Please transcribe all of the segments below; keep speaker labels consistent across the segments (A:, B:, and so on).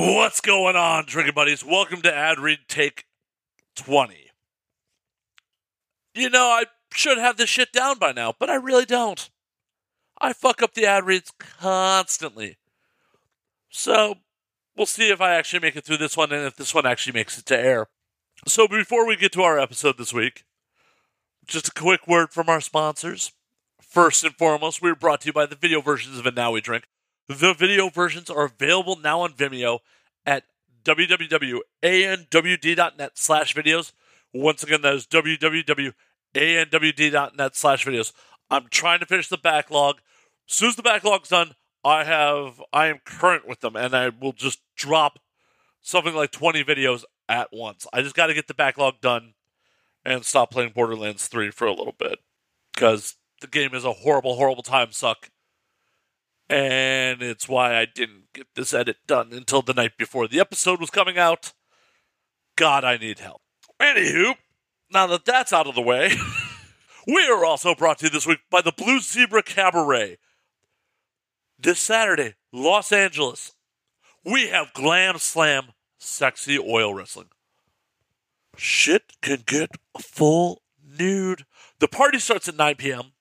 A: What's going on, drinking buddies? Welcome to Ad Read Take 20. You know, I should have this shit down by now, but I really don't. I fuck up the ad reads constantly. So, we'll see if I actually make it through this one and if this one actually makes it to air. So, before we get to our episode this week, just a quick word from our sponsors. First and foremost, we're brought to you by the video versions of And Now We Drink. The video versions are available now on Vimeo at www.anwd.net slash videos. Once again, that is www.anwd.net slash videos. I'm trying to finish the backlog. As soon as the backlog's done, I have I am current with them and I will just drop something like 20 videos at once. I just got to get the backlog done and stop playing Borderlands 3 for a little bit because the game is a horrible, horrible time suck. And it's why I didn't get this edit done until the night before the episode was coming out. God, I need help. Anywho, now that that's out of the way, we are also brought to you this week by the Blue Zebra Cabaret. This Saturday, Los Angeles, we have Glam Slam Sexy Oil Wrestling. Shit can get full nude. The party starts at 9 p.m.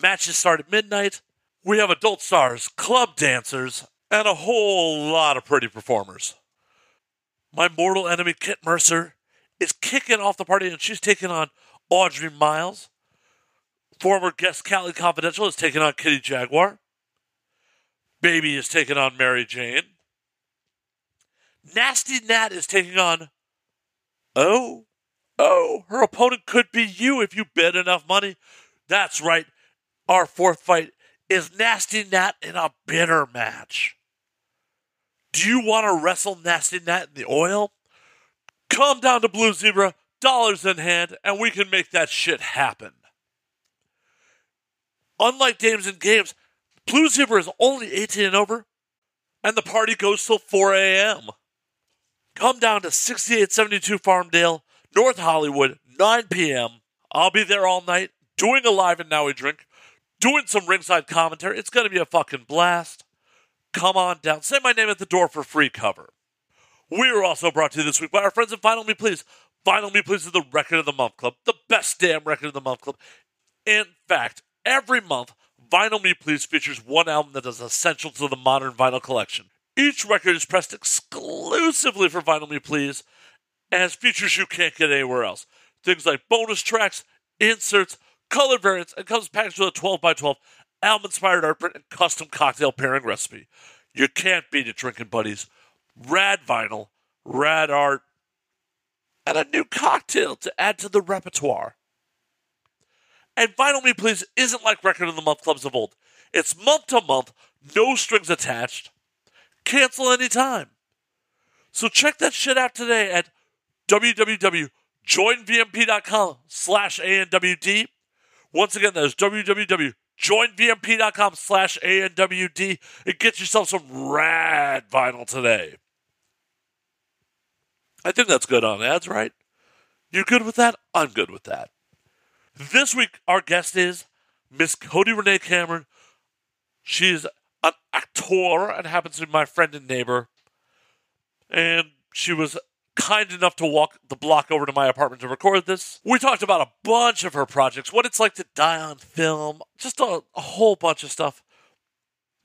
A: Matches start at midnight. We have adult stars, club dancers, and a whole lot of pretty performers. My mortal enemy, Kit Mercer, is kicking off the party and she's taking on Audrey Miles. Former guest Cali Confidential is taking on Kitty Jaguar. Baby is taking on Mary Jane. Nasty Nat is taking on. Oh, oh, her opponent could be you if you bet enough money. That's right. Our fourth fight is Nasty Nat in a bitter match. Do you want to wrestle Nasty Nat in the oil? Come down to Blue Zebra, dollars in hand, and we can make that shit happen. Unlike Dames and Games, Blue Zebra is only 18 and over, and the party goes till 4 a.m. Come down to 6872 Farmdale, North Hollywood, 9 p.m. I'll be there all night, doing a live and now we drink, doing some ringside commentary. It's going to be a fucking blast. Come on down. Say my name at the door for free cover. We are also brought to you this week by our friends at Vinyl Me Please. Vinyl Me Please is the Record of the Month Club, the best damn Record of the Month Club. In fact, every month, Vinyl Me Please features one album that is essential to the modern vinyl collection. Each record is pressed exclusively for Vinyl Me Please and has features you can't get anywhere else. Things like bonus tracks, inserts, color variants, and comes packaged with a 12 by 12 album inspired art print and custom cocktail pairing recipe. You can't beat it, drinking buddies. Rad vinyl, rad art, and a new cocktail to add to the repertoire. And Vinyl Me Please isn't like Record of the Month clubs of old. It's month to month, no strings attached. Cancel anytime. So check that shit out today at www.joinvmp.com slash ANWD. Once again, that is www.joinvmp.com slash ANWD and get yourself some rad vinyl today. I think that's good on ads, right? You're good with that? I'm good with that. This week, our guest is Miss Cody Renee Cameron. She's an actor and happens to be my friend and neighbor. And she was kind enough to walk the block over to my apartment to record this. We talked about a bunch of her projects, what it's like to die on film, just a, a whole bunch of stuff.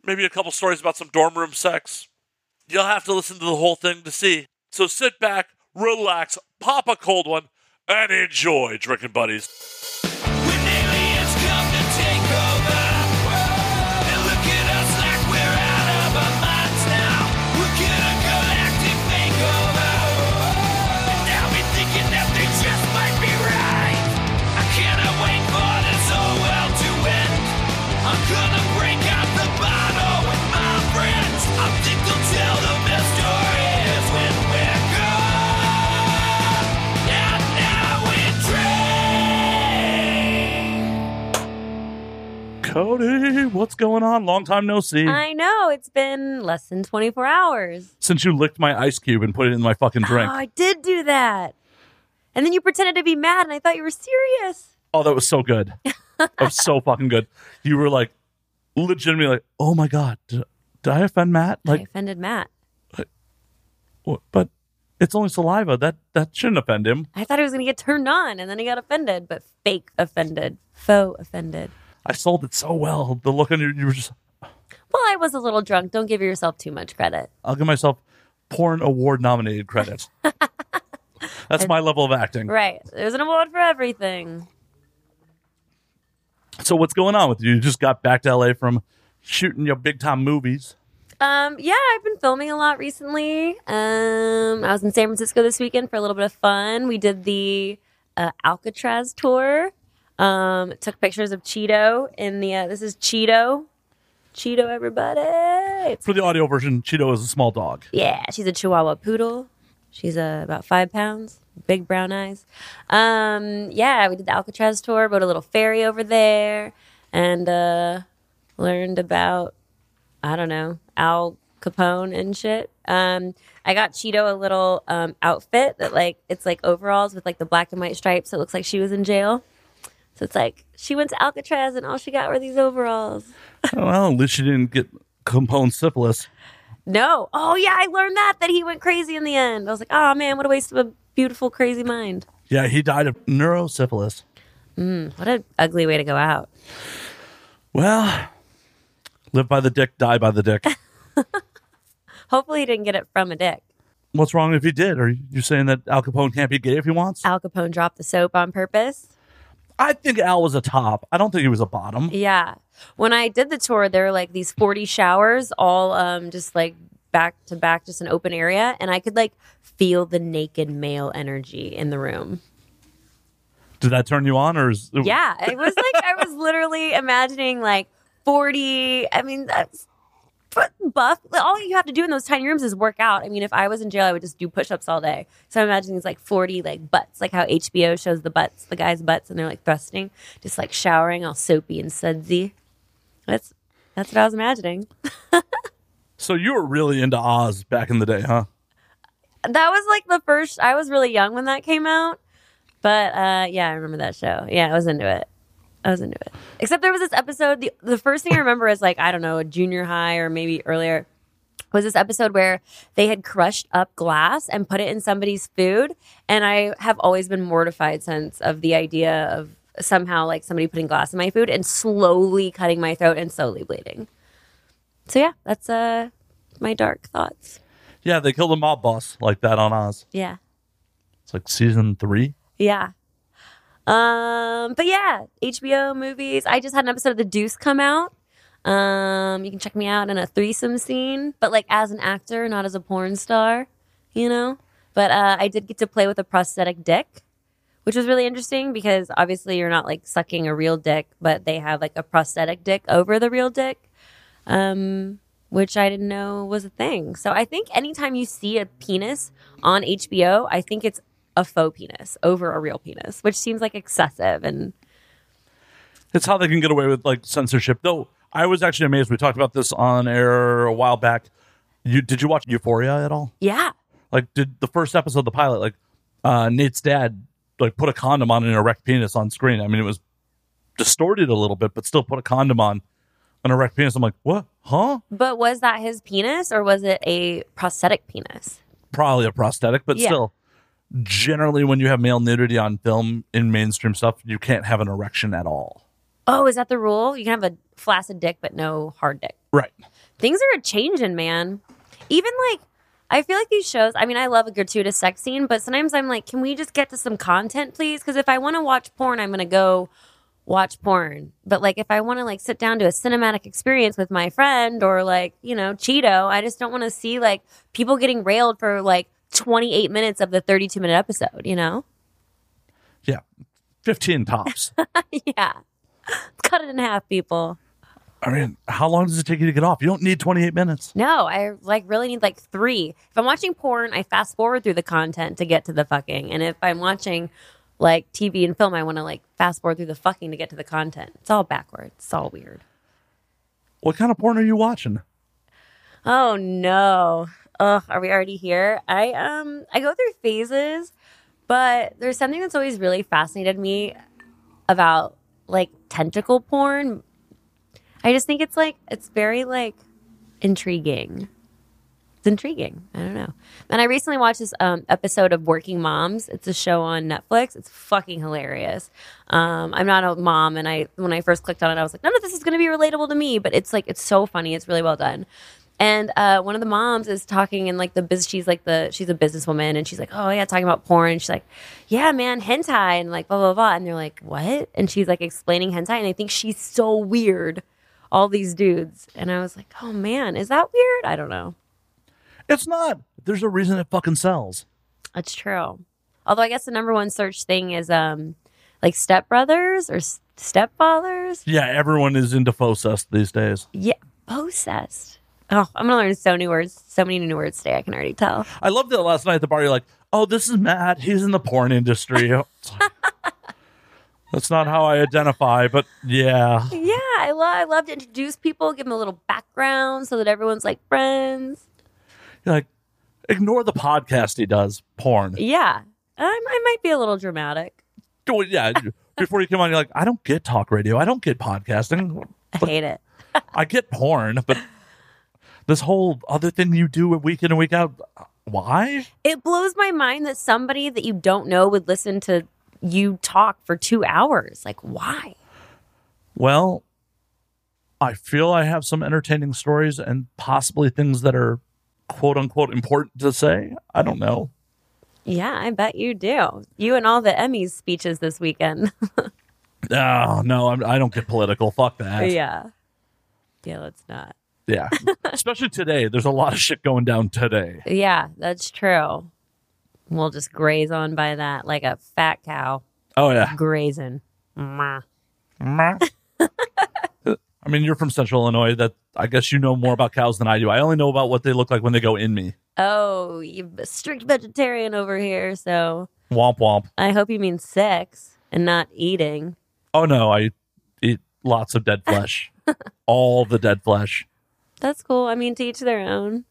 A: Maybe a couple stories about some dorm room sex. You'll have to listen to the whole thing to see. So sit back, relax, pop a cold one, and enjoy, drinking buddies. Cody, what's going on? Long time no see.
B: I know. It's been less than 24 hours.
A: Since you licked my ice cube and put it in my fucking ah, drink.
B: Oh, I did do that. And then you pretended to be mad, and I thought you were serious.
A: Oh, that was so good. that was so fucking good. You were like, legitimately like, oh my God, did, did I offend Matt? Like, I
B: offended Matt.
A: Wh- But it's only saliva. That that shouldn't offend him.
B: I thought he was going to get turned on and then he got offended, but fake offended, faux offended.
A: I sold it so well. The look on your you were just.
B: Well, I was a little drunk. Don't give yourself too much credit.
A: I'll give myself porn award nominated credit. That's my level of acting.
B: Right. There's an award for everything.
A: So what's going on with you? You just got back to LA from shooting your big time movies.
B: Um, yeah, I've been filming a lot recently. Um, I was in San Francisco this weekend for a little bit of fun. We did the uh, Alcatraz tour. Um, took pictures of Cheeto in the. Uh, this is Cheeto. Cheeto, everybody. It's,
A: For the audio version, Cheeto is a small dog.
B: yeah, she's a Chihuahua poodle. She's uh, about five pounds, big brown eyes. Um, yeah, we did the Alcatraz tour. Rode a little ferry over there, and uh, learned about I don't know, Al Capone and shit. Um, I got Cheeto a little um, outfit that like it's like overalls with like the black and white stripes. It looks like she was in jail. So it's like she went to Alcatraz and all she got were these overalls.
A: Oh, well, at least she didn't get Capone syphilis.
B: No, oh yeah, I learned that that he went crazy in the end. I was like, oh man, what a waste of a beautiful crazy mind.
A: Yeah, he died of neurosyphilis.
B: Mm, what an ugly way to go out.
A: Well, live by the dick, die by the dick.
B: Hopefully, he didn't get it from a dick.
A: What's wrong if he did? Are you saying that Al Capone can't be gay if he wants?
B: Al Capone dropped the soap on purpose.
A: I think Al was a top. I don't think he was a bottom.
B: Yeah. When I did the tour, there were like these 40 showers, all um, just like back to back, just an open area. And I could like feel the naked male energy in the room.
A: Did that turn you on, or is
B: Yeah. It was like, I was literally imagining like 40. I mean, that's but buff. All you have to do in those tiny rooms is work out. I mean, if I was in jail, I would just do push ups all day. So I'm imagining these like 40 like butts, like how HBO shows the butts, the guys' butts, and they're like thrusting, just like showering all soapy and sudsy. That's that's what I was imagining.
A: So you were really into Oz back in the day, huh?
B: That was like the first. I was really young when that came out, but uh, yeah, I remember that show. Yeah, I was into it. I was into it. Except there was this episode. The the first thing I remember is like I don't know, junior high or maybe earlier. Was this episode where they had crushed up glass and put it in somebody's food? And I have always been mortified since of the idea of somehow like somebody putting glass in my food and slowly cutting my throat and slowly bleeding. So yeah, that's uh my dark thoughts.
A: Yeah, they killed a mob boss like that on Oz.
B: Yeah.
A: It's like season three.
B: Yeah. Um, but yeah, HBO movies. I just had an episode of The Deuce come out. Um, you can check me out in a threesome scene, but like as an actor, not as a porn star, you know? But uh, I did get to play with a prosthetic dick, which was really interesting because obviously you're not like sucking a real dick, but they have like a prosthetic dick over the real dick. Um, which I didn't know was a thing. So I think anytime you see a penis on HBO, I think it's a faux penis over a real penis, which seems like excessive. And
A: It's how they can get away with like censorship. Though I was actually amazed. We talked about this on air a while back. You did you watch Euphoria at all?
B: yeah,
A: Like, did the first episode, of the pilot, like uh, Nate's dad, like put a condom on an erect penis on screen? I mean, it was distorted a little bit, but still put a condom on an erect penis. I'm like, what? Huh?
B: but was that his penis or was it a prosthetic penis?
A: Probably a prosthetic, but
B: Yeah.
A: still. Generally, when you have male nudity on film in mainstream stuff, you can't have an erection at all.
B: Oh, is that the rule? You can have a flaccid dick, but no hard dick.
A: Right.
B: Things are a changing, man. Even like, I feel like these shows, I mean, I love a gratuitous sex scene, but sometimes I'm like, can we just get to some content, please? Because if I want to watch porn, I'm going to go watch porn. But like, if I want to like sit down to a cinematic experience with my friend or like, you know, Cheeto, I just don't want to see like people getting railed for like 28 minutes of the 32 minute episode, you know?
A: Yeah. 15 tops.
B: yeah. Cut it in half, people.
A: I mean, how long does it take you to get off? You don't need 28 minutes.
B: No, I like really need like three. If I'm watching porn, I fast forward through the content to get to the fucking. And if I'm watching like TV and film, I want to like fast forward through the fucking to get to the content. It's all backwards. It's all weird.
A: What kind of porn are you watching?
B: Oh no. Ugh, are we already here? I um I go through phases, but there's something that's always really fascinated me about like tentacle porn. I just think it's like it's very like intriguing. it's intriguing. I don't know. And I recently watched this um, episode of Working Moms. It's a show on Netflix. It's fucking hilarious. Um, I'm not a mom, and I when I first clicked on it, I was like, none of this is going to be relatable to me. But it's like it's so funny. It's really well done. And uh, one of the moms is talking in like the biz. She's like the she's a businesswoman, and she's like, oh yeah, talking about porn. She's like, yeah, man, hentai, and like blah blah blah. And they're like, what? And she's like explaining hentai, and I think she's so weird. All these dudes, and I was like, oh man, is that weird? I don't know.
A: It's not. There's a reason it fucking sells.
B: That's true. Although I guess the number one search thing is um like stepbrothers or stepfathers.
A: Yeah, everyone is into focest these days.
B: Yeah, possessed. Oh, I'm gonna learn so many words, so many new words today. I can already tell.
A: I loved it last night at the bar. You're like, oh, this is Matt. He's in the porn industry. That's not how I identify, but yeah.
B: Yeah, I love I love to introduce people, give them a little background so that everyone's like friends.
A: You're like, ignore the podcast he does, porn.
B: Yeah, I, I might be a little dramatic.
A: Oh, yeah. Before you come on, you're like, I don't get talk radio. I don't get podcasting.
B: I hate it.
A: I get porn, but this whole other thing you do a week in and week out, why?
B: It blows my mind that somebody that you don't know would listen to you talk for two hours. Like, why?
A: Well, I feel I have some entertaining stories and possibly things that are quote unquote important to say. I don't know.
B: Yeah, I bet you do. You and all the Emmys speeches this weekend.
A: Oh, no, I'm, I don't get political. Fuck that.
B: yeah. Yeah, let's not.
A: Yeah. Especially today. There's a lot of shit going down today.
B: Yeah, that's true. We'll just graze on by that like a fat cow
A: Oh, yeah.
B: grazing. Mwah.
A: I mean, you're from Central Illinois. That I guess you know more about cows than I do. I only know about what they look like when they go in me.
B: Oh, you're a strict vegetarian over here, so
A: Womp womp.
B: I hope you mean sex and not eating.
A: Oh no, I eat lots of dead flesh. All the dead flesh.
B: That's cool. I mean, to each their own.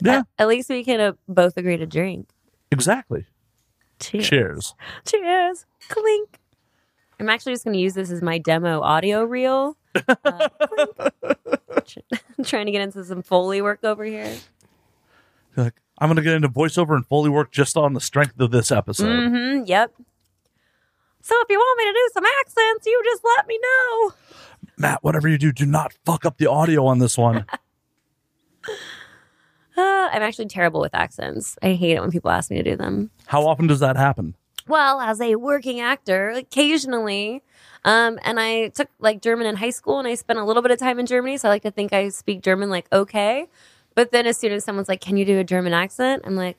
A: Yeah,
B: At least we can uh, both agree to drink.
A: exactly.
B: Cheers.
A: Cheers.
B: Cheers. Clink. I'm actually just going to use this as my demo audio reel. Uh, clink. Trying to get into some Foley work over here.
A: You're like, I'm gonna get into voiceover and foley work just on the strength of this episode.
B: Mm-hmm. Yep. So if you want me to do some accents, you just let me know.
A: Matt, whatever you do, do not fuck up the audio on this one.
B: Uh, I'm actually terrible with accents. I hate it when people ask me to do them.
A: How often does that happen?
B: Well, as a working actor, occasionally, um, and I took like German in high school, and I spent a little bit of time in Germany, so I like to think I speak German like okay. But then as soon as someone's like, "Can you do a German accent?" I'm like,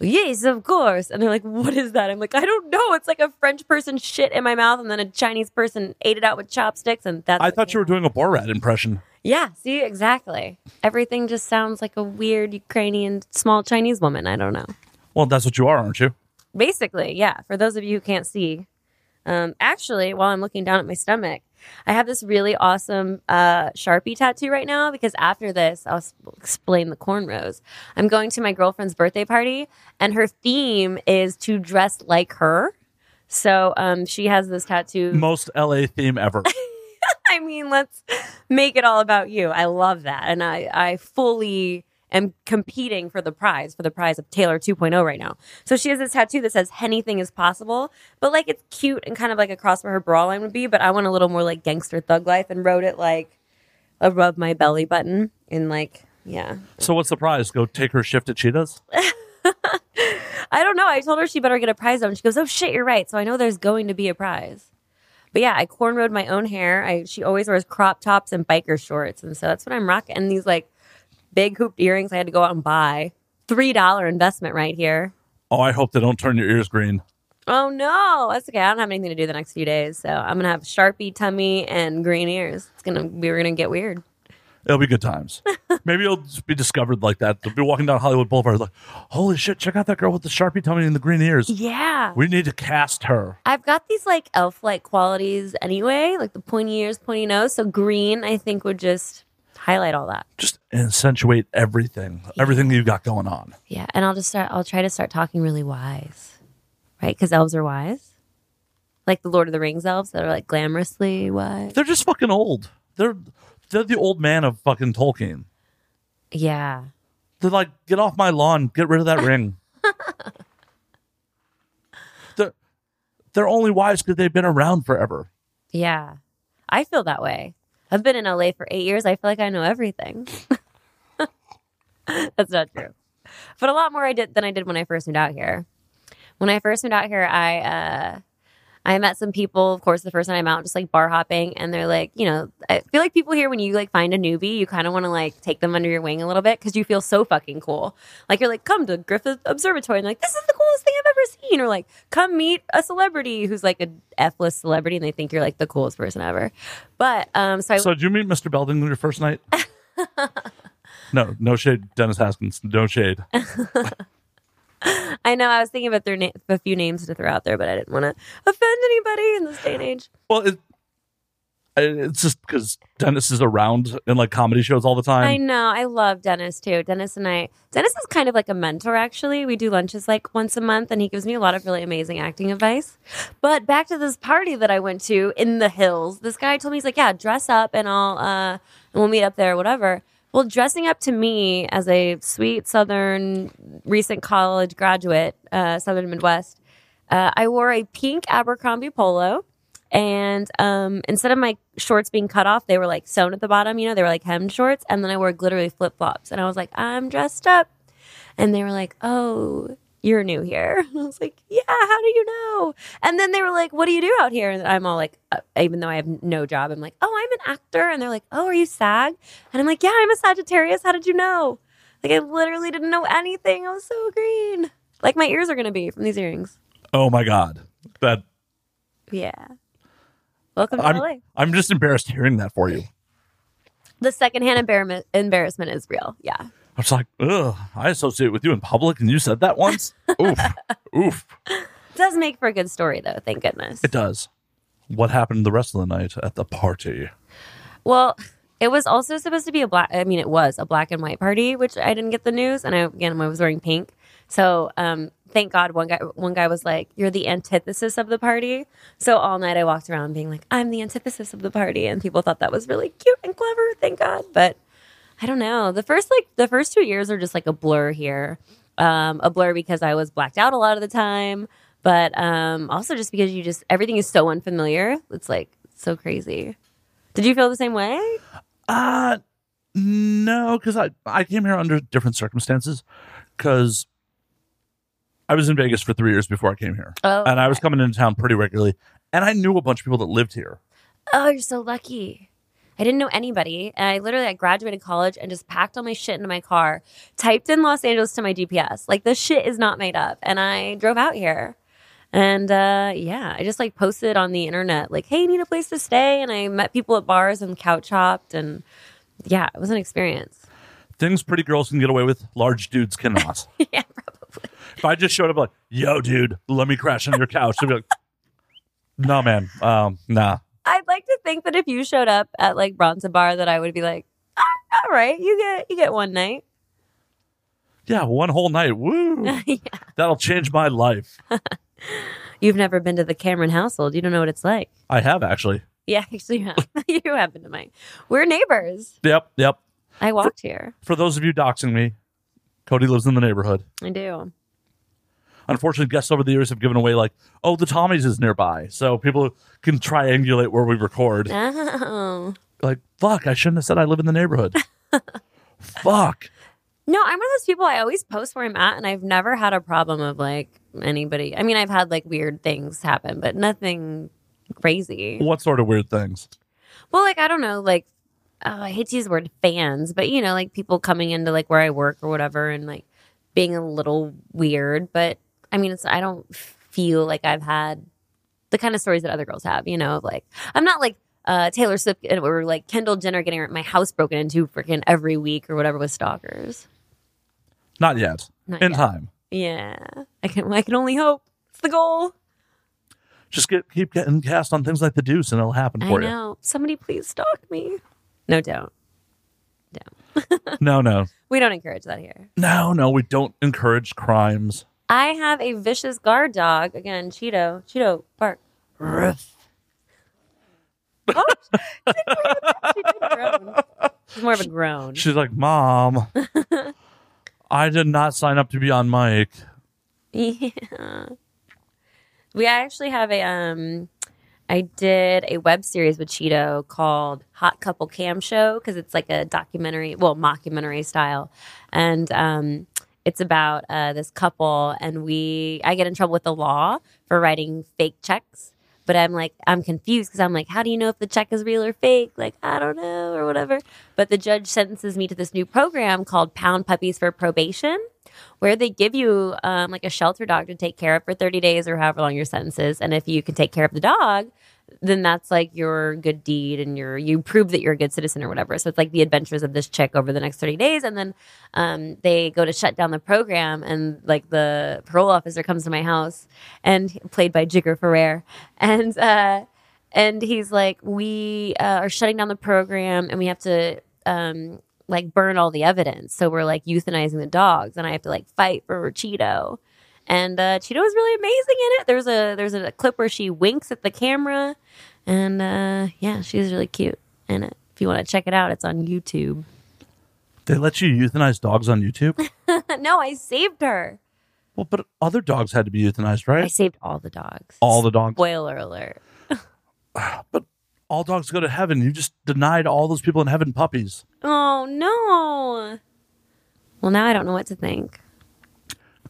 B: "Yes, of course." And they're like, "What is that?" I'm like, "I don't know. It's like a French person shit in my mouth, and then a Chinese person ate it out with chopsticks, and that's."
A: I thought you were doing a Borat impression.
B: Yeah, see, exactly. Everything just sounds like a weird Ukrainian small Chinese woman. I don't know.
A: Well, that's what you are, aren't you?
B: Basically, yeah. For those of you who can't see, um, actually, while I'm looking down at my stomach, I have this really awesome uh, Sharpie tattoo right now because after this, I'll s- explain the cornrows. I'm going to my girlfriend's birthday party, and her theme is to dress like her. So um, she has this tattoo.
A: Most LA theme ever.
B: I mean, let's make it all about you. I love that. And I, I fully am competing for the prize, for the prize of Taylor 2.0 right now. So she has this tattoo that says anything is possible, but like it's cute and kind of like across where her bra line would be. But I want a little more like gangster thug life and wrote it like above my belly button in like, yeah.
A: so what's the prize? Go take her shift at Cheetahs?
B: I don't know. I told her she better get a prize though. And she goes, Oh shit, you're right. So I know there's going to be a prize. But yeah, I cornrowed my own hair. I she always wears crop tops and biker shorts, and so that's what I'm rocking. And these like big hooped earrings I had to go out and buy. Three dollar investment right here.
A: Oh, I hope they don't turn your ears green.
B: Oh no, that's okay. I don't have anything to do the next few days, so I'm gonna have sharpie tummy and green ears. It's gonna we're gonna get weird.
A: It'll be good times. Maybe you'll just be discovered like that. They'll be walking down Hollywood Boulevard like, holy shit, check out that girl with the Sharpie tummy and the green ears.
B: Yeah.
A: We need to cast her.
B: I've got these like elf like qualities anyway, like the pointy ears, pointy nose. So green, I think, would just highlight all that.
A: Just accentuate everything, everything you've got going on.
B: Yeah, and I'll just start. I'll try to start talking really wise, right? Because elves are wise, like the Lord of the Rings elves that are like glamorously wise.
A: They're just fucking old. They're they're the old man of fucking Tolkien.
B: Yeah,
A: They're like, get off my lawn, get rid of that ring. they're, they're only wise because they've been around forever.
B: Yeah. I feel that way. I've been in LA for eight years. I feel like I know everything. That's not true. But a lot more I did than I did when I first moved out here. When I first moved out here, I uh I met some people, of course, the first time I'm out, just like bar hopping, and they're like, you know, I feel like people here when you like find a newbie, you kind of want to like take them under your wing a little bit because you feel so fucking cool. Like you're like, come to Griffith Observatory, and like, this is the coolest thing I've ever seen, or like, come meet a celebrity who's like a F list celebrity, and they think you're like the coolest person ever. But um, so I
A: So, did you meet Mr. Belding your first night? no, no shade, Dennis Haskins. No shade.
B: I know I was thinking about their na- a few names to throw out there, but I didn't want to offend anybody in this day and age.
A: Well, it, it's just because Dennis is around in like comedy shows all the time.
B: I know. I love Dennis too. Dennis and I, Dennis is kind of like a mentor, actually. We do lunches like once a month, and he gives me a lot of really amazing acting advice. But back to this party that I went to in the hills, this guy told me, he's like, yeah, dress up and I'll, uh, and we'll meet up there, whatever. Well, dressing up to me as a sweet Southern recent college graduate, uh, Southern Midwest, uh, I wore a pink Abercrombie polo. And um, instead of my shorts being cut off, they were like sewn at the bottom. You know, they were like hemmed shorts. And then I wore glittery flip flops. And I was like, I'm dressed up. And they were like, Oh, you're new here. And I was like, Yeah, how do you know? And then they were like, What do you do out here? And I'm all like, uh, Even though I have no job, I'm like, Oh, I'm an actor. And they're like, Oh, are you SAG? And I'm like, Yeah, I'm a Sagittarius. How did you know? Like, I literally didn't know anything. I was so green. Like, my ears are going to be from these earrings.
A: oh my god, that
B: Yeah. Welcome to
A: I'm
B: LA.
A: I'm just embarrassed hearing that for you.
B: The secondhand embarrassment embarrassment is real. Yeah.
A: I was like, ugh, I associate with you in public, and you said that once. oof, oof.
B: It does make for a good story though, thank goodness.
A: It does. What happened the rest of the night at the party?
B: Well, it was also supposed to be a black I mean it was a black and white party, which I didn't get the news and I again I was wearing pink. So um thank God one guy one guy was like, You're the antithesis of the party. So all night I walked around being like, I'm the antithesis of the party and people thought that was really cute and clever, thank God. But I don't know. The first like the first two years are just like a blur here. Um, a blur because I was blacked out a lot of the time, but um, also just because you just everything is so unfamiliar. It's like so crazy. Did you feel the same way?
A: Uh no, because I I came here under different circumstances. Because I was in Vegas for three years before I came here,
B: Oh,
A: and I was coming into town pretty regularly, and I knew a bunch of people that lived here.
B: Oh, you're so lucky. I didn't know anybody. And I literally I graduated college and just packed all my shit into my car, typed in Los Angeles to my GPS. Like the shit is not made up. And I drove out here. And uh, yeah, I just like posted on the internet, like, hey, need a place to stay. And I met people at bars and couch hopped. And yeah, it was an experience.
A: Things pretty girls can get away with, large dudes cannot.
B: yeah, probably.
A: if I just showed up like, "Yo, dude, let me crash on your couch," they'd be like, "No, man, um, nah."
B: I'd like to think that if you showed up at like Bronson Bar, that I would be like, "Ah, all right, you get you get one night.
A: Yeah, one whole night. Woo!
B: yeah.
A: That'll change my life.
B: You've never been to the Cameron household. You don't know what it's like.
A: I have actually.
B: Yeah, actually, you have. you have been to mine. We're neighbors.
A: Yep, yep.
B: I walked here.
A: For those of you doxing me, Cody lives in the neighborhood.
B: I do.
A: Unfortunately, guests over the years have given away like, "Oh, the Tommy's is nearby," so people can triangulate where we record.
B: Oh.
A: Like, fuck, I shouldn't have said I live in the neighborhood. fuck.
B: No, I'm one of those people I always post where I'm at, and I've never had a problem of like anybody. I mean, I've had like weird things happen, but nothing crazy.
A: What sort of weird things?
B: Well, like I don't know, like oh, I hate to use the word fans, but you know, like people coming into like where I work or whatever, and like being a little weird. But I mean, it's I don't feel like I've had the kind of stories that other girls have. You know, of like I'm not like uh, Taylor Swift or like Kendall Jenner getting my house broken into freaking every week or whatever with stalkers.
A: Not yet.
B: Not
A: in
B: yet.
A: time.
B: Yeah, I can. I can only hope. It's the goal.
A: Just get keep getting cast on things like the Deuce, and it'll happen
B: I
A: for you.
B: know. Somebody please stalk me. No, don't. Don't.
A: No, no,
B: We don't encourage that here.
A: no, no. We don't encourage crimes.
B: I have a vicious guard dog. Again, Cheeto. Cheeto, bark. oh, she did groan. She's more of a groan.
A: She's like, "Mom, I did not sign up to be on mic.
B: Yeah. We actually have a um I did a web series with Cheeto called Hot Couple Cam Show because it's like a documentary, well, mockumentary style. And um it's about uh, this couple and we I get in trouble with the law for writing fake checks. But I'm like, I'm confused because I'm like, how do you know if the check is real or fake? Like, I don't know, or whatever. But the judge sentences me to this new program called Pound Puppies for Probation where they give you um, like a shelter dog to take care of for 30 days or however long your sentence is. And if you can take care of the dog, then that's like your good deed and your you prove that you're a good citizen or whatever. So it's like the adventures of this chick over the next 30 days. And then um, they go to shut down the program and like the parole officer comes to my house and played by Jigger Ferrer. And uh, and he's like, we uh, are shutting down the program and we have to um, like burn all the evidence. So we're like euthanizing the dogs, and I have to like fight for Cheeto. And uh, Cheeto was really amazing in it. There's a there's a clip where she winks at the camera, and uh, yeah, she's really cute in it. If you want to check it out, it's on YouTube.
A: They let you euthanize dogs on YouTube?
B: no, I saved her.
A: well, but other dogs had to be euthanized, right?
B: I saved all the dogs.
A: All the dogs.
B: Spoiler alert.
A: But all dogs go to heaven. You just denied all those people in heaven puppies.
B: Oh no. Well, now I don't know what to think.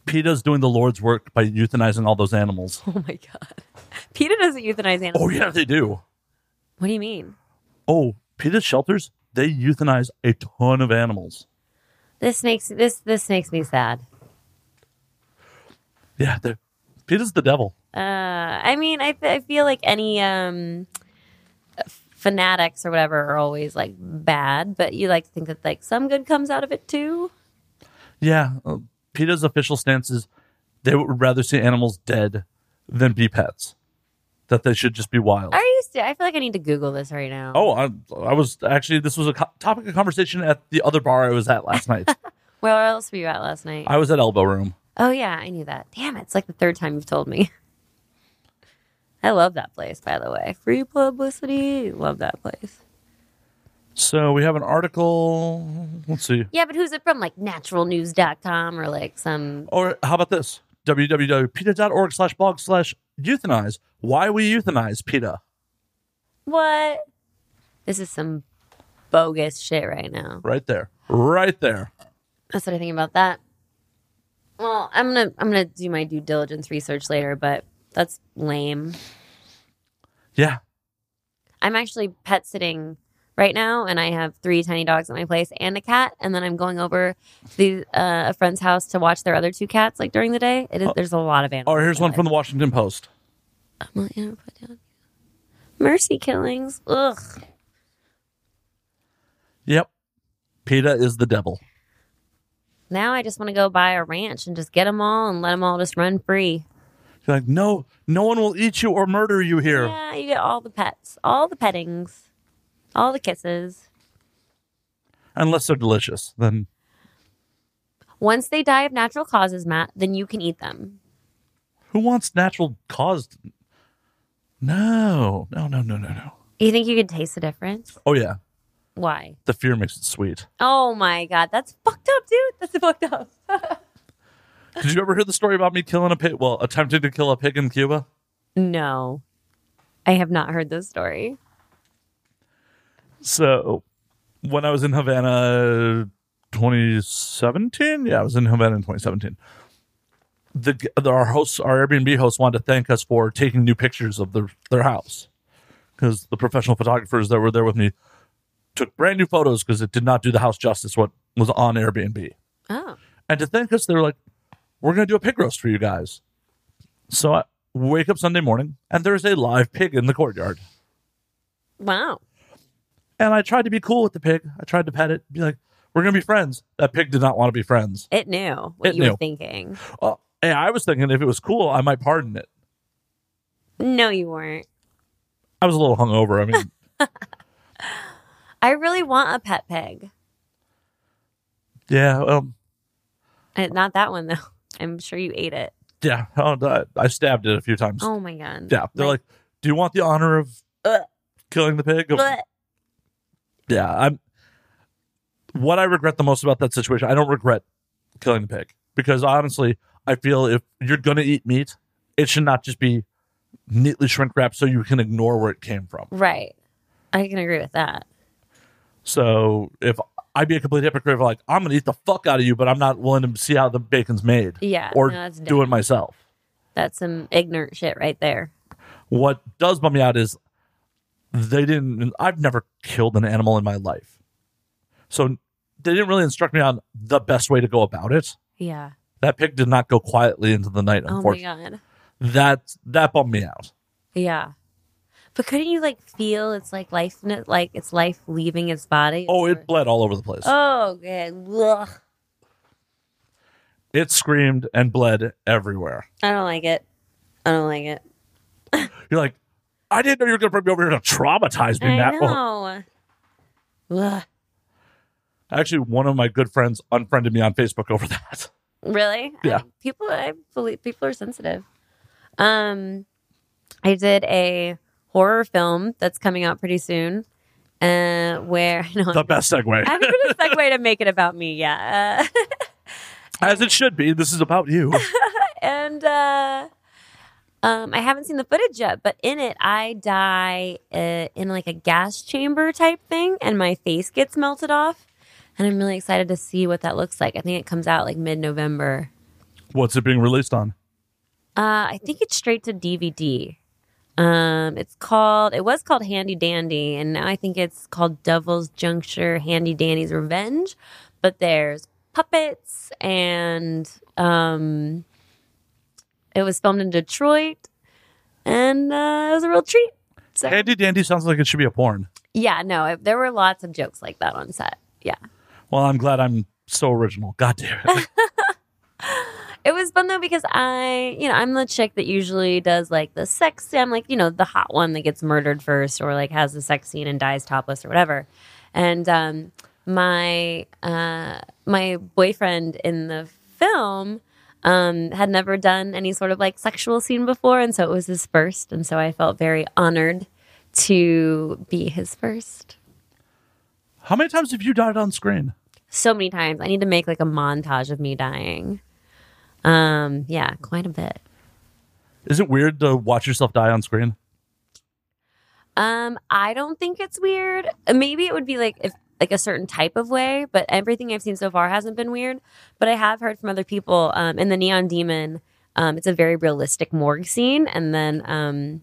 A: PETA's doing the Lord's work by euthanizing all those animals.
B: Oh my god. PETA doesn't euthanize animals.
A: Oh, yeah, they do.
B: What do you mean?
A: Oh, PETA's shelters, they euthanize a ton of animals.
B: This makes this this makes me sad.
A: Yeah, they're, PETA's the devil.
B: Uh, I mean, I, I feel like any um, fanatics or whatever are always like bad, but you like to think that like some good comes out of it too.
A: Yeah, uh, PETA's official stance is they would rather see animals dead than be pets. That they should just be wild.
B: Are you? St- I feel like I need to Google this right now.
A: Oh, I, I was actually this was a co- topic of conversation at the other bar I was at last night.
B: where else were you at last night?
A: I was at Elbow Room.
B: oh yeah, I knew that. Damn it! It's like the third time you've told me. I love that place, by the way. Free publicity. Love that place.
A: So we have an article. Let's see.
B: Yeah, but who's it from? Like naturalnews.com or like some.
A: Or how about this? www.peta.org slash blog slash euthanize. Why we euthanize PETA.
B: What? This is some bogus shit right now.
A: Right there. Right there.
B: That's what I think about that. Well, I'm gonna I'm gonna do my due diligence research later, but that's lame.
A: Yeah.
B: I'm actually pet sitting right now, and I have three tiny dogs at my place and a cat, and then I'm going over to the, uh, a friend's house to watch their other two cats like during the day. It is, there's a lot of animals.
A: Oh, here's one from the Washington Post.
B: the mercy killings. Ugh.
A: Yep. PETA is the devil.
B: Now I just want to go buy a ranch and just get them all and let them all just run free.
A: You're like, no, no one will eat you or murder you here.
B: Yeah, you get all the pets, all the pettings, all the kisses.
A: Unless they're delicious. Then
B: Once they die of natural causes, Matt, then you can eat them.
A: who wants natural caused? No, no, no, no, no, no.
B: You think you could taste the difference?
A: Oh, yeah.
B: Why?
A: The fear makes it sweet.
B: Oh my god, that's fucked up, dude. That's fucked up.
A: Did you ever hear the story about me killing a pig? Well, attempting to kill a pig in Cuba?
B: No, I have not heard this story.
A: So, when I was in Havana 2017, yeah, I was in Havana in 2017. The, the our hosts, our Airbnb hosts, wanted to thank us for taking new pictures of their their house because the professional photographers that were there with me took brand new photos because it did not do the house justice what was on Airbnb.
B: Oh,
A: And to thank us, they were like, "We're going to do a pig roast for you guys." So I wake up Sunday morning, and there's a live pig in the courtyard.
B: wow.
A: And I tried to be cool with the pig. I tried to pet it, be like, "We're gonna be friends." That pig did not want to be friends.
B: It knew what
A: It
B: you
A: knew.
B: were thinking.
A: Uh, hey, I was thinking if it was cool, I might pardon it.
B: No, you weren't.
A: I was a little hungover. I mean,
B: I really want a pet pig.
A: yeah, um,
B: Uh, Not that one though. I'm sure you ate it.
A: yeah. oh, I- stabbed it a few times.
B: Oh my god.
A: yeah, they're like, "Do you want the honor of
B: Ugh.
A: killing the pig?" Yeah, I'm. What I regret the most about that situation, I don't regret killing the pig because honestly, I feel if you're gonna eat meat, it should not just be neatly shrink wrapped so you can ignore where it came from.
B: Right. I can agree with that.
A: So if I'd be a complete hypocrite, if like I'm gonna eat the fuck out of you, but I'm not willing to see how the bacon's made.
B: Yeah,
A: or
B: no,
A: do it myself.
B: That's some ignorant shit right there.
A: What does bum me out is they didn't. I've never killed an animal in my life, so they didn't really instruct me on the best way to go about it.
B: Yeah.
A: That pig did not go quietly into the night.
B: Oh my god.
A: that that bummed me out.
B: Yeah. But couldn't you like feel it's like life, in it like it's life leaving its body?
A: Oh, it bled all over the place.
B: Oh, good. Ugh.
A: It screamed and bled everywhere.
B: I don't like it. I don't like it.
A: You're like, I didn't know you were going to bring me over here to traumatize me.
B: I
A: Matt.
B: Know. Ugh.
A: actually, one of my good friends unfriended me on Facebook over that.
B: Really?
A: Yeah.
B: I, people, I believe people are sensitive. Um, I did a horror film that's coming out pretty soon. Uh, where no,
A: The best segue,
B: I haven't a segue to make it about me. Yeah. Uh,
A: as it should be. This is about you.
B: and uh, um, I haven't seen the footage yet, but in it, I die uh, in like a gas chamber type thing, and my face gets melted off. And I'm really excited to see what that looks like. I think it comes out like mid November.
A: What's it being released on?
B: Uh, I think it's straight to DVD. Um, it's called. It was called Handy Dandy, and now I think it's called Devil's Junction Handy Dandy's Revenge. But there's puppets, and um, it was filmed in Detroit, and uh, it was a real treat. So
A: Handy Dandy sounds like it should be a porn.
B: yeah, no, it, there were lots of jokes like that on set. Yeah.
A: Well, I'm glad I'm so original. God damn it.
B: It was fun though because I, you know, I'm the chick that usually does like the sex. I'm like, you know, the hot one that gets murdered first or like has the sex scene and dies topless or whatever. And um, my uh, my boyfriend in the film um, had never done any sort of like sexual scene before, and so it was his first, and so I felt very honored to be his first.
A: How many times have you died on screen?
B: So many times, I need to make like a montage of me dying. Um, yeah, quite a bit.
A: Is it weird to watch yourself die on screen?
B: Um, I don't think it's weird. Maybe it would be like if like a certain type of way, but everything I've seen so far hasn't been weird. But I have heard from other people. Um, in the Neon Demon, um, it's a very realistic morgue scene, and then um,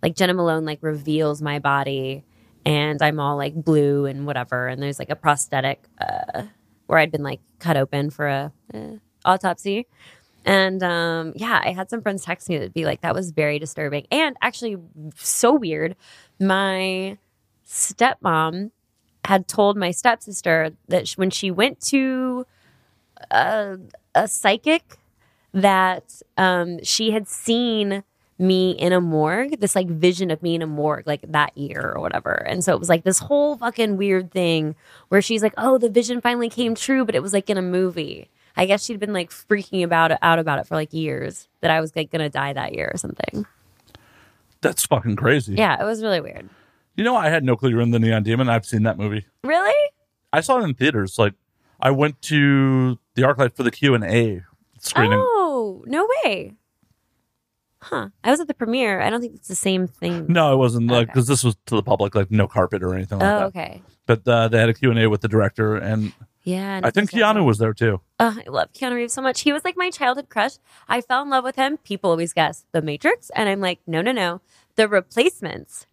B: like Jena Malone like reveals my body, and I'm all like blue and whatever, and there's like a prosthetic uh, where I'd been like cut open for a uh, autopsy. And um, yeah, I had some friends text me that'd be like, that was very disturbing. And actually, so weird. My stepmom had told my stepsister that when she went to a, a psychic, that um, she had seen me in a morgue, this like vision of me in a morgue, like that year or whatever. And so it was like this whole fucking weird thing where she's like, oh, the vision finally came true, but it was like in a movie. I guess she'd been like freaking about it, out about it for like years that I was like gonna die that year or something.
A: That's fucking crazy.
B: Yeah, it was really weird.
A: You know, I had no clue you were in the Neon Demon. I've seen that movie.
B: Really?
A: I saw it in theaters. Like, I went to the ArcLight for the Q and A screening.
B: Oh, no way. Huh. I was at the premiere. I don't think it's the same thing.
A: No, it wasn't like
B: Okay.
A: because this was to the public, like no carpet or anything like
B: Oh,
A: that.
B: okay.
A: But uh, they had a Q and A with the director, and
B: Yeah.
A: I think Keanu was there too.
B: Oh, I love Keanu Reeves so much. He was like my childhood crush. I fell in love with him. People always guess The Matrix. And I'm like, no, no, no. The Replacements,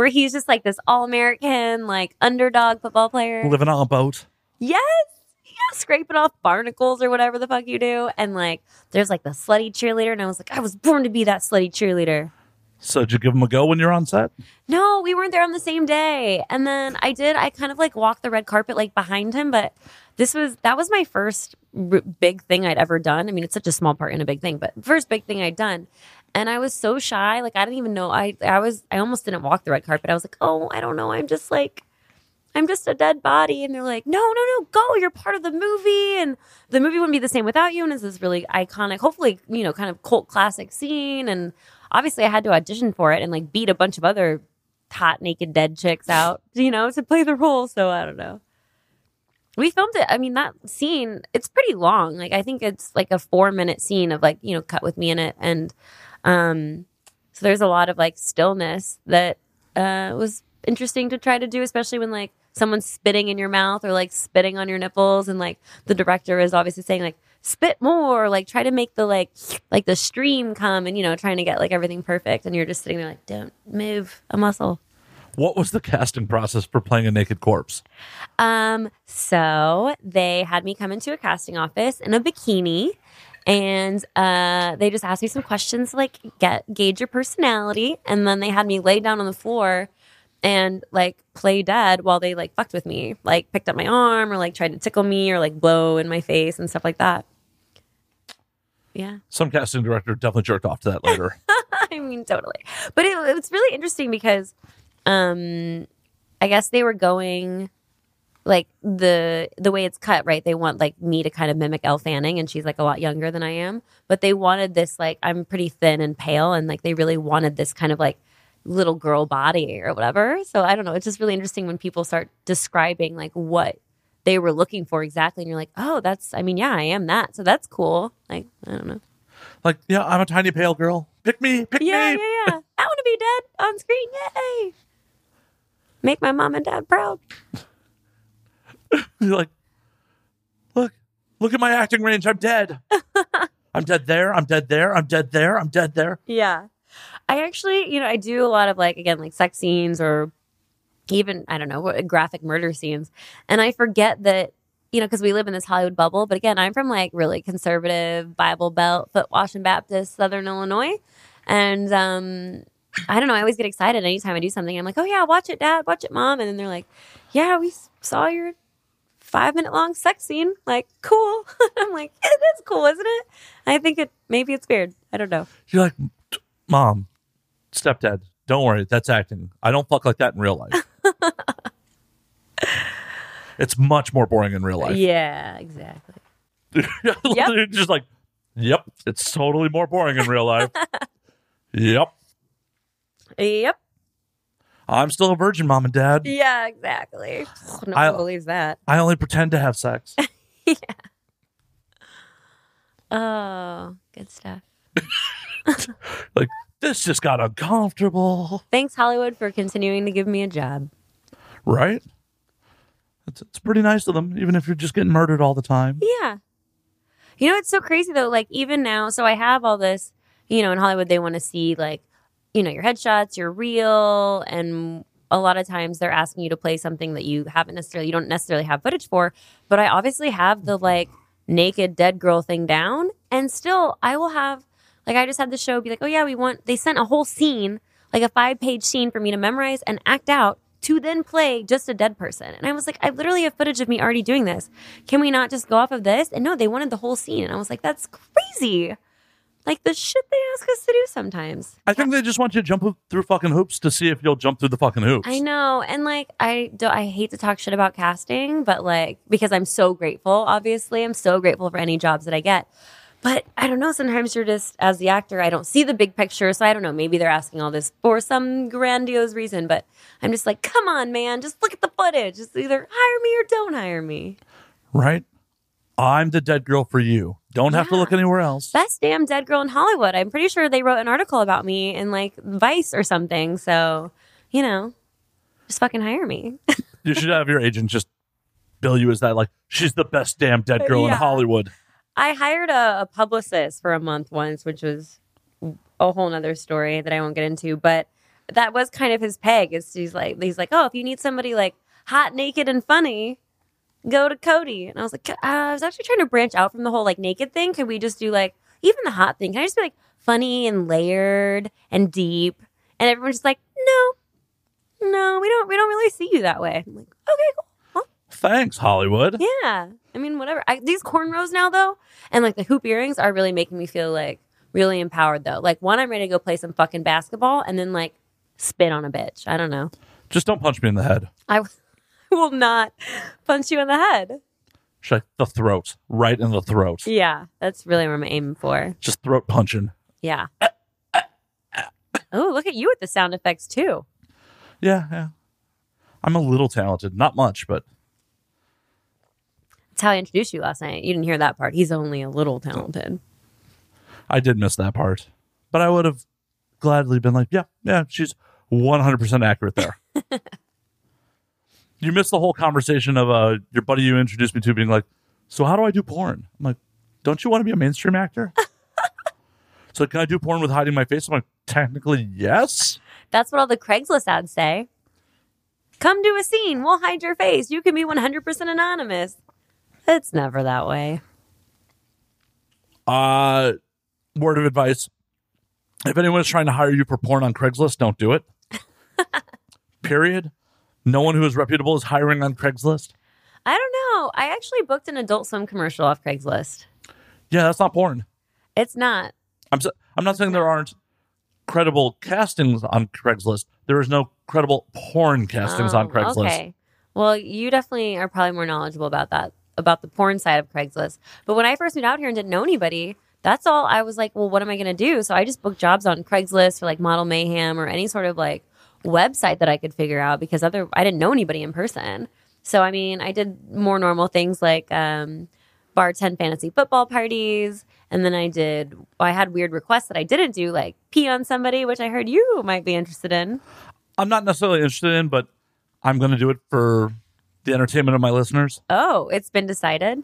B: where he's just like this all American, like underdog football player.
A: Living on a boat.
B: Yes. Yeah, scraping off barnacles or whatever the fuck you do. And like, there's like the slutty cheerleader. And I was like, I was born to be that slutty cheerleader.
A: So did you give him a go when you're on set?
B: No, we weren't there on the same day. And then I did, I kind of like walked the red carpet like behind him, but this was, that was my first r- big thing I'd ever done. I mean, it's such a small part in a big thing, but first big thing I'd done. And I was so shy. Like, I didn't even know. I, I was, I almost didn't walk the red carpet. I was like, oh, I don't know. I'm just like, I'm just a dead body. And they're like, no, no, no, go. You're part of the movie. And the movie wouldn't be the same without you. And it's this really iconic, hopefully, you know, kind of cult classic scene. And obviously, I had to audition for it and like beat a bunch of other hot, naked, dead chicks out, you know, to play the role. So I don't know. we filmed it. I mean, that scene, it's pretty long. Like, I think it's like a four minute scene of like, you know, cut with me in it. And um, so there's a lot of like stillness that uh, was interesting to try to do, especially when like someone's spitting in your mouth or like spitting on your nipples. And like the director is obviously saying, like, spit more, like try to make the like, like the stream come and, you know, trying to get like everything perfect. And you're just sitting there like, don't move a muscle.
A: What was the casting process for playing a naked corpse?
B: Um, so they had me come into a casting office in a bikini and uh they just asked me some questions like get gauge your personality and then they had me lay down on the floor and like play dead while they like fucked with me like picked up my arm or like tried to tickle me or like blow in my face and stuff like that yeah
A: Some casting director definitely jerked off to that later.
B: I mean, totally. But it, was really interesting because, um, I guess they were going like the the way it's cut, right? They want like me to kind of mimic Elle Fanning, and she's like a lot younger than I am. But they wanted this like I'm pretty thin and pale, and like they really wanted this kind of like little girl body or whatever. So I don't know. It's just really interesting when people start describing like what they were looking for exactly, and you're like, oh, that's. I mean, yeah, I am that. So that's cool. Like I don't know.
A: like, yeah, I'm a tiny pale girl. Pick me, pick
B: Yeah,
A: me.
B: yeah, yeah. Yeah. I want to be dead on screen. Yay! Make my mom and dad proud.
A: You're like, look, look at my acting range. I'm dead. I'm dead there. I'm dead there. I'm dead there. I'm dead there.
B: Yeah. I actually, you know, I do a lot of like, again, like sex scenes or even, I don't know, graphic murder scenes. And I forget that, you know, because we live in this Hollywood bubble. But again, I'm from like really conservative Bible Belt, foot washing Baptist, Southern Illinois. And um, I don't know, I always get excited anytime I do something. I'm like, oh yeah, watch it, dad, watch it, mom. And then they're like, yeah, we saw your five minute long sex scene. Like, cool. I'm like, it is cool, isn't it? I think it, maybe it's weird. I don't know.
A: You're like, mom, stepdad, don't worry. That's acting. I don't fuck like that in real life. it's much more boring in real life.
B: Yeah, exactly.
A: You're just like, yep, it's totally more boring in real life. yep.
B: Yep.
A: I'm still a virgin, mom and dad.
B: Yeah, exactly. No
A: I-
B: one believes that.
A: I only pretend to have sex. Yeah.
B: Oh, good stuff.
A: like, this just got uncomfortable.
B: Thanks, Hollywood, for continuing to give me a job.
A: Right? It's, it's pretty nice of them, even if you're just getting murdered all the time.
B: Yeah. You know, it's so crazy though. Like, even now, so I have all this, you know, in Hollywood, they want to see, like, you know, your headshots, your reel, and a lot of times they're asking you to play something that you haven't necessarily, you don't necessarily have footage for. But I obviously have the, mm-hmm. like, naked dead girl thing down. And still, I will have, like, I just had the show be like, oh, yeah, we want, they sent a whole scene, like a five page scene for me to memorize and act out to then play just a dead person. And I was like, I literally have footage of me already doing this. Can we not just go off of this? And no, they wanted the whole scene. And I was like, that's crazy. Like the shit they ask us to do sometimes.
A: I think they just want you to jump through fucking hoops to see if you'll jump through the fucking hoops.
B: I know. And like, I do, I hate to talk shit about casting, but like, because I'm so grateful, obviously, I'm so grateful for any jobs that I get. But I don't know. Sometimes you're just, as the actor, I don't see the big picture. So I don't know. Maybe they're asking all this for some grandiose reason. But I'm just like, come on, man. Just look at the footage. Just either hire me or don't hire me.
A: Right? I'm the dead girl for you. Don't have to look anywhere else.
B: Best damn dead girl in Hollywood. I'm pretty sure they wrote an article about me in like Vice or something. So, you know, just fucking hire me.
A: you should have your agent just bill you as that, like, she's the best damn dead girl in Hollywood.
B: I hired a, a publicist for a month once, which was a whole nother story that I won't get into. But that was kind of his peg. Is he's like he's like, oh, if you need somebody like hot, naked, and funny, go to Cody. And I was like, uh, I was actually trying to branch out from the whole like naked thing. Could we just do like even the hot thing? Can I just be like funny and layered and deep? And everyone's just like, no, no, we don't we don't really see you that way. I'm like, okay, cool.
A: Thanks, Hollywood.
B: yeah. I mean, whatever. I, these cornrows now, though, and like the hoop earrings are really making me feel like really empowered, though. Like, one, I'm ready to go play some fucking basketball and then like spit on a bitch. I don't know.
A: Just don't punch me in the head.
B: I will not punch you in the head.
A: The throat, right in the throat.
B: Yeah. That's really what I'm aiming for.
A: Just throat punching.
B: Yeah. oh, look at you with the sound effects, too.
A: Yeah, yeah. I'm a little talented. Not much, but
B: That's how I introduced you last night. You didn't hear that part. He's only a little talented.
A: I did miss that part, but I would have gladly been like, yeah, yeah, she's 100% accurate there. you missed the whole conversation of uh, your buddy you introduced me to being like, so how do I do porn? I'm like, don't you want to be a mainstream actor? so can I do porn with hiding my face? I'm like, technically, yes.
B: That's what all the Craigslist ads say. Come do a scene. We'll hide your face. You can be 100% anonymous. It's never that way.
A: Uh, word of advice: if anyone is trying to hire you for porn on Craigslist, don't do it. Period. No one who is reputable is hiring on Craigslist.
B: I don't know. I actually booked an Adult Swim commercial off Craigslist.
A: Yeah, that's not porn.
B: It's not.
A: I'm s- I'm not saying there aren't credible castings on Craigslist. There is no credible porn castings on
B: Oh,
A: Craigslist.
B: Okay. Well, you definitely are probably more knowledgeable about that, about the porn side of Craigslist. But when I first moved out here and didn't know anybody, that's all I was like, well, what am I going to do? So I just booked jobs on Craigslist for like Model Mayhem or any sort of like website that I could figure out because other I didn't know anybody in person. So I mean, I did more normal things like um, bartend fantasy football parties, and then I did. I had weird requests that I didn't do, like pee on somebody, which I heard you might be interested in.
A: I'm not necessarily interested in, but I'm going to do it for the entertainment of my listeners.
B: Oh, it's been decided.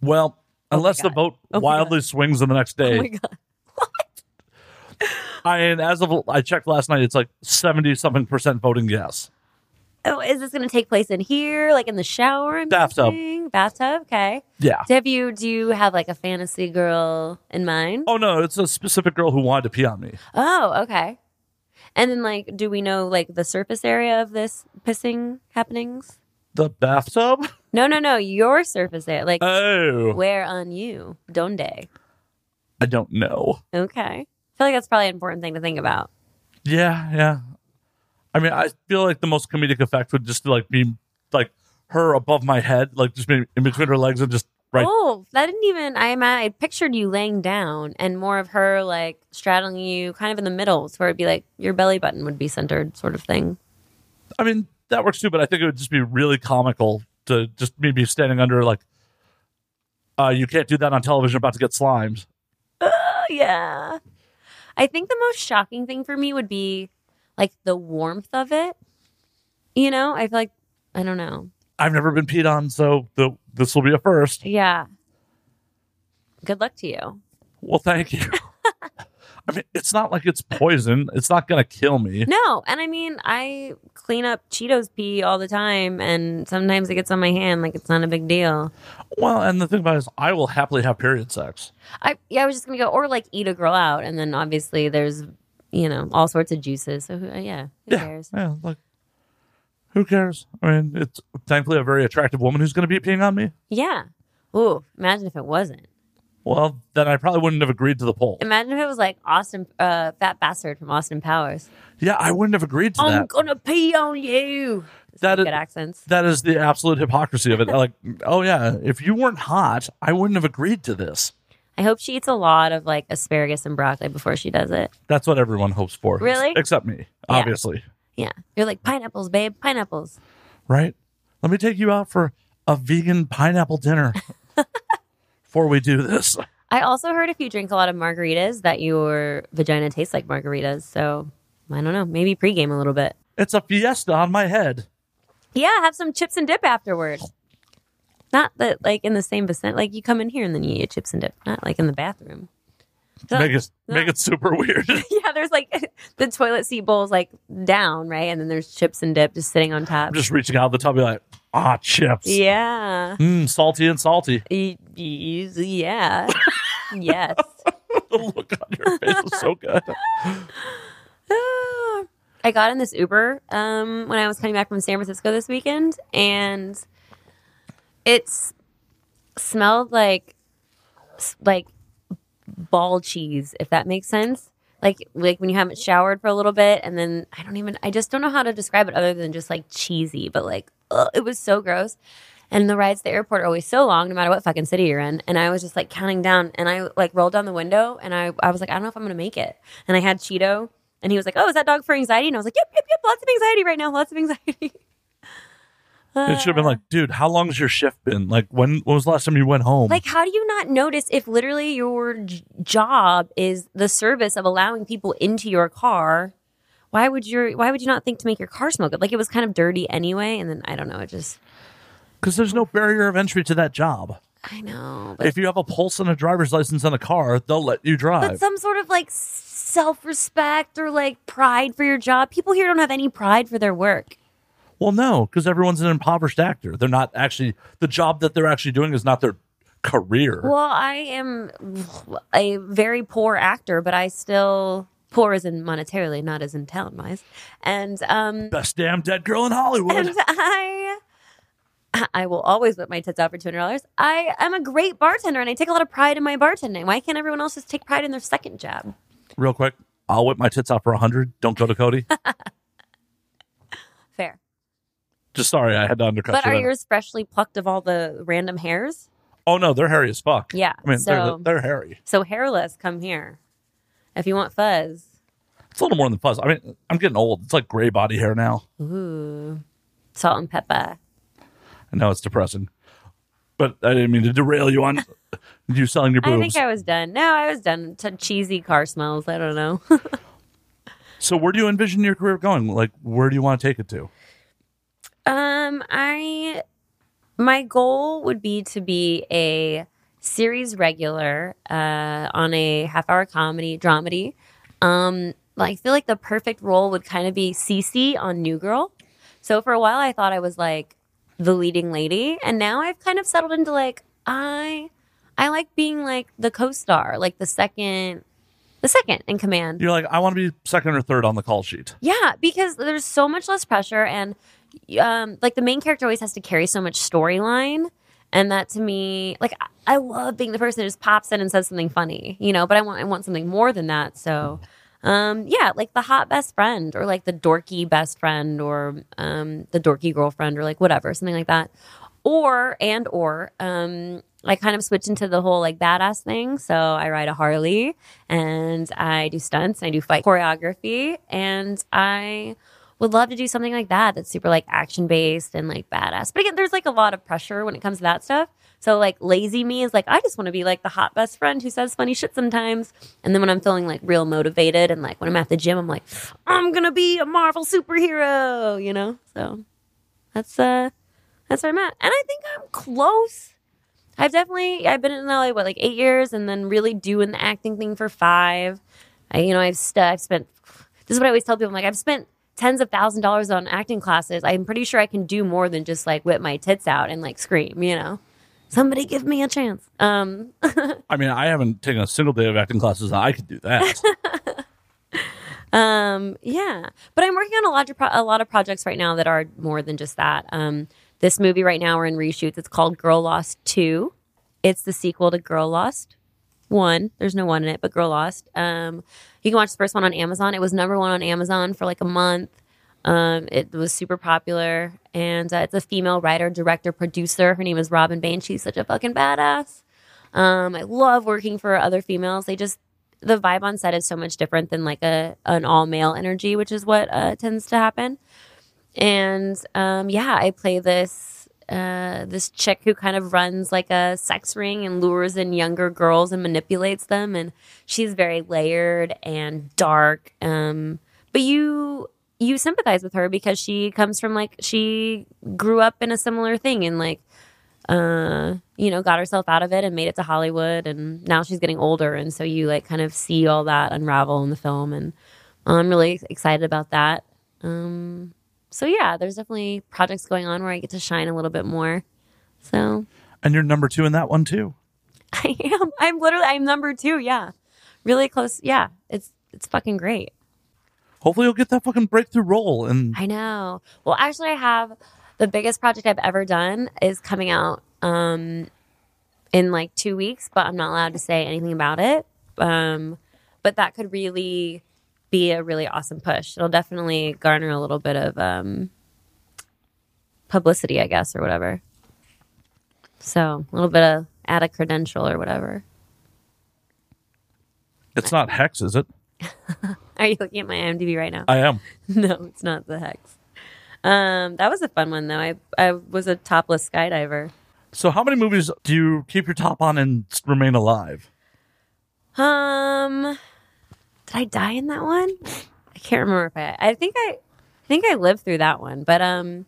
A: Well, unless the
B: God.
A: vote
B: Oh
A: wildly swings in the next day.
B: Oh my god.
A: I and as of I checked last night, it's like seventy something percent voting yes.
B: Oh, is this going to take place in here, like in the shower? I'm
A: Bathtub.
B: guessing? Bathtub. Okay.
A: Yeah.
B: So have you? Do you have like a fantasy girl in mind?
A: Oh no, it's a specific girl who wanted to pee on me.
B: Oh, okay. And then, like, do we know like the surface area of this pissing happenings?
A: The bathtub?
B: No, no, no. Your surface area, like
A: Oh,
B: where on you? Donde?
A: I don't know.
B: Okay. I feel like that's probably an important thing to think about.
A: Yeah, yeah. I mean, I feel like the most comedic effect would just like be like her above my head, like just in between her legs and just right.
B: Oh, that didn't even. I I pictured you laying down and more of her like straddling you, kind of in the middle, so where it'd be like your belly button would be centered, sort of thing.
A: I mean, that works too, but I think it would just be really comical to just maybe standing under like, uh, you can't do that on television. About to get slimed.
B: Oh yeah. I think the most shocking thing for me would be like the warmth of it. You know, I feel like I don't know.
A: I've never been peed on, so the, this will be a first.
B: Yeah. Good luck to you.
A: Well, thank you. I mean, it's not like it's poison. It's not going to kill me.
B: No, and I mean, I clean up Cheetos pee all the time, and sometimes it gets on my hand. Like it's not a big deal.
A: Well, and the thing about it is, I will happily have period sex.
B: I yeah, I was just gonna go or like eat a girl out, and then obviously there's you know all sorts of juices. So who, uh, yeah, who
A: Yeah,
B: cares?
A: yeah. Like, who cares? I mean, it's thankfully a very attractive woman who's going to be peeing on me.
B: Yeah. Ooh, imagine if it wasn't.
A: Well, then I probably wouldn't have agreed to the poll.
B: Imagine if it was like Austin, uh, Fat Bastard from Austin Powers.
A: Yeah, I wouldn't have agreed to that.
B: I'm gonna pee on you.
A: That
B: Good accents.
A: That is the absolute hypocrisy of it. like, oh yeah, if you weren't hot, I wouldn't have agreed to this.
B: I hope she eats a lot of like asparagus and broccoli before she does it.
A: That's what everyone hopes for.
B: Really?
A: Except me,
B: Yeah.
A: obviously.
B: Yeah, you're like pineapples, babe, pineapples.
A: Right? Let me take you out for a vegan pineapple dinner before we do this.
B: I also heard if you drink a lot of margaritas that your vagina tastes like margaritas. So I don't know, maybe pregame a little bit.
A: It's a fiesta on my head.
B: Yeah, have some chips and dip afterward. Not that like in the same vicinity. Like you come in here and then you eat chips and dip. Not like in the bathroom. So-
A: Make it make it super weird.
B: yeah, there's like the toilet seat bowl's like down, right? And then there's chips and dip just sitting on top.
A: I'm just reaching out the top, be like, ah, chips.
B: yeah.
A: Mm, salty and salty.
B: Y- y- Yeah. yes.
A: The look on your face is so good.
B: I got in this Uber um, when I was coming back from San Francisco this weekend, and it's smelled like like ball cheese, if that makes sense. Like like when you haven't showered for a little bit, and then I don't even I just don't know how to describe it other than just like cheesy, but like ugh, it was so gross. And the rides to the airport are always so long, no matter what fucking city you're in. And I was just like counting down, and I like rolled down the window, and I I was like I don't know if I'm gonna make it. And I had Cheeto, and he was like, "Oh, is that dog for anxiety?" And I was like, "Yep, yep, yep. Lots of anxiety right now. Lots of anxiety."
A: It should have been like, dude, how long has your shift been? Like, when, when was the last time you went home?
B: Like, how do you not notice if literally your j- job is the service of allowing people into your car? Why would your Why would you not think to make your car smell good? Like it was kind of dirty anyway, and then I don't know. It just
A: Because there's no barrier of entry to that job.
B: I know, but,
A: If you have a pulse and a driver's license and a car, they'll let you drive.
B: but some sort of like self respect or like pride for your job. People here don't have any pride for their work.
A: Well, no, because everyone's an impoverished actor. They're not actually the job that they're actually doing is not their career.
B: Well, I am a very poor actor, but I still poor as in monetarily, not as in talent wise, and um.
A: Best damn dead girl in Hollywood.
B: and I I will always whip my tits out for two hundred dollars. I am a great bartender and I take a lot of pride in my bartending. Why can't everyone else just take pride in their second job?
A: Real quick, I'll whip my tits out for a hundred. Don't go to Cody. Just sorry, I had to undercut
B: But
A: you.
B: are
A: there.
B: yours freshly plucked of all the random hairs?
A: oh no, they're hairy as fuck.
B: Yeah,
A: I mean
B: so-
A: they're they're hairy.
B: So hairless, come here. If you want fuzz.
A: It's a little more than fuzz. I mean, I'm getting old. It's like gray body hair now.
B: Ooh. Salt and pepper.
A: I know it's depressing, but I didn't mean to derail you on you selling your boobs.
B: I think I was done. No, I was done. To cheesy car smells. I don't know.
A: so where do you envision your career going? Like, where do you want to take it to?
B: Um, I my goal would be to be a series regular uh, on a half hour comedy dramedy. Um, I feel like the perfect role would kind of be Cece on New Girl. So for a while, I thought I was like the leading lady, and now I've kind of settled into like I I like being like the co-star, like the second the second in command.
A: You're like, I want to be second or third on the call sheet.
B: Yeah, because there's so much less pressure, and um, like the main character always has to carry so much storyline, and that to me, like I- love being the person that just pops in and says something funny, you know. But I want I want something more than that. So, um, yeah, like the hot best friend, or like the dorky best friend, or um, the dorky girlfriend, or like whatever, something like that, or and or um. I kind of switched into the whole like badass thing. So I ride a Harley and I do stunts, and I do fight choreography, and I would love to do something like that that's super like action based and like badass. But again, there's like a lot of pressure when it comes to that stuff. So like lazy me is like I just want to be like the hot best friend who says funny shit sometimes. And then when I'm feeling like real motivated and like when I'm at the gym, I'm like, I'm gonna be a Marvel superhero, you know? So that's uh that's where I'm at. And I think I'm close. I've definitely I've been in LA what like eight years, and then really doing the acting thing for five. I you know I've st- I've spent. This is what I always tell people. I'm like I've spent tens of thousand dollars on acting classes. I'm pretty sure I can do more than just like whip my tits out and like scream. You know, somebody give me a chance. Um,
A: I mean, I haven't taken a single day of acting classes. I could do that.
B: Um, yeah, but I'm working on a lot of pro- a lot of projects right now that are more than just that. Um, this movie right now we're in reshoots. It's called Girl Lost Two. It's the sequel to Girl Lost One. There's no one in it, but Girl Lost. Um, you can watch the first one on Amazon. It was number one on Amazon for like a month. Um, it was super popular, and uh, it's a female writer, director, producer. Her name is Robin Bain. She's such a fucking badass. Um, I love working for other females. They just the vibe on set is so much different than like a an all male energy, which is what uh, tends to happen. And um, yeah, I play this uh, this chick who kind of runs like a sex ring and lures in younger girls and manipulates them, and she's very layered and dark. Um, but you you sympathize with her because she comes from like she grew up in a similar thing and like uh, you know, got herself out of it and made it to Hollywood, and now she's getting older, and so you like kind of see all that unravel in the film, and I'm really excited about that. Um, so yeah, there's definitely projects going on where I get to shine a little bit more. So
A: and you're number two in that one too.
B: I am. I'm literally. I'm number two. Yeah, really close. Yeah, it's it's fucking great.
A: Hopefully, you'll get that fucking breakthrough role. And
B: I know. Well, actually, I have the biggest project I've ever done is coming out um, in like two weeks, but I'm not allowed to say anything about it. Um, but that could really be a really awesome push. It'll definitely garner a little bit of um, publicity, I guess, or whatever. So a little bit of add a credential or whatever.
A: it's not Hex, is it?
B: Are you looking at my IMDb right now?
A: I am.
B: no, it's not the hex. Um, that was a fun one though. I I was a topless skydiver.
A: So, how many movies do you keep your top on and remain alive?
B: Um, did I die in that one? I can't remember if I. I think I, I think I lived through that one. But um,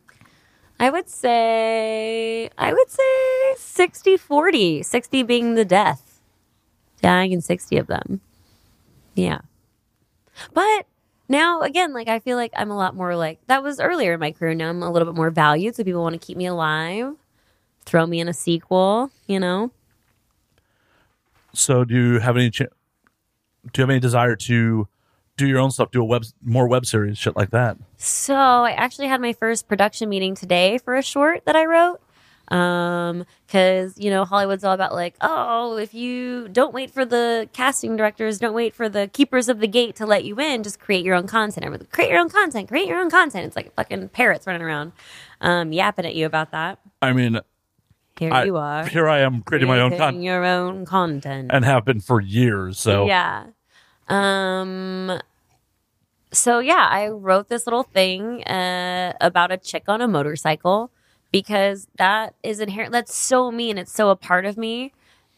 B: I would say I would say 60 40. 60 being the death, dying in sixty of them. Yeah, but now again, like I feel like I'm a lot more like that was earlier in my career. Now I'm a little bit more valued, so people want to keep me alive, throw me in a sequel. You know.
A: So, do you have any? Ch- do you have any desire to do your own stuff? Do a web more web series, shit like that?
B: So I actually had my first production meeting today for a short that I wrote. Um, cause you know, Hollywood's all about like, oh, if you don't wait for the casting directors, don't wait for the keepers of the gate to let you in, just create your own content. Everyone, create your own content, create your own content. It's like fucking parrots running around, um, yapping at you about that.
A: I mean,
B: Here
A: I,
B: you are.
A: here I am creating my own content
B: your own content.
A: and have been for years. So,
B: Yeah. Um so yeah, I wrote this little thing uh, about a chick on a motorcycle because that is inherent that's so me and it's so a part of me.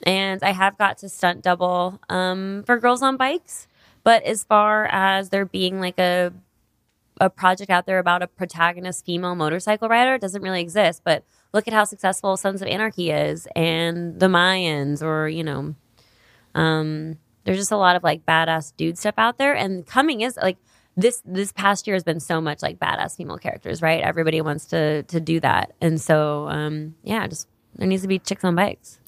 B: And I have got to stunt double um for girls on bikes. But as far as there being like a a project out there about a protagonist female motorcycle rider it doesn't really exist. But look at how successful Sons of Anarchy is and the Mayans or, you know, um, there's just a lot of like badass dude stuff out there, and coming is like this. This past year has been so much like badass female characters, right? Everybody wants to to do that, and so um, yeah, just there needs to be chicks on bikes.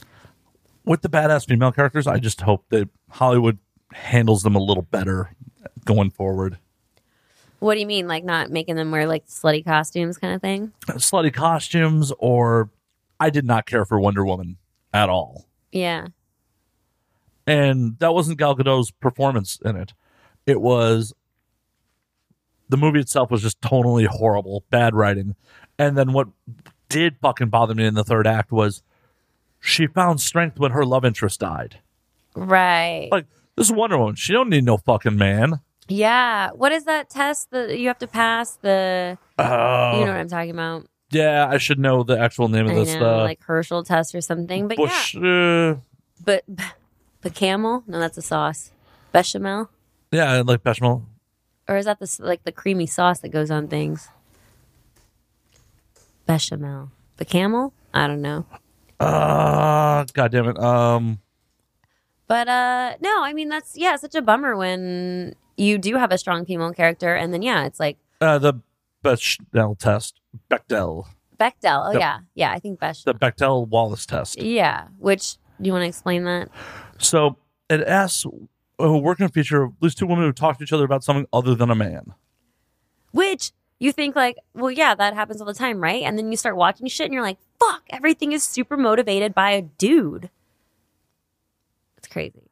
A: with the badass female characters, I just hope that Hollywood handles them a little better going forward.
B: What do you mean, like not making them wear like slutty costumes, kind of thing?
A: Slutty costumes, or I did not care for Wonder Woman at all.
B: Yeah,
A: and that wasn't Gal Gadot's performance in it. It was the movie itself was just totally horrible, bad writing. And then what did fucking bother me in the third act was she found strength when her love interest died.
B: right.
A: Like this is Wonder Woman. She don't need no fucking man.
B: yeah. What is that test that you have to pass? The
A: Oh,
B: you know what I'm talking about?
A: yeah, I should know the actual name of
B: I
A: this.
B: know,
A: uh,
B: like Herschel test or something. But yeah,
A: Bush. Uh,
B: but but camel? No, that's a sauce. Bechamel.
A: yeah, I like bechamel.
B: or is that the like the creamy sauce that goes on things? Bechamel, the camel. I don't know,
A: Uh, God damn it. Um,
B: but uh, no. I mean, that's yeah, such a bummer when you do have a strong female character, and then yeah, it's like
A: uh, the Bechdel test. Bechdel.
B: Bechdel. Oh
A: Yep.
B: yeah, yeah. I think Bechdel.
A: The Bechdel Wallace test.
B: yeah. Which do you want to explain that?
A: So it asks a working feature of at least two women who talk to each other about something other than a man.
B: Which you think like, well, yeah, that happens all the time, right? And then you start watching shit, and you're like, fuck, everything is super motivated by a dude. It's crazy.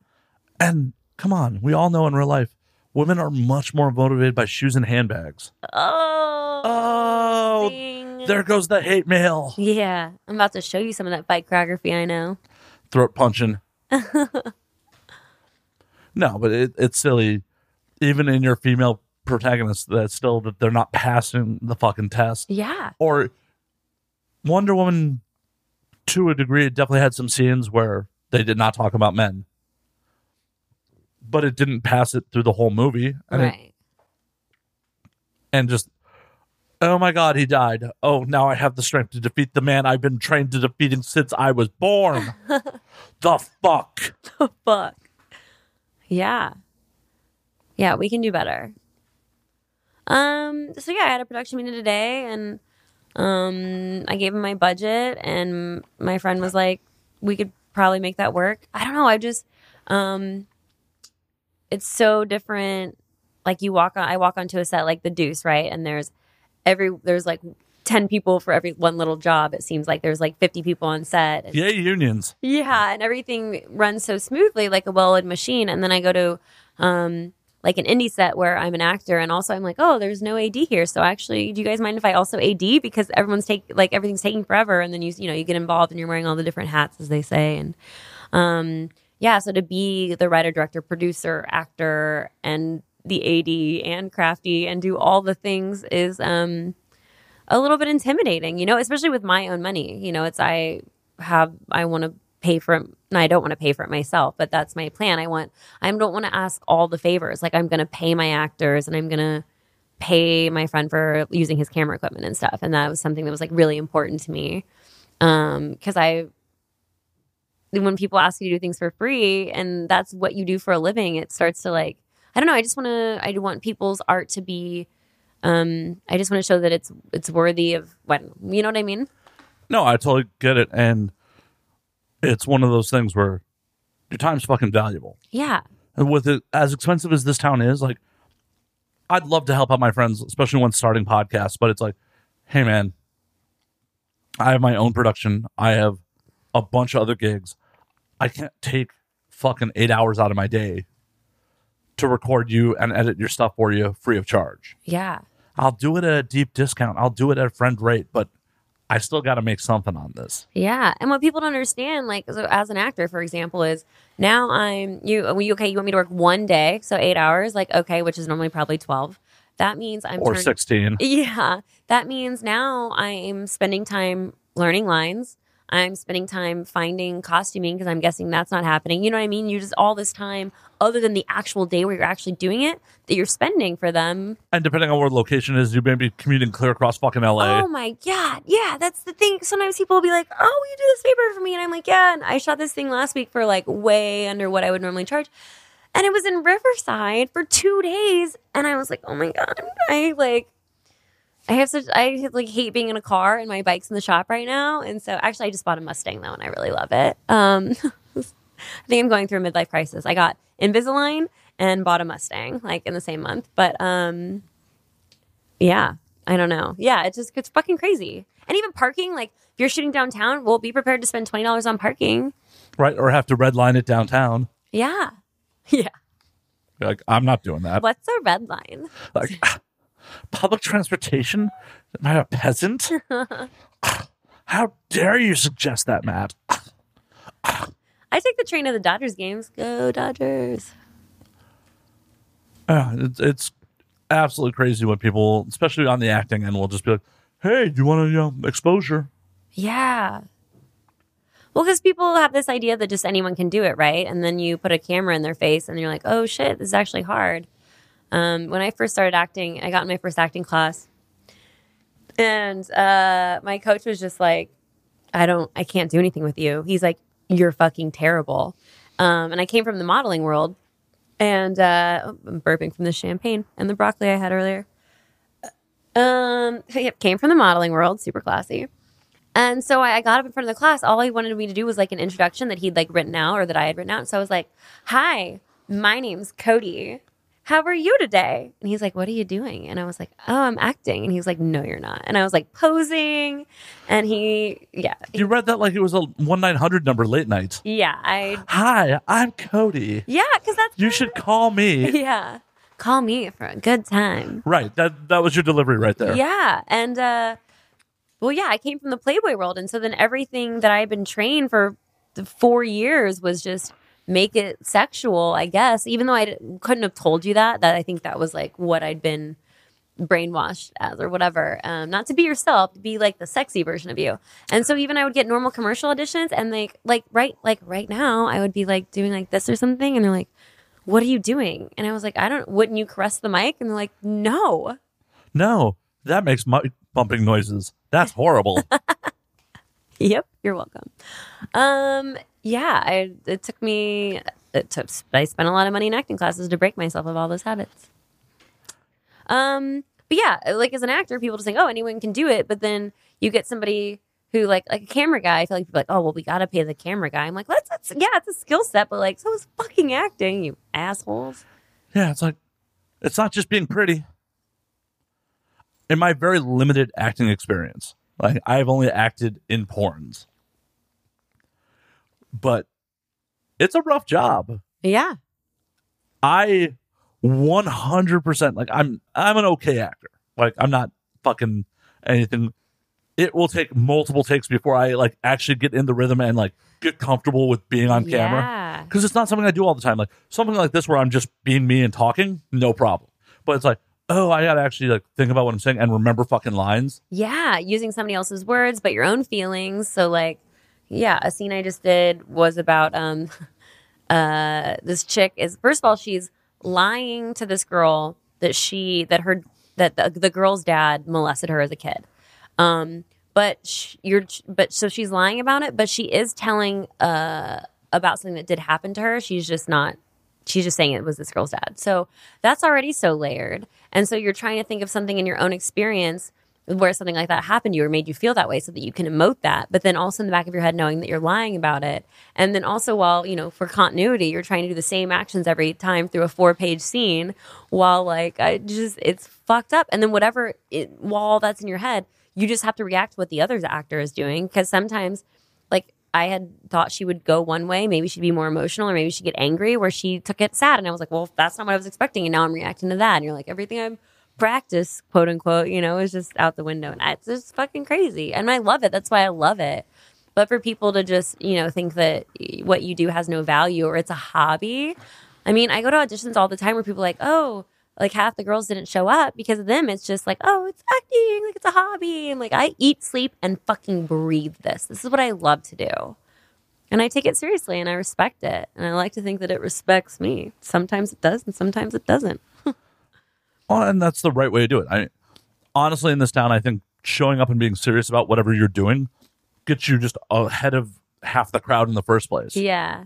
A: And come on, we all know in real life, women are much more motivated by shoes and handbags.
B: Oh.
A: Oh,
B: ding.
A: there goes the hate mail.
B: Yeah, I'm about to show you some of that bikeography I know.
A: Throat punching. No, but it, it's silly. Even in your female protagonists, that still that they're not passing the fucking test.
B: Yeah.
A: or Wonder Woman to a degree it definitely had some scenes where they did not talk about men. But it didn't pass it through the whole movie. And, it- and just oh my god, he died. Oh, now I have the strength to defeat the man I've been trained to defeating since I was born. the fuck.
B: The fuck. Yeah. Yeah, we can do better. Um, so yeah, I had a production meeting today and um I gave him my budget and my friend was like, we could probably make that work. I don't know, I just um it's so different. Like you walk on I walk onto a set like the deuce, right? And there's every there's like 10 people for every one little job. It seems like there's like 50 people on set. And
A: Yay, unions.
B: yeah, and everything runs so smoothly like a well-oiled machine. And then I go to um like an indie set where I'm an actor and also I'm like, oh, there's no AD here. So actually, do you guys mind if I also AD because everyone's take like everything's taking forever and then you you know, you get involved and you're wearing all the different hats as they say and um yeah, so to be the writer, director, producer, actor and the AD and crafty and do all the things is um a little bit intimidating, you know, especially with my own money. You know, it's I have I want to pay for it. No, I don't want to pay for it myself, but that's my plan. I want I don't want to ask all the favors. Like I'm going to pay my actors and I'm going to pay my friend for using his camera equipment and stuff. And that was something that was like really important to me. Um, cuz I when people ask you to do things for free and that's what you do for a living, it starts to like I don't know, I just want to I want people's art to be um I just want to show that it's it's worthy of when you know what I mean?
A: No, I totally get it. And it's one of those things where your time's fucking valuable.
B: Yeah.
A: And with it as expensive as this town is, like I'd love to help out my friends, especially when starting podcasts, but it's like, hey man, I have my own production. I have a bunch of other gigs. I can't take fucking eight hours out of my day to record you and edit your stuff for you free of charge.
B: Yeah.
A: I'll do it at a deep discount. I'll do it at a friend rate, but I still got to make something on this.
B: Yeah, and what people don't understand, like so as an actor, for example, is now I'm you. Okay, you want me to work one day, so eight hours, like okay, which is normally probably twelve. That means I'm
A: Or 16.
B: Yeah, that means now I'm spending time learning lines. I'm spending time finding costuming because I'm guessing that's not happening. You know what I mean? You just all this time, other than the actual day where you're actually doing it, that you're spending for them.
A: And depending on where the location is, you may be commuting clear across fucking LA.
B: Oh my god, yeah, that's the thing. Sometimes people will be like, "Oh, will you do this favor for me?" And I'm like, "Yeah." And I shot this thing last week for like way under what I would normally charge, and it was in Riverside for two days. And I was like, "Oh my god, I like." I have such I like hate being in a car and my bike's in the shop right now. And so actually I just bought a Mustang though and I really love it. Um I think I'm going through a midlife crisis. I got Invisalign and bought a Mustang like in the same month. But um yeah, I don't know. Yeah, it's just it's fucking crazy. And even parking, like if you're shooting downtown, well be prepared to spend twenty dollars on parking.
A: Right? Or have to redline it downtown.
B: Yeah. Yeah.
A: Like, I'm not doing that.
B: What's a red line?
A: Like, public transportation? Am I a peasant? How dare you suggest that, Matt?
B: I take the train to the Dodgers games. Go Dodgers.
A: Uh, it's, it's absolutely crazy when people, especially on the acting end, will just be like, hey, do you want to, know exposure?
B: Yeah. Well, because people have this idea that just anyone can do it, right? And then you put a camera in their face and you're like, oh shit, this is actually hard. Um, when I first started acting, I got in my first acting class. And uh, my coach was just like, I don't, I can't do anything with you. He's like, you're fucking terrible. Um, and I came from the modeling world. And uh, I'm burping from the champagne and the broccoli I had earlier. Um, came from the modeling world, super classy. And so I got up in front of the class. All he wanted me to do was like an introduction that he'd like written out or that I had written out. So I was like, "Hi, my name's Cody. How are you today?" And he's like, "What are you doing?" And I was like, "Oh, I'm acting." And he was like, "No, you're not." And I was like posing. And he, yeah,
A: You read that like it was a 1 900 number late night.
B: yeah, I,
A: Hi, I'm Cody.
B: yeah, because that's
A: You should call me.
B: yeah. Call me for a good time.
A: right. That that was your delivery right there.
B: Yeah. And uh well yeah, I came from the Playboy world and so then everything that I had been trained for the 4 years was just make it sexual, I guess. Even though I d- couldn't have told you that, that I think that was like what I'd been brainwashed as or whatever. Um, not to be yourself, to be like the sexy version of you. And so even I would get normal commercial auditions and like like right like right now I would be like doing like this or something and they're like, What are you doing? And I was like, I don't wouldn't you caress the mic? And they're like, No.
A: No, that makes mic bumping noises. That's horrible.
B: Yep, you're welcome. Um, yeah, I it took me it took I spent a lot of money in acting classes to break myself of all those habits. Um, but yeah, like as an actor, people just think, oh, anyone can do it, but then you get somebody who like like a camera guy. I feel like people like, oh, well, we gotta pay the camera guy. I'm like, that's, that's yeah, it's a skill set, but like, so is fucking acting, you assholes.
A: yeah, it's like it's not just being pretty. In my very limited acting experience, like I've only acted in porns. But it's a rough job.
B: Yeah,
A: I 100% like I'm I'm an okay actor. Like I'm not fucking anything. It will take multiple takes before I like actually get in the rhythm and like get comfortable with being on camera.
B: Yeah.
A: Cuz it's not something I do all the time. Like something like this where I'm just being me and talking, no problem. But it's like oh, I gotta actually like think about what I'm saying and remember fucking lines.
B: Yeah, using somebody else's words but your own feelings. So like, yeah, a scene I just did was about um uh this chick is first of all she's lying to this girl that she that her that the, the girl's dad molested her as a kid. Um but sh- you're but so she's lying about it but she is telling uh about something that did happen to her. She's just not she's just saying it was this girl's dad. So that's already so layered. And so you're trying to think of something in your own experience where something like that happened to you or made you feel that way so that you can emote that. But then also in the back of your head knowing that you're lying about it. And then also while, you know, for continuity, you're trying to do the same actions every time through a four page scene while like I just it's fucked up. And then whatever it, while that's in your head, you just have to react to what the other actor is doing. Cause sometimes like I had thought she would go one way. Maybe she'd be more emotional or maybe she'd get angry where she took it sad. And I was like, well, that's not what I was expecting. And now I'm reacting to that. And you're like, everything I've practiced, quote unquote, you know, is just out the window. And it's just fucking crazy. And I love it. That's why I love it. But for people to just, you know, think that what you do has no value or it's a hobby. I mean, I go to auditions all the time where people are like, oh, like half the girls didn't show up because of them. It's just like, oh, it's acting, like it's a hobby. And like I eat, sleep, and fucking breathe this. This is what I love to do. And I take it seriously and I respect it. And I like to think that it respects me. Sometimes it does and sometimes it doesn't.
A: Oh, and that's the right way to do it. I honestly, in this town, I think showing up and being serious about whatever you're doing gets you just ahead of half the crowd in the first place.
B: Yeah.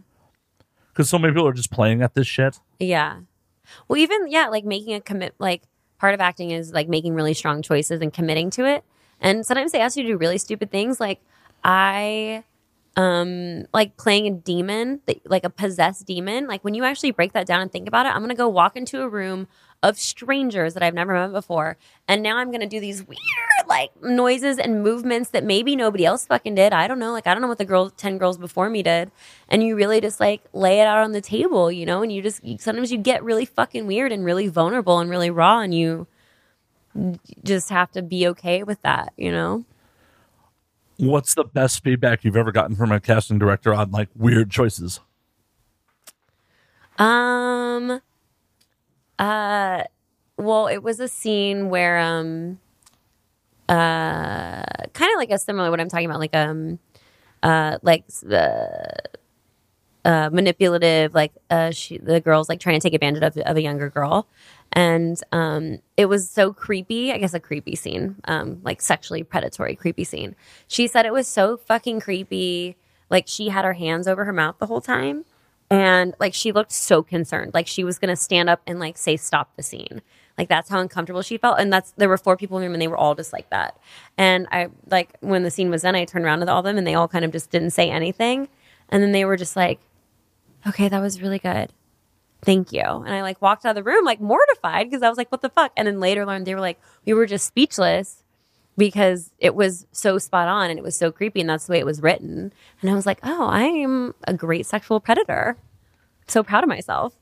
A: Because so many people are just playing at this shit.
B: Yeah. Well, even, yeah, like making a commit, like part of acting is like making really strong choices and committing to it. And sometimes they ask you to do really stupid things. Like, I, um, like playing a demon, like a possessed demon. Like, when you actually break that down and think about it, I'm going to go walk into a room of strangers that I've never met before. And now I'm going to do these weird, like, noises and movements that maybe nobody else fucking did. I don't know. Like, I don't know what the girls, 10 girls before me did. And you really just like lay it out on the table, you know? And you just, sometimes you get really fucking weird and really vulnerable and really raw. And you just have to be okay with that, you know?
A: What's the best feedback you've ever gotten from a casting director on like weird choices?
B: Um uh well it was a scene where um uh kind of like a similar what I'm talking about like um uh like uh, uh manipulative like uh she, the girl's like trying to take advantage of, of a younger girl. And um it was so creepy i guess a creepy scene um like sexually predatory creepy scene. She said it was so fucking creepy like she had her hands over her mouth the whole time and like she looked so concerned like she was gonna stand up and like say stop the scene. Like that's how uncomfortable she felt. And that's there were four people in the room and they were all just like that. And i like when the scene was done i turned around to all of them and they all kind of just didn't say anything. And then they were just like okay that was really good. Thank you. And i like walked out of the room like mortified because i was like what the fuck? And then later learned they were like we were just speechless because it was so spot on and it was so creepy and that's the way it was written. And i was like oh i am a great sexual predator. So proud of myself.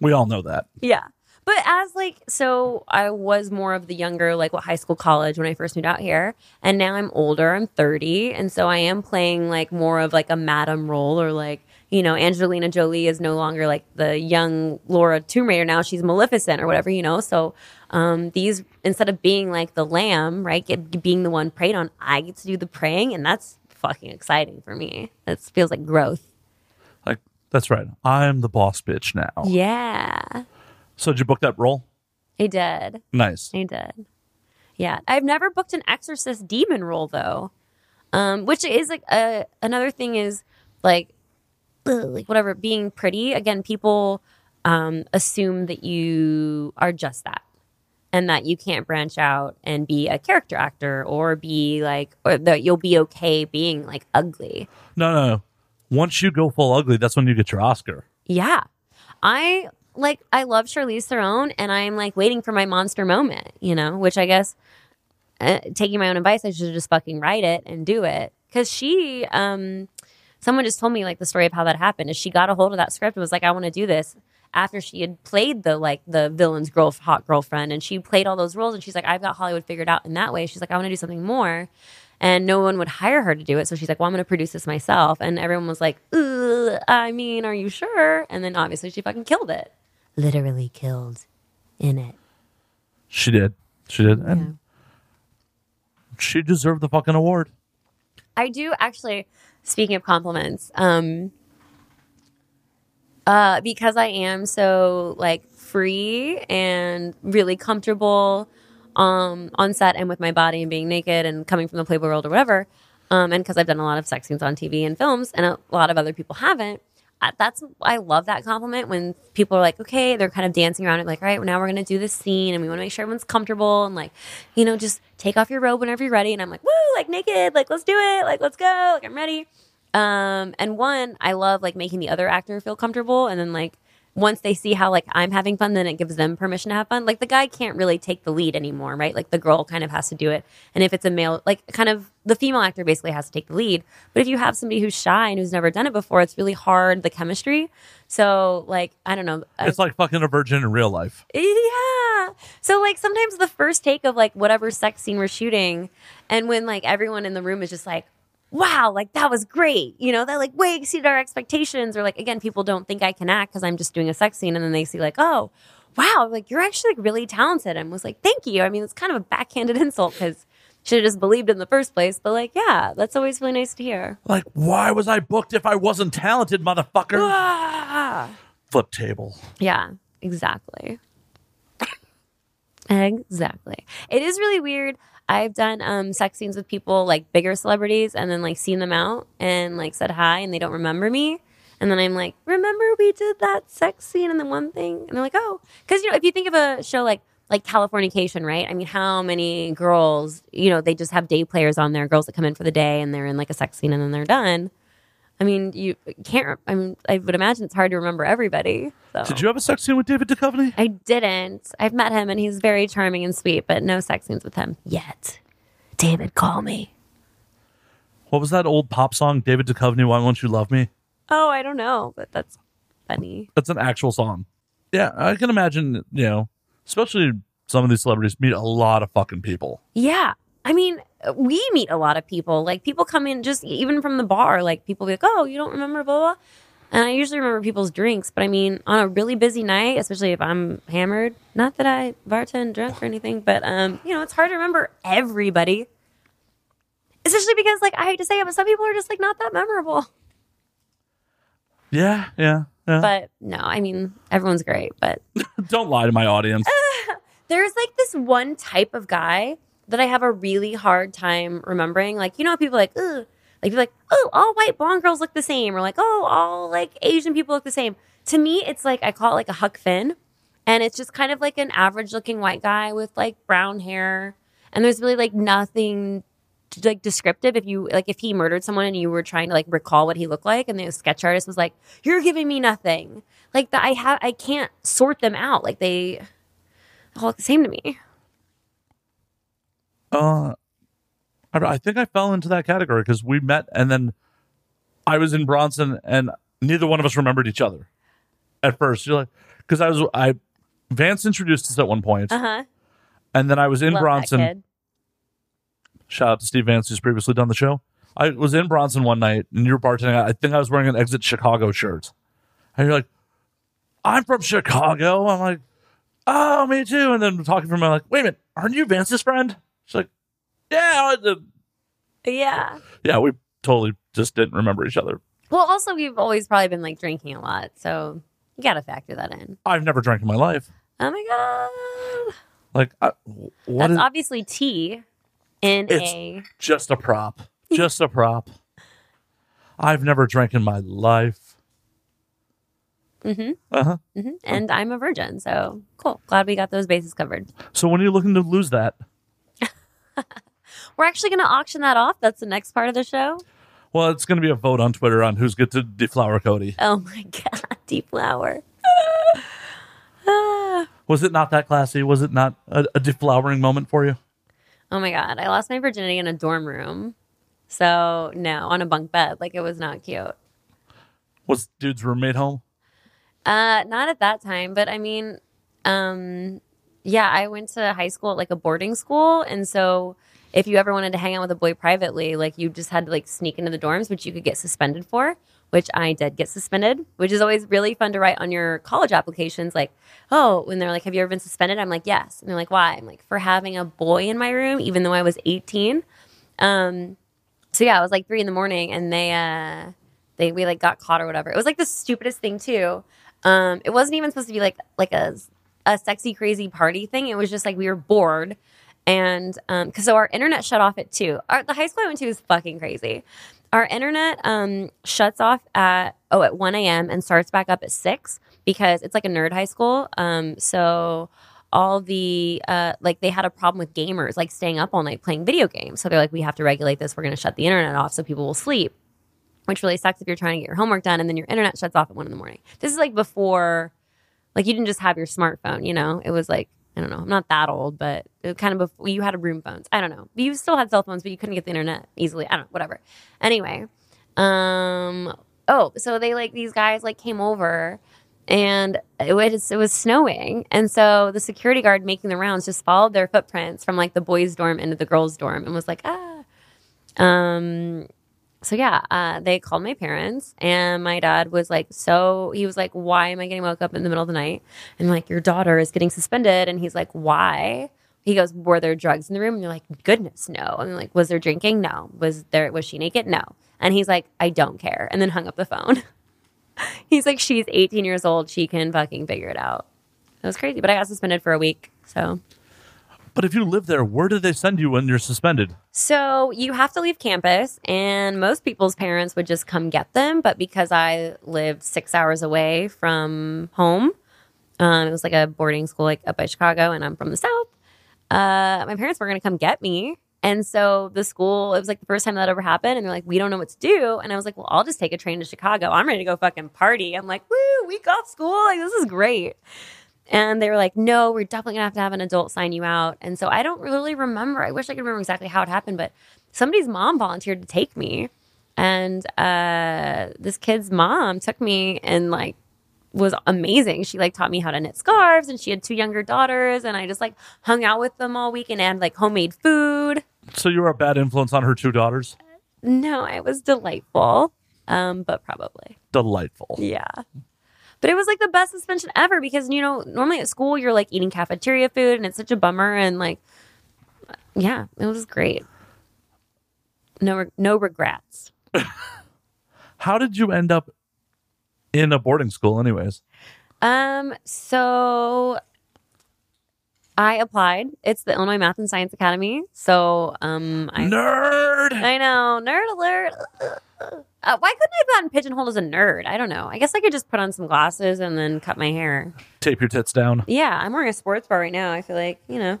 A: We all know that.
B: yeah. But as like so i was more of the younger like what high school college when i first moved out here. And now i'm older i'm 30 and so i am playing like more of like a madam role or like you know angelina jolie is no longer like the young laura tomb raider now she's maleficent or whatever you know so um these instead of being like the lamb right get, being the one preyed on i get to do the praying and that's fucking exciting for me it feels like growth
A: Like that's right. I'm the boss bitch now.
B: yeah
A: So did you book that role?
B: i did
A: Nice.
B: I did. Yeah, I've never booked an exorcist demon role though, um, which is like a, another thing is like, like whatever being pretty. Again, people um, assume that you are just that, and that you can't branch out and be a character actor or be like, or that you'll be okay being like ugly.
A: No, no, no. Once you go full ugly, that's when you get your Oscar.
B: Yeah. I like I love Charlize Theron and I'm like waiting for my monster moment, you know, which I guess uh, taking my own advice I should just fucking write it and do it cuz she um someone just told me like the story of how that happened is she got a hold of that script and was like I want to do this after she had played the like the villain's girl hot girlfriend and she played all those roles and she's like I've got Hollywood figured out in that way she's like I want to do something more and no one would hire her to do it. So she's like, "Well, I'm going to produce this myself." And everyone was like, Ugh, "I mean, are you sure?" And then obviously she fucking killed it, literally killed in it.
A: She did. She did. And she deserved the fucking award.
B: I do actually. Speaking of compliments, um, uh, because I am so like free and really comfortable, um, on set and with my body and being naked and coming from the Playboy world or whatever, um, and because I've done a lot of sex scenes on TV and films, and a lot of other people haven't. That's I love that compliment when people are like, okay, they're kind of dancing around it, like, all right, well, now we're gonna do this scene, and we want to make sure everyone's comfortable, and like, you know, just take off your robe whenever you're ready. And I'm like, woo, like naked, like let's do it, like let's go, like I'm ready. Um, and one, I love like making the other actor feel comfortable, and then like once they see how like I'm having fun, then it gives them permission to have fun. Like the guy can't really take the lead anymore, right? Like the girl kind of has to do it. And if it's a male, like kind of the female actor basically has to take the lead. But if you have somebody who's shy and who's never done it before, it's really hard the chemistry. So like I don't know.
A: It's like fucking a virgin in real life.
B: yeah. So like sometimes the first take of like whatever sex scene we're shooting, and when like everyone in the room is just like, wow, like that was great. You know, that like way exceeded our expectations. Or like again, people don't think I can act because I'm just doing a sex scene, and then they see like, oh, wow, like you're actually like, really talented. And was like, thank you. I mean, it's kind of a backhanded insult because should have just believed in the first place. But like, yeah, that's always really nice to hear.
A: Like, why was I booked if I wasn't talented, motherfucker?
B: Ah.
A: Flip table.
B: Yeah, exactly. exactly. It is really weird. I've done um, sex scenes with people like bigger celebrities and then like seen them out and like said hi and they don't remember me. And then I'm like, remember we did that sex scene and the one thing? And they're like, oh, because you know, if you think of a show like like Californication, right? I mean, how many girls, you know, they just have day players on there, girls that come in for the day and they're in like a sex scene and then they're done. I mean, you can't. I mean, I would imagine it's hard to remember everybody. So.
A: Did you have a sex scene with David Duchovny?
B: I didn't. I've met him and he's very charming and sweet, but no sex scenes with him yet. David, call me.
A: What was that old pop song, David Duchovny, Why Won't You Love Me?
B: Oh, I don't know, but that's funny.
A: That's an actual song. Yeah, I can imagine, you know, especially some of these celebrities meet a lot of fucking people.
B: Yeah. I mean, we meet a lot of people. Like people come in just even from the bar, like people be like, Oh, you don't remember blah blah. And I usually remember people's drinks, but I mean, on a really busy night, especially if I'm hammered, not that I bartend drunk or anything, but um, you know, it's hard to remember everybody. Especially because like I hate to say it, but some people are just like not that memorable.
A: Yeah, yeah, yeah.
B: But no, I mean, everyone's great, but
A: Don't lie to my audience.
B: there's like this one type of guy that I have a really hard time remembering. Like, you know, people like, ugh, like people like, oh, all white blonde girls look the same, or like, oh, all like Asian people look the same. To me, it's like I call it like a Huck Finn, and it's just kind of like an average looking white guy with like brown hair, and there's really like nothing like descriptive. If you like if he murdered someone and you were trying to like recall what he looked like and the sketch artist was like you're giving me nothing. Like that i have i can't sort them out. Like they all look the same to me
A: Uh, I, I think I fell into that category because we met and then I was in Bronson and neither one of us remembered each other at first. You're like, because I was, I, Vance introduced us at one point,
B: uh-huh
A: and then I was in
B: Love
A: Bronson. Shout out to Steve Vance, who's previously done the show. I was in Bronson one night and you were bartending. I think I was wearing an Exit Chicago shirt. And you're like, I'm from Chicago. I'm like, oh, me too. And then talking from, I'm like, wait a minute, aren't you Vance's friend? She's like, yeah. I-
B: yeah
A: Yeah, we totally just didn't remember each other.
B: well also we've always probably been like drinking a lot so you gotta factor that in
A: I've never drank in my life.
B: oh my god
A: Like, I, what
B: that's
A: is
B: obviously tea in
A: It's-
B: a
A: just a prop? Just a prop. I've never drank in my life.
B: Mhm.
A: Uh huh.
B: mhm, and i'm a virgin so cool glad we got those bases covered
A: So when are you looking to lose that?
B: we're actually gonna auction that off that's the next part of the show
A: Well, it's going to be a vote on Twitter on who's good to deflower Cody.
B: oh my god deflower.
A: Was it not that classy? Was it not a, a deflowering moment for you?
B: Oh my god, I lost my virginity in a dorm room. So no, on a bunk bed. Like it was not cute.
A: Was dude's roommate home?
B: Uh not at that time, but I mean, um yeah, I went to high school at like a boarding school and so if you ever wanted to hang out with a boy privately, like you just had to like sneak into the dorms, which you could get suspended for, which I did get suspended, which is always really fun to write on your college applications. Like, oh, when they're like, have you ever been suspended? I'm like, yes. And they're like, why? I'm like, for having a boy in my room, even though I was 18. Um, so yeah, it was like three in the morning and they, uh, they, we like got caught or whatever. It was like the stupidest thing too. Um, it wasn't even supposed to be like, like a, a sexy, crazy party thing. It was just like we were bored. And um, cause so our internet shut off at two. Our, the high school I went to is fucking crazy. Our internet um, shuts off at oh at one a.m. and starts back up at six because it's like a nerd high school. Um, so all the uh, like they had a problem with gamers like staying up all night playing video games. So they're like, we have to regulate this. We're going to shut the internet off so people will sleep. Which really sucks if you're trying to get your homework done and then your internet shuts off at one in the morning. This is like before, like you didn't just have your smartphone. You know, it was like I don't know. I'm not that old, but it kind of before you had room phones. I don't know. You still had cell phones, but you couldn't get the internet easily. I don't know. Whatever. Anyway, um, oh, so they like these guys like came over, and it was it was snowing, and so the security guard making the rounds just followed their footprints from like the boys' dorm into the girls' dorm, and was like ah, um. So yeah, uh, they called my parents, and my dad was like, "So he was like, why am I getting woke up in the middle of the night?" And like, your daughter is getting suspended, and he's like, "Why?" He goes, "Were there drugs in the room?" And they're like, "Goodness, no." And they're like, "Was there drinking? No." Was there was she naked? No. And he's like, "I don't care," and then hung up the phone. he's like, "She's 18 years old. She can fucking figure it out." It was crazy, but I got suspended for a week. So
A: But if you live there, where do they send you when you're suspended?
B: So you have to leave campus, and most people's parents would just come get them. But because I lived six hours away from home, um, it was like a boarding school, like up by Chicago, and I'm from the south. Uh, my parents were going to come get me, and so the school. It was like the first time that ever happened, and they're like, "We don't know what to do." And I was like, "Well, I'll just take a train to Chicago. I'm ready to go fucking party." I'm like, "Woo, week off school! Like this is great." And they were like, no, we're definitely gonna have to have an adult sign you out. And so I don't really remember. I wish I could remember exactly how it happened, but somebody's mom volunteered to take me. And uh, this kid's mom took me and like was amazing. She like taught me how to knit scarves and she had two younger daughters and I just like hung out with them all week and had like homemade food.
A: So you were a bad influence on her two daughters?
B: No, I was delightful. Um, but probably.
A: Delightful.
B: Yeah. But it was like the best suspension ever because you know normally at school you're like eating cafeteria food and it's such a bummer and like yeah it was great. No no regrets.
A: How did you end up in a boarding school, anyways?
B: Um so I applied. It's the Illinois Math and Science Academy. So um I
A: Nerd!
B: I know nerd alert. Uh, why couldn't I have gotten pigeonholed as a nerd? I don't know. I guess I could just put on some glasses and then cut my hair.
A: Tape your tits down.
B: Yeah, I'm wearing a sports bra right now. I feel like, you know,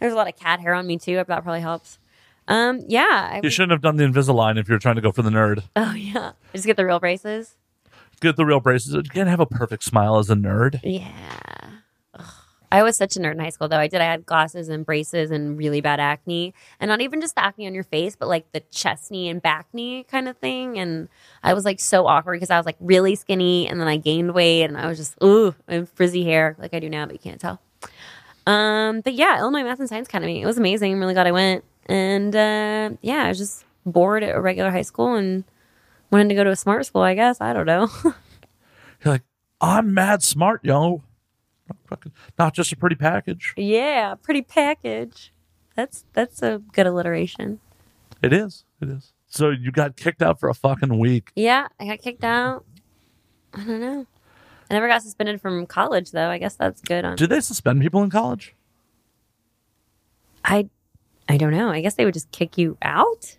B: there's a lot of cat hair on me too. That probably helps. Um, yeah. I
A: You shouldn't have done the Invisalign if you're trying to go for the nerd.
B: oh, yeah. Just get the real braces.
A: Get the real braces. You can't have a perfect smile as a nerd.
B: Yeah. I was such a nerd in high school, though. I did. I had glasses and braces and really bad acne. And not even just the acne on your face, but like the chest knee and bacne kind of thing. And I was like so awkward because I was like really skinny and then I gained weight and I was just, ooh, and frizzy hair like I do now, but you can't tell. Um, but yeah, Illinois Math and Science Academy. It was amazing. I'm really glad I went. And uh, yeah, I was just bored at a regular high school and wanted to go to a smart school, I guess. I don't know.
A: You're like, I'm mad smart, yo. Not just a pretty package.
B: yeah, pretty package. That's that's a good alliteration.
A: It is. It is. So you got kicked out for a fucking week.
B: Yeah, I got kicked out. I don't know. I never got suspended from college though. I guess that's good on
A: Did they suspend people in college?
B: I I don't know. I guess they would just kick you out.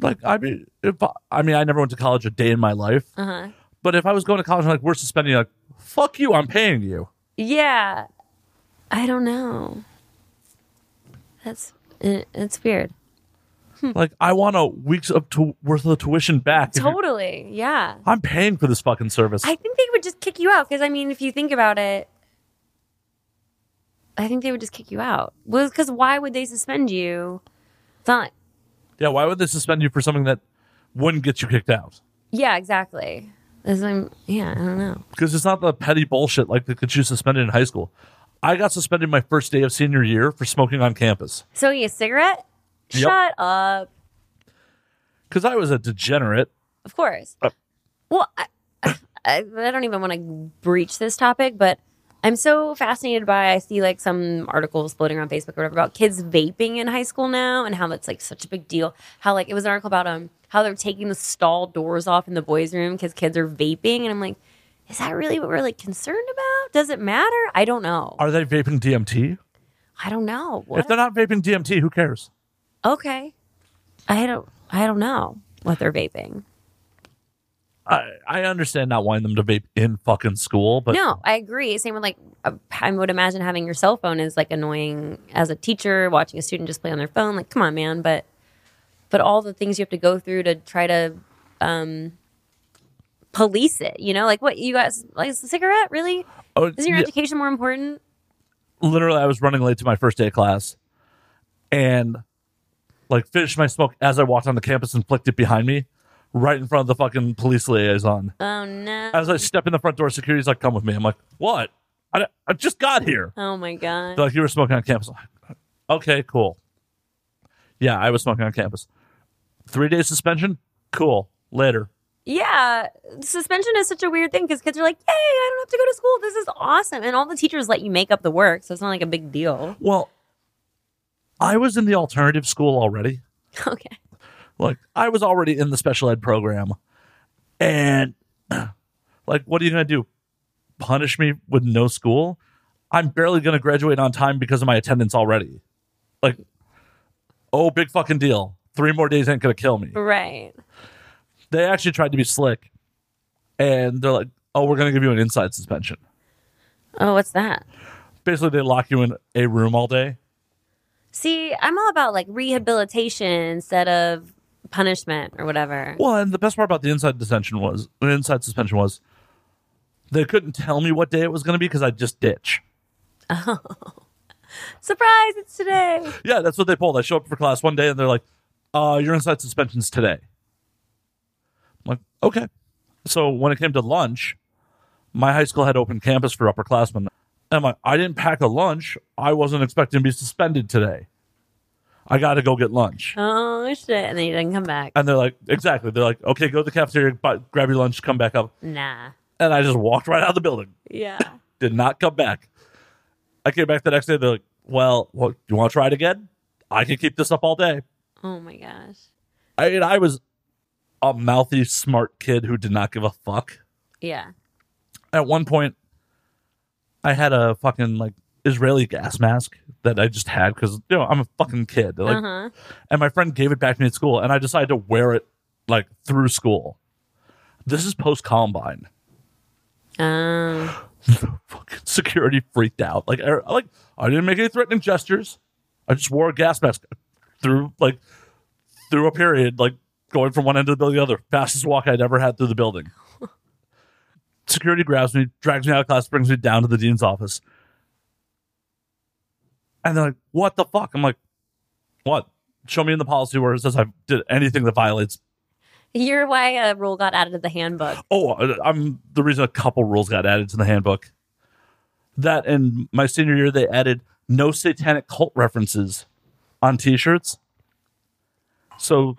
A: Like, I mean, if I, I mean, I never went to college a day in my life.
B: Uh-huh.
A: But if I was going to college, and like we're suspending, you, like, fuck you, I'm paying you.
B: Yeah. I don't know. That's it, it's weird. Hmm.
A: Like, I want a week's of tu- worth of tuition back.
B: Totally. Yeah.
A: I'm paying for this fucking service.
B: I think they would just kick you out because I mean, if you think about it, I think they would just kick you out. Well, because why would they suspend you? It's not.
A: Yeah, why would they suspend you for something that wouldn't get you kicked out?
B: yeah, exactly. As I'm, yeah, I don't know.
A: Because it's not the petty bullshit like that gets you suspended in high school. I got suspended my first day of senior year for smoking on campus
B: So, you a cigarette?
A: Yep.
B: Shut up.
A: because I was a degenerate.
B: of course.
A: Uh.
B: well, I, I, I don't even want to breach this topic, but I'm so fascinated by. I see like some articles floating around Facebook or whatever about kids vaping in high school now, and how that's like such a big deal. How like it was an article about um how they're taking the stall doors off in the boys' room because kids are vaping, and I'm like, is that really what we're like concerned about? Does it matter? I don't know.
A: Are they vaping DMT?
B: I don't know.
A: If they're not vaping DMT, who cares?
B: Okay, I don't. I don't know what they're vaping.
A: I, I understand not wanting them to vape in fucking school, but
B: no, I agree. Same with like, I would imagine having your cell phone is like annoying as a teacher, watching a student just play on their phone. Like, come on, man. But, but all the things you have to go through to try to, um, police it, you know, like what you guys, like a cigarette, really?
A: oh,
B: Isn't your
A: yeah,
B: education more important?
A: literally, I was running late to my first day of class, and like finished my smoke as I walked on the campus and flicked it behind me, right in front of the fucking police liaison.
B: Oh no.
A: As I step in the front door, security's like, "Come with me." I'm like, "What? I, I just got here."
B: Oh my god.
A: They're like, "You were smoking on campus." Like, okay, cool. Yeah, I was smoking on campus. Three days suspension. Cool. Later.
B: Yeah, suspension is such a weird thing because kids are like, "Yay, I don't have to go to school. This is awesome!" And all the teachers let you make up the work, so it's not like a big deal.
A: Well, I was in the alternative school already.
B: okay.
A: Like I was already in the special ed program, and like, what are you gonna do? Punish me with no school? I'm barely gonna graduate on time because of my attendance already. Like, oh, big fucking deal. Three more days ain't gonna kill me.
B: Right.
A: They actually tried to be slick, and they're like, oh, we're gonna give you an inside suspension.
B: Oh, what's that?
A: Basically, they lock you in a room all day.
B: See, I'm all about like rehabilitation instead of punishment or whatever.
A: Well, and the best part about the inside detention was the inside suspension was they couldn't tell me what day it was going to be because I just ditch.
B: Oh, Surprise, it's today.
A: Yeah, that's what they pulled. I show up for class one day and they're like, "Uh, your inside suspension's today." I'm like, okay. So when it came to lunch, my high school had open campus for upperclassmen. And I'm like, I didn't pack a lunch. I wasn't expecting to be suspended today. I got to go get lunch.
B: Oh shit! And then you didn't come back.
A: And they're like, exactly. They're like, okay, go to the cafeteria, buy, grab your lunch, come back up.
B: Nah.
A: And I just walked right out of the building.
B: Yeah.
A: Did not come back. I came back the next day. They're like, well, what, you want to try it again? I can keep this up all day.
B: oh my gosh.
A: I mean, I was a mouthy, smart kid who did not give a fuck.
B: Yeah.
A: At one point, I had a fucking like Israeli gas mask that I just had because you know I'm a fucking kid. Like,
B: Uh huh.
A: and my friend gave it back to me at school, and I decided to wear it like through school. This is post Columbine.
B: Um.
A: fucking security freaked out. Like, I, like I didn't make any threatening gestures. I just wore a gas mask through like through a period, like going from one end of the building to the other. Fastest walk I'd ever had through the building. security grabs me, drags me out of class, brings me down to the dean's office, and they're like, "What the fuck?" I'm like, "What? Show me in the policy where it says I did anything that violates."
B: You're why a rule got added to the handbook.
A: Oh, uh, I'm the reason a couple rules got added to the handbook. That in my senior year, they added no satanic cult references on T-shirts. So,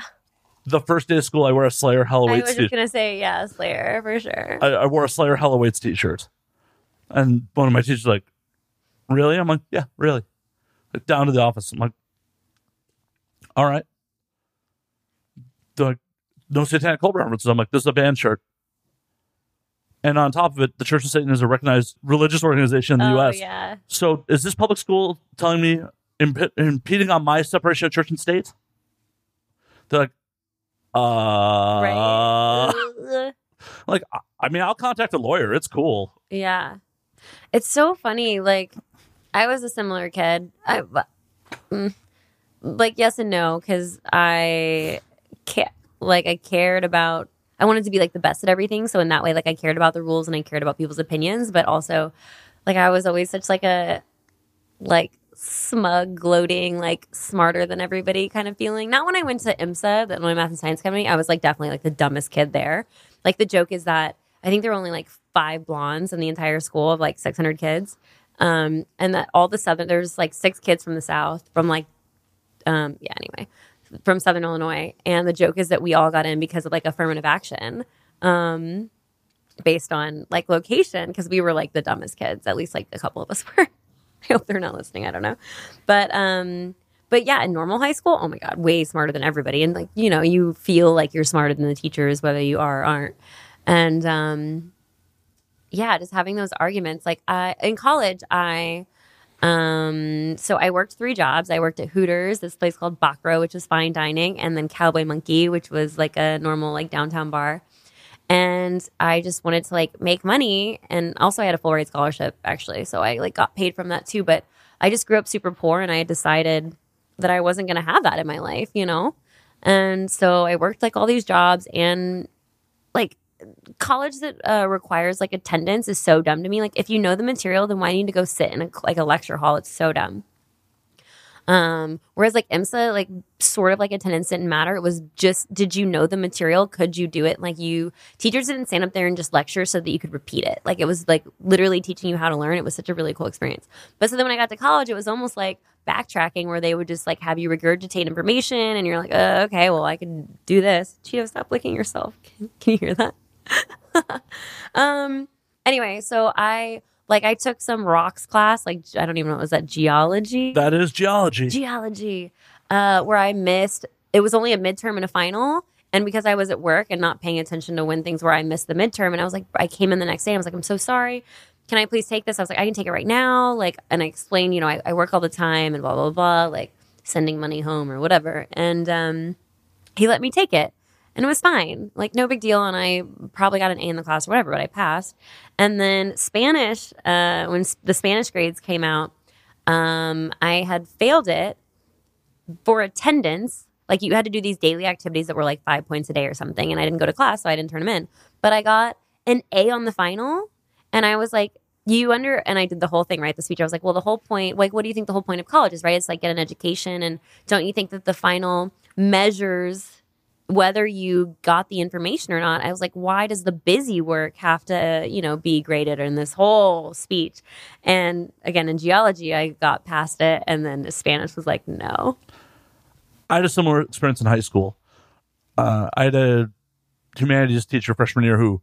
A: the first day of school, I wear a Slayer Hell
B: I was
A: T-
B: just gonna say yeah, Slayer for sure.
A: I, I wore a Slayer Hell Awaits T-shirt, and one of my teachers was like, "Really?" I'm like, "Yeah, really." Like, down to the office, I'm like, "All right." They're like, "No satanic cult references." I'm like, "This is a band shirt." And on top of it, the Church of Satan is a recognized religious organization in the
B: oh
A: U.S.
B: yeah.
A: So, is this public school telling me imp- impeding on my separation of church and state? They're like, uh,
B: Right.
A: Like I- I mean, I'll contact a lawyer. It's cool.
B: Yeah. It's so funny. Like, I was a similar kid. I, mm, like, yes and no, because I, ca- like, I cared about, I wanted to be, like, the best at everything. So, in that way, like, I cared about the rules and I cared about people's opinions. But also, like, I was always such, like, a, like, smug, gloating, like, smarter than everybody kind of feeling. Not when I went to IMSA, the Illinois Math and Science Company. I was, like, definitely, like, the dumbest kid there. Like, the joke is that I think there were only like five blondes in the entire school of like 600 kids. Um, and that all the southern, there's like six kids from the south, from like, um, yeah, anyway, from Southern Illinois, and the joke is that we all got in because of like affirmative action, um, based on like location because we were like the dumbest kids. At least like a couple of us were. I hope they're not listening. I don't know, but um, but yeah, in normal high school, oh my god, way smarter than everybody, and like you know, you feel like you're smarter than the teachers, whether you are or aren't, and um, yeah, just having those arguments. Like I in college, I um so I worked three jobs. I worked at Hooters, this place called Bacaro, which was fine dining, and then Cowboy Monkey, which was like a normal like downtown bar. And I just wanted to like make money and also I had a full ride scholarship actually. So I like got paid from that too, but I just grew up super poor and I had decided that I wasn't going to have that in my life, you know? And so I worked like all these jobs and college that uh, requires like attendance is so dumb to me. Like if you know the material, then why need to go sit in a, like a lecture hall? It's so dumb. Um, whereas like IMSA, like sort of like attendance didn't matter. It was just, did you know the material? Could you do it? Like you, teachers didn't stand up there and just lecture so that you could repeat it. Like it was like literally teaching you how to learn. It was such a really cool experience. But so then when I got to college, it was almost like backtracking where they would just like have you regurgitate information and you're like, uh, okay, well I can do this. Cheeto, stop licking yourself. Can, can you hear that? um, anyway, so I, like I took some rocks class, like I don't even know, was that geology?
A: That is geology.
B: geology uh, where I missed. It was only a midterm and a final, and because I was at work and not paying attention to when things were, I missed the midterm. And I was like, I came in the next day. And I was like, I'm so sorry. Can I please take this? I was like, I can take it right now. Like, and I explained, you know, I, I work all the time and blah blah blah, like sending money home or whatever. And um, he let me take it. And it was fine, like no big deal. And I probably got an A in the class or whatever, but I passed. And then Spanish, uh, when the Spanish grades came out, um, I had failed it for attendance. Like you had to do these daily activities that were like five points a day or something, and I didn't go to class, so I didn't turn them in. But I got an A on the final, and I was like, "You under?" And I did the whole thing, right? The speech. I was like, "Well, the whole point, like, what do you think the whole point of college is, right? It's like get an education, and don't you think that the final measures?" Whether you got the information or not. I was like, why does the busy work have to, you know, be graded in this whole speech? And again, in geology, I got past it. And then Spanish was like, no.
A: I had a similar experience in high school. Uh, I had a humanities teacher freshman year who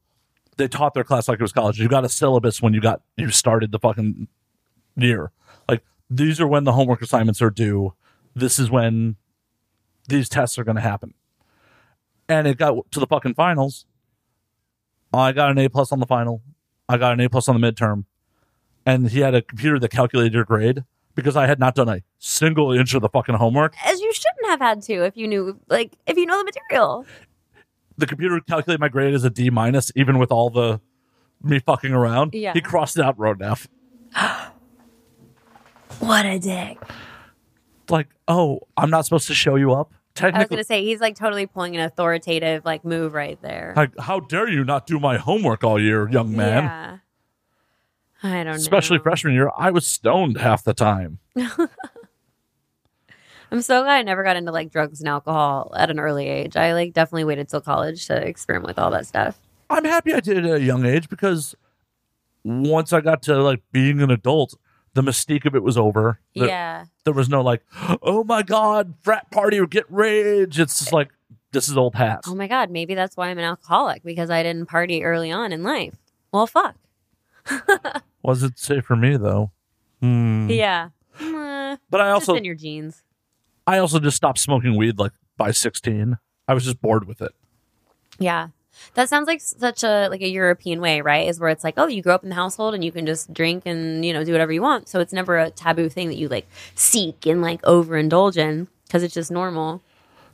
A: they taught their class like it was college. You got a syllabus when you got you started the fucking year. Like these are when the homework assignments are due. This is when these tests are going to happen. And it got to the fucking finals. I got an A plus on the final. I got an A plus on the midterm. And he had a computer that calculated your grade because I had not done a single inch of the fucking homework.
B: As you shouldn't have had to if you knew, like, if you know the material.
A: the computer calculated my grade as a D minus, even with all the me fucking around.
B: Yeah.
A: He crossed it out, an F.
B: What a dick.
A: Like, oh, I'm not supposed to show you up.
B: I was going to say, he's like totally pulling an authoritative, like, move right there.
A: like, how dare you not do my homework all year, young man?
B: Yeah. I don't
A: Especially
B: know.
A: freshman year, I was stoned half the time.
B: I'm so glad I never got into like drugs and alcohol at an early age. I like definitely waited till college to experiment with all that stuff.
A: I'm happy I did it at a young age because once I got to like being an adult, the mystique of it was over. There,
B: yeah.
A: there was no like, oh my god, frat party or get rage. It's just like this is old hat.
B: Oh my God, maybe that's why I'm an alcoholic because I didn't party early on in life. Well, fuck.
A: Was it safe for me though? Hmm.
B: Yeah. Mm,
A: But I
B: just
A: also
B: in your genes.
A: I also just stopped smoking weed like by 16. I was just bored with it.
B: Yeah. That sounds like such a like a European way, right? Is where it's like, oh, you grow up in the household and you can just drink and you know do whatever you want. So it's never a taboo thing that you like seek and like overindulge in because it's just normal.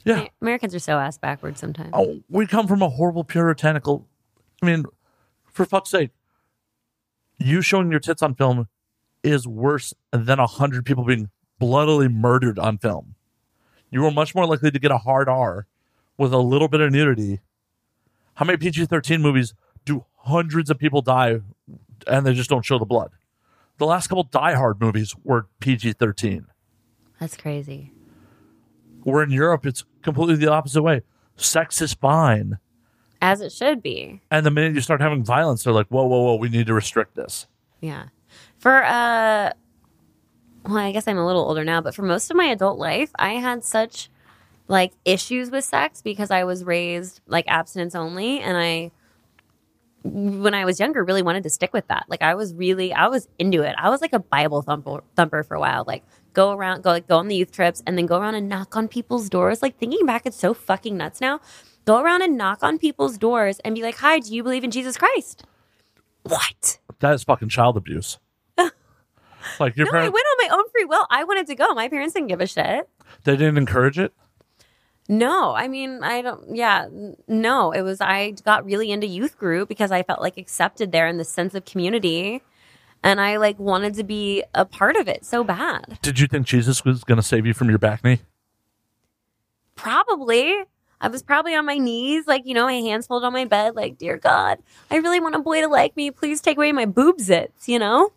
A: Yeah.
B: Americans are so ass backwards sometimes.
A: Oh, we come from a horrible puritanical. I mean, for fuck's sake, you showing your tits on film is worse than a hundred people being bloodily murdered on film. You are much more likely to get a hard R with a little bit of nudity. How many PG 13 movies do hundreds of people die and they just don't show the blood? The last couple Die Hard movies were PG 13.
B: That's crazy.
A: Where in Europe, it's completely the opposite way. Sex is fine.
B: As it should be.
A: And the minute you start having violence, they're like, whoa, whoa, whoa, we need to restrict this.
B: Yeah. For uh well, I guess I'm a little older now, but for most of my adult life, I had such like issues with sex because I was raised like abstinence only and I when I was younger really wanted to stick with that. Like I was really I was into it. I was like a Bible thumper thumper for a while. Like go around go like go on the youth trips and then go around and knock on people's doors. Like thinking back it's so fucking nuts now. Go around and knock on people's doors and be like, "Hi, do you believe in Jesus Christ?" What?
A: That is fucking child abuse. like your
B: No, I went on my own free will. I wanted to go. My parents didn't give a shit.
A: they didn't encourage it.
B: No, I mean, I don't, yeah, no. It was, I got really into youth group because I felt like accepted there in the sense of community. And I like wanted to be a part of it so bad.
A: Did you think Jesus was going to save you from your bacne?
B: Probably. I was probably on my knees, like, you know, my hands folded on my bed, like, dear God, I really want a boy to like me. Please take away my boobsits, you know?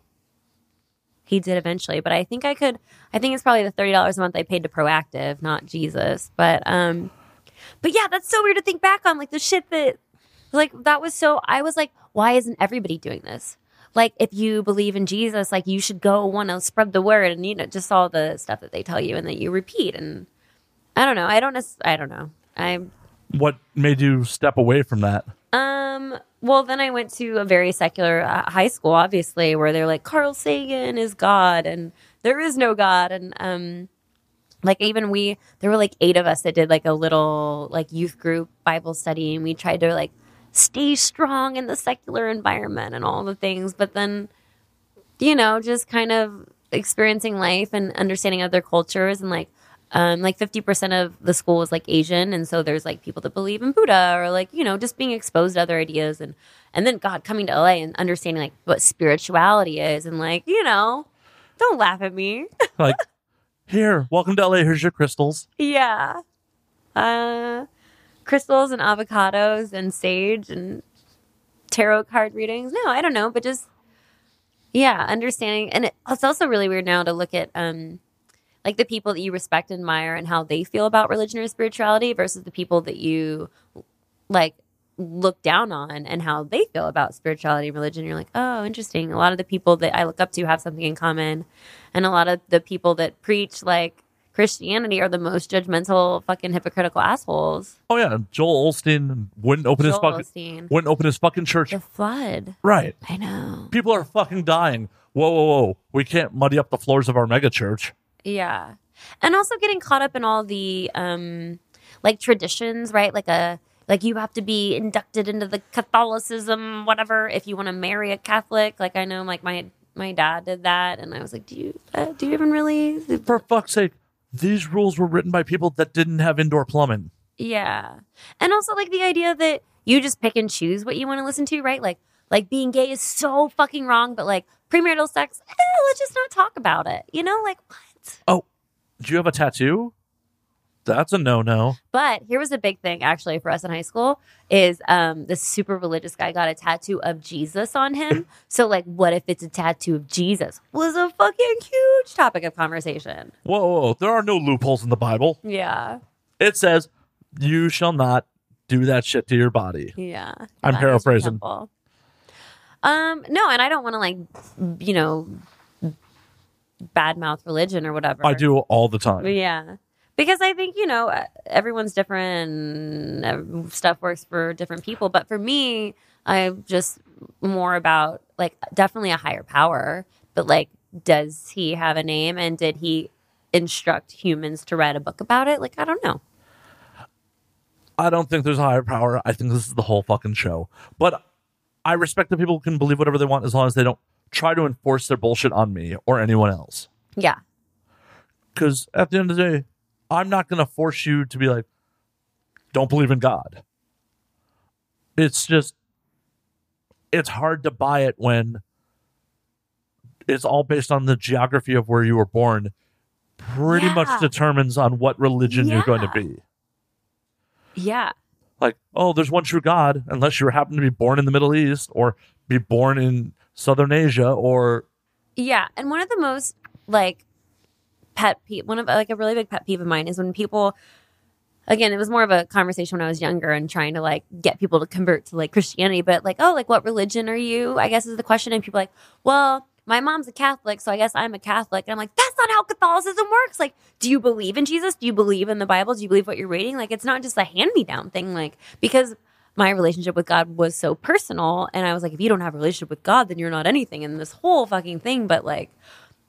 B: He did eventually, but I think I could, I think it's probably the $30 a month I paid to Proactiv, not Jesus. But, um, but yeah, that's so weird to think back on, like, the shit that, like, that was so, I was like, why isn't everybody doing this? Like, if you believe in Jesus, like, you should go want to spread the word and, you know, just all the stuff that they tell you and that you repeat. And I don't know. I don't, I don't know. I
A: What made you step away from that?
B: um well then I went to a very secular uh, high school obviously where they're like Carl Sagan is God and there is no God and um like even we there were like eight of us that did like a little like youth group Bible study and we tried to like stay strong in the secular environment and all the things but then you know just kind of experiencing life and understanding other cultures and like um, like 50% of the school is like Asian. And so there's like people that believe in Buddha or like, you know, just being exposed to other ideas. And, and then God coming to LA and understanding like what spirituality is and like, you know, don't laugh at me.
A: Like, here, welcome to LA. Here's your crystals.
B: yeah. Uh, crystals and avocados and sage and tarot card readings. No, I don't know, but just, yeah, understanding. And it, it's also really weird now to look at, um, like the people that you respect and admire and how they feel about religion or spirituality versus the people that you like look down on and how they feel about spirituality and religion. You're like, oh, interesting. A lot of the people that I look up to have something in common. And a lot of the people that preach like Christianity are the most judgmental, fucking hypocritical assholes.
A: Oh yeah, Joel Olstein wouldn't open his fucking
B: Osteen.
A: wouldn't open his fucking church.
B: The flood.
A: Right.
B: I know.
A: People are fucking dying. Whoa, whoa, whoa. We can't muddy up the floors of our mega church.
B: Yeah. And also getting caught up in all the um like traditions, right? Like a like you have to be inducted into the Catholicism, whatever, if you want to marry a Catholic. Like I know like my my dad did that and I was like, Do you uh, do you even really
A: For fuck's sake, these rules were written by people that didn't have indoor plumbing.
B: Yeah. And also like the idea that you just pick and choose what you want to listen to, right? Like like being gay is so fucking wrong, but like premarital sex, eh, let's just not talk about it. You know, like what?
A: Oh, do you have a tattoo? That's a no no.
B: But here was a big thing actually for us in high school is um this super religious guy got a tattoo of Jesus on him. so like what if it's a tattoo of Jesus? Was a fucking huge topic of conversation.
A: Whoa, whoa, whoa, there are no loopholes in the Bible.
B: Yeah.
A: It says, you shall not do that shit to your body.
B: Yeah.
A: I'm paraphrasing.
B: Um no, and I don't want to like you know badmouth religion or whatever.
A: I do all the time.
B: Yeah. Because I think, you know, uh, everyone's different and uh, stuff works for different people. But for me, I'm just more about like definitely a higher power. But like, does he have a name and did he instruct humans to write a book about it? Like, I don't know.
A: I don't think there's a higher power. I think this is the whole fucking show. But I respect that people can believe whatever they want as long as they don't try to enforce their bullshit on me or anyone else.
B: Yeah.
A: Because at the end of the day, I'm not going to force you to be like, don't believe in God. It's just, it's hard to buy it when it's all based on the geography of where you were born, pretty
B: Yeah.
A: much determines on what religion you're going to be.
B: Yeah.
A: like, oh, there's one true God, unless you happen to be born in the Middle East or be born in Southern Asia or
B: Yeah, and one of the most like pet peeve, one of like a really big pet peeve of mine is when people. Again, it was more of a conversation when I was younger and trying to like get people to convert to like Christianity, but like, oh, like what religion are you? I guess is the question, and people like, well, my mom's a Catholic, so I guess I'm a Catholic. And I'm like, that's not how Catholicism works. Like, do you believe in Jesus? Do you believe in the Bible? Do you believe what you're reading? Like, it's not just a hand me down thing. Like, because my relationship with God was so personal. And I was like, if you don't have a relationship with God, then you're not anything in this whole fucking thing. But like,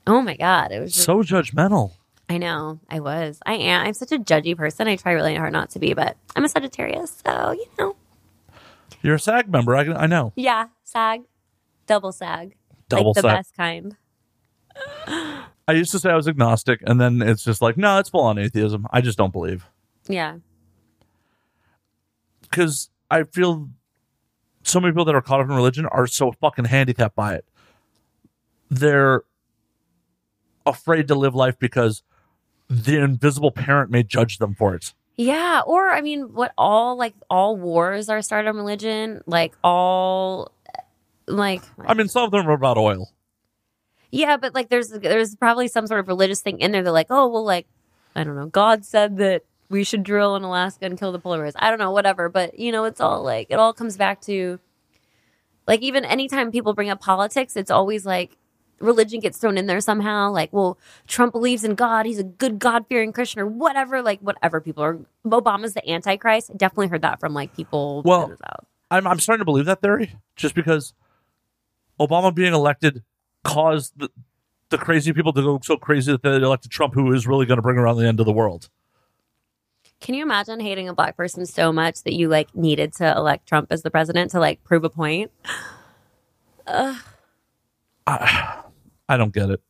B: oh my God, it was just,
A: So judgmental.
B: I know I was. I am. I'm such a judgy person. I try really hard not to be, but I'm a Sagittarius. So, you know.
A: You're a SAG member. I, I know.
B: Yeah, sag. Double sag.
A: Double
B: like the best kind.
A: I used to say I was agnostic, and then it's just like, no, it's full on atheism. I just don't believe
B: Yeah.
A: because I feel so many people that are caught up in religion are so fucking handicapped by it. They're afraid to live life because the invisible parent may judge them for it.
B: Yeah, or I mean, what all like all wars are started on religion, like all like
A: I mean, some of them are about oil.
B: yeah, but like there's there's probably some sort of religious thing in there. They're like, oh well, like I don't know, God said that we should drill in Alaska and kill the polar bears. I don't know, whatever. But you know, it's all like it all comes back to like even anytime people bring up politics, it's always like religion gets thrown in there somehow. Like, well, Trump believes in God. He's a good God fearing Christian or whatever. Like, whatever people are. Obama's the Antichrist. I definitely heard that from like people.
A: Well,
B: sending this out.
A: I'm I'm starting to believe that theory just because Obama being elected caused the, the crazy people to go so crazy that they elected Trump, who is really going to bring around the end of the world.
B: Can you imagine hating a black person so much that you like needed to elect Trump as the president to like prove a point?
A: I don't get it.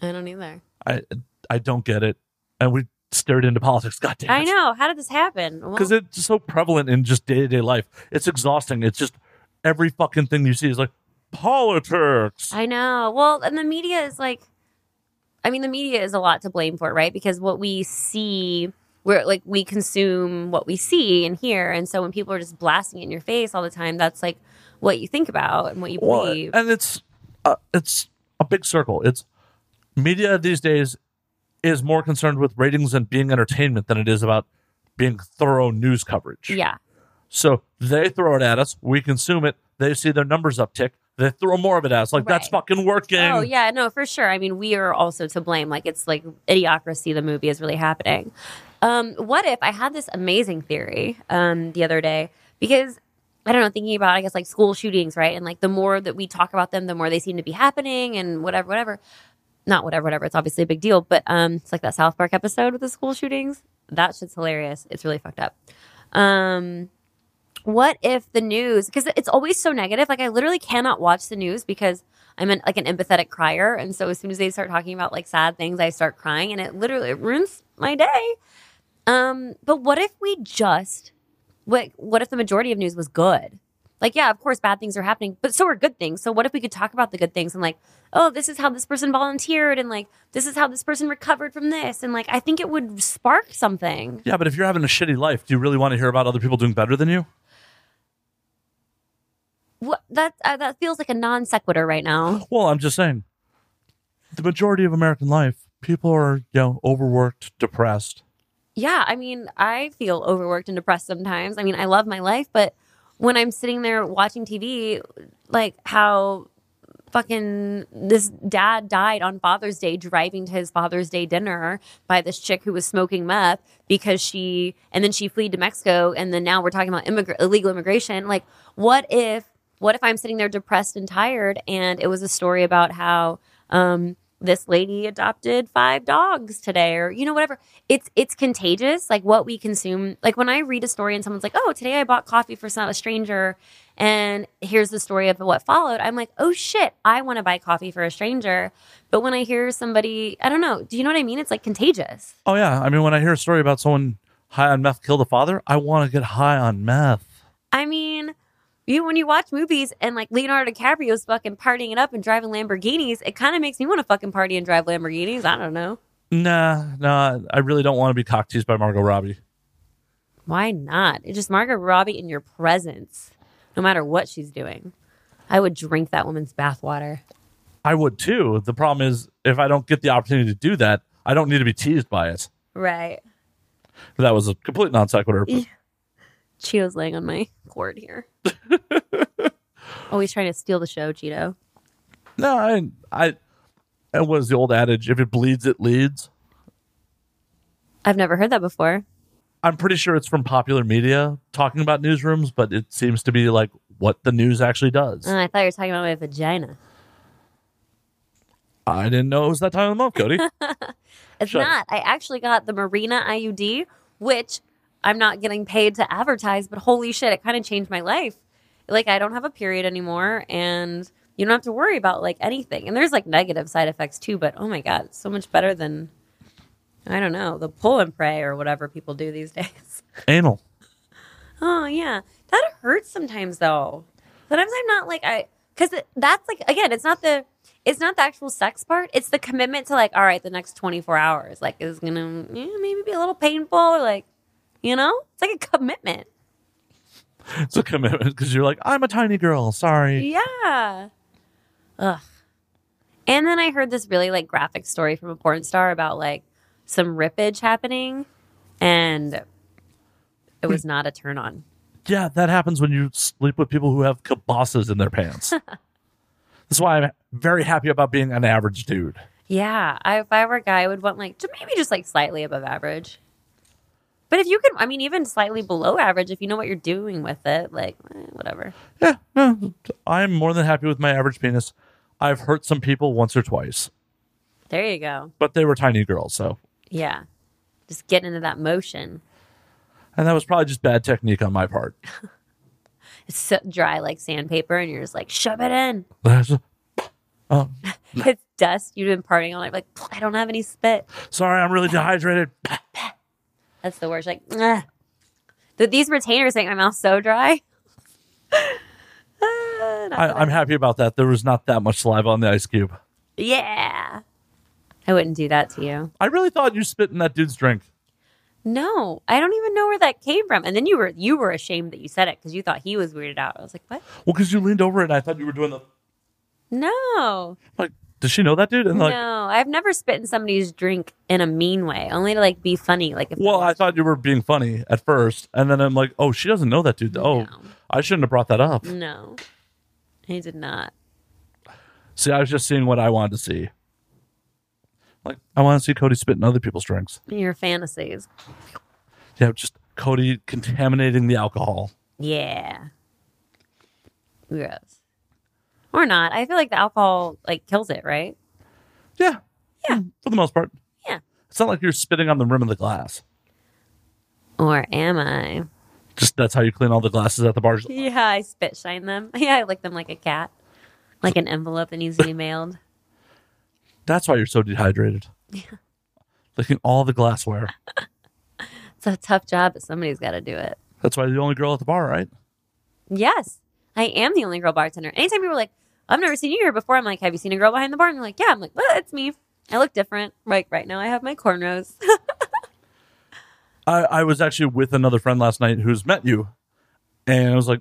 B: I don't either.
A: I I don't get it. And we stared into politics. God damn it.
B: I know. How did this happen? Well,
A: Because it's so prevalent in just day to day life. It's exhausting. It's just every fucking thing you see is like politics.
B: I know. Well, and the media is like, I mean, the media is a lot to blame for it, right? Because what we see, we're like, we consume what we see and hear. And so when people are just blasting it in your face all the time, that's like what you think about and what you
A: Well,
B: believe.
A: and it's uh, it's a big circle. It's media these days is more concerned with ratings and being entertainment than it is about being thorough news coverage.
B: yeah.
A: So they throw it at us, we consume it, they see their numbers uptick, they throw more of it at us. Like that's fucking working.
B: Oh yeah, no, for sure. I mean, we are also to blame. Like it's like idiocracy. The movie is really happening. Um, what if I had this amazing theory um, the other day? Because I don't know, thinking about I guess like school shootings, right? And like the more that we talk about them, the more they seem to be happening, and whatever, whatever. Not whatever, whatever. It's obviously a big deal, but um, it's like that South Park episode with the school shootings. That shit's hilarious. It's really fucked up. Um, what if the news because it's always so negative like i literally cannot watch the news because i'm an, like an empathetic crier and so as soon as they start talking about like sad things i start crying and it literally it ruins my day um but what if we just what what if the majority of news was good like yeah of course bad things are happening but so are good things so what if we could talk about the good things and like oh this is how this person volunteered and like this is how this person recovered from this and like i think it would spark something
A: Yeah, but if you're having a shitty life, do you really want to hear about other people doing better than you?
B: what that uh, that feels like a non sequitur right now
A: Well, I'm just saying. The majority of American life, people are, you know, overworked, depressed.
B: Yeah, I mean, I feel overworked and depressed sometimes. I mean, I love my life, but when I'm sitting there watching TV, like how fucking this dad died on Father's Day driving to his Father's Day dinner by this chick who was smoking meth because she, and then she fled to Mexico, and then now we're talking about illegal immigration. Like, what if, what if I'm sitting there depressed and tired, and it was a story about how, um, this lady adopted five dogs today or you know whatever. It's it's contagious. Like what we consume like when i read a story and someone's like oh today i bought coffee for some a stranger and here's the story of what followed i'm like oh shit i want to buy coffee for a stranger. But when i hear somebody i don't know do you know what i mean? It's like contagious.
A: Oh yeah, I mean when I hear a story about someone high on meth killed a father, I want to get high on meth.
B: i mean you when you watch movies and like Leonardo DiCaprio's fucking partying it up and driving Lamborghinis, it kind of makes me want to fucking party and drive Lamborghinis. I don't know.
A: Nah, nah, I really don't want to be cock teased by Margot Robbie.
B: Why not? It's just Margot Robbie in your presence, no matter what she's doing. I would drink that woman's bathwater.
A: I would too. The problem is if I don't get the opportunity to do that, I don't need to be teased by it.
B: Right.
A: That was a complete non sequitur.
B: Cheeto's laying on my cord here. Always trying to steal the show, Cheeto.
A: No, I, I, it was the old adage: if it bleeds, it leads.
B: I've never heard that before.
A: I'm pretty sure it's from popular media talking about newsrooms, but it seems to be like what the news actually does.
B: Uh, I thought you were talking about my vagina.
A: I didn't know it was that time of the month, Cody.
B: It's
A: Shut up.
B: not. I actually got the Mirena IUD, which I'm not getting paid to advertise, but holy shit, it kind of changed my life. Like I don't have a period anymore and you don't have to worry about like anything. And there's like negative side effects too, but oh my god, it's so much better than I don't know, the pull and pray or whatever people do these days.
A: Anal.
B: Oh yeah, that hurts sometimes though. Sometimes I'm not like I because that's like again, it's not the it's not the actual sex part. It's the commitment to like, all right, the next 24 hours like is gonna yeah, maybe be a little painful or like, you know, it's like a commitment.
A: It's a commitment because you're like, I'm a tiny girl. Sorry.
B: Yeah. Ugh. And then I heard this really like graphic story from a porn star about like some rippage happening, and it was not a turn on.
A: Yeah, that happens when you sleep with people who have kibosses in their pants. That's why I'm very happy about being an average dude.
B: Yeah, I, if I were a guy, I would want like to maybe just like slightly above average. But if you can, I mean, even slightly below average, if you know what you're doing with it, like eh, whatever.
A: Yeah, no, I'm more than happy with my average penis. I've hurt some people once or twice,
B: There you go.
A: but they were tiny girls, so
B: Yeah, just getting into that motion.
A: and that was probably just bad technique on my part.
B: It's so dry like sandpaper, and you're just like shove it in.
A: Oh,
B: It's dust. You've been partying all night. Like I don't have any spit.
A: sorry, I'm really dehydrated.
B: That's the worst. Like, Ugh. Th- these retainers make my mouth so dry. Ah,
A: I, I'm happy about that. There was not that much saliva on the ice cube.
B: Yeah. I wouldn't do that to you.
A: I really thought you spit in that dude's drink.
B: No, I don't even know where that came from. And then you were you were ashamed that you said it because you thought he was weirded out. I was like, what?
A: Well, because you leaned over and I thought you were doing the
B: No,
A: like. Does she know that dude? And like,
B: no, I've never spit in somebody's drink in a mean way. Only to like be funny. Like if
A: well, I thought you were being funny at first, and then I'm like, oh, she doesn't know that dude. Oh,
B: No.
A: I shouldn't have brought that up.
B: no, he did not.
A: See, I was just seeing what I wanted to see. Like, I want to see Cody spit in other people's drinks.
B: Your fantasies.
A: Yeah, just Cody contaminating the alcohol.
B: Yeah. Gross. Or not. I feel like the alcohol like kills it, right?
A: Yeah,
B: Yeah.
A: Mm, for the most part.
B: Yeah.
A: It's not like you're spitting on the rim of the glass.
B: Or am I?
A: Just that's how you clean all the glasses at the bars.
B: Yeah, I spit shine them. Yeah, I lick them like a cat. Like an envelope that needs to be mailed.
A: That's why you're so dehydrated. Yeah. Licking all the glassware.
B: It's a tough job, but somebody's got to do it.
A: That's why you're the only girl at the bar, right?
B: Yes, I am the only girl bartender. Anytime people are like, I've never seen you here before, I'm like, Have you seen a girl behind the bar? And they're like, Yeah. I'm like, Well, it's me. I look different. Like right now, I have my cornrows.
A: I, I was actually with another friend last night who's met you, and I was like,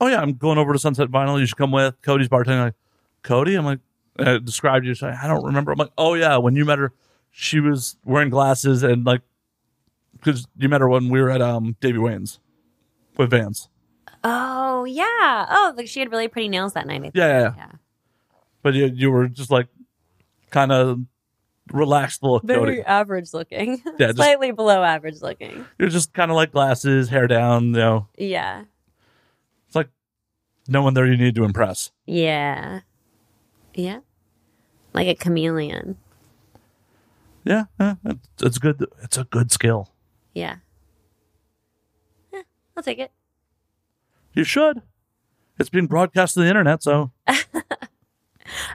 A: "Oh yeah, I'm going over to Sunset Vinyl. You should come with." Cody's bartending. Like, Cody, I'm like, uh, described you. Like, I don't remember. I'm like, "Oh yeah, when you met her, she was wearing glasses and like, because you met her when we were at um Davey Wayne's with Vans.
B: Oh yeah. Oh, like she had really pretty nails that night. I think.
A: Yeah, yeah, yeah.
B: Yeah.
A: But you you were just like, kind of relaxed look,
B: Very
A: Cody.
B: average looking.
A: Yeah, just-
B: Slightly below average looking.
A: You're just kind of like glasses, hair down. You know,
B: Yeah.
A: it's like no one there you need to impress.
B: Yeah. Yeah. Like a chameleon.
A: Yeah, yeah it's, it's good. It's a good skill.
B: Yeah. Yeah, I'll take it.
A: You should. It's being broadcast to the internet, so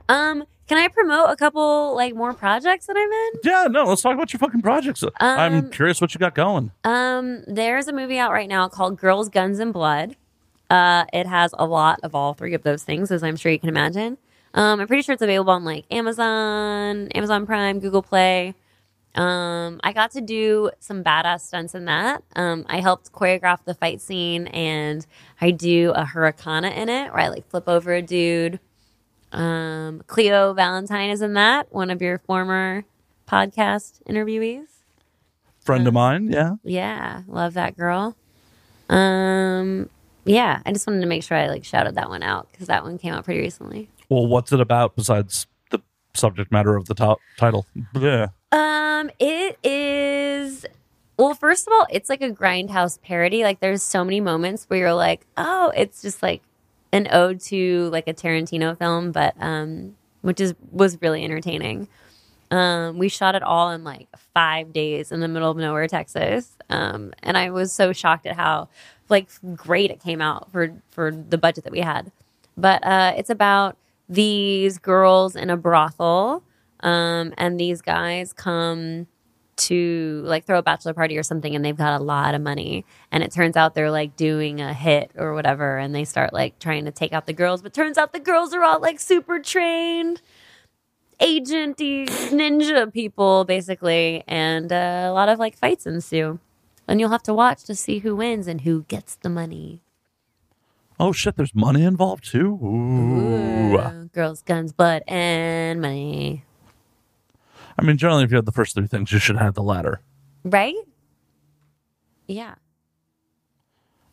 B: Um, can I promote a couple like more projects that I'm in?
A: yeah. No, let's talk about your fucking projects. I'm
B: Um,
A: curious what you got going.
B: Um, there's a movie out right now called Girls, Guns, and Blood. Uh, it has a lot of all three of those things, as I'm sure you can imagine. Um, I'm pretty sure it's available on like Amazon, Amazon Prime, Google Play. Um, I got to do some badass stunts in that. Um, I helped choreograph the fight scene, and I do a hurricane in it, where I like flip over a dude. Um, Cleo Valentine is in that, one of your former podcast interviewees.
A: Friend of mine, yeah.
B: Yeah, love that girl. Um, yeah, I just wanted to make sure I like shouted that one out because that one came out pretty recently.
A: Well, what's it about besides the subject matter of the top title? Yeah.
B: Um, it is. Well, first of all, it's like a grindhouse parody. Like, there's so many moments where you're like, oh, it's just like an ode to like a Tarantino film, but um, which is was really entertaining. Um, we shot it all in like five days in the middle of nowhere, Texas. Um, and I was so shocked at how like great it came out for for the budget that we had. But uh, it's about these girls in a brothel, um, and these guys come to like throw a bachelor party or something, and they've got a lot of money. And it turns out they're like doing a hit or whatever, and they start like trying to take out the girls. But turns out the girls are all like super trained agenty ninja people basically and uh, a lot of like fights ensue and you'll have to watch to see who wins and who gets the money
A: Oh shit, there's money involved too. Ooh.
B: Ooh, girls guns blood and money
A: I mean, generally, if you have the first three things, you should have the latter.
B: right yeah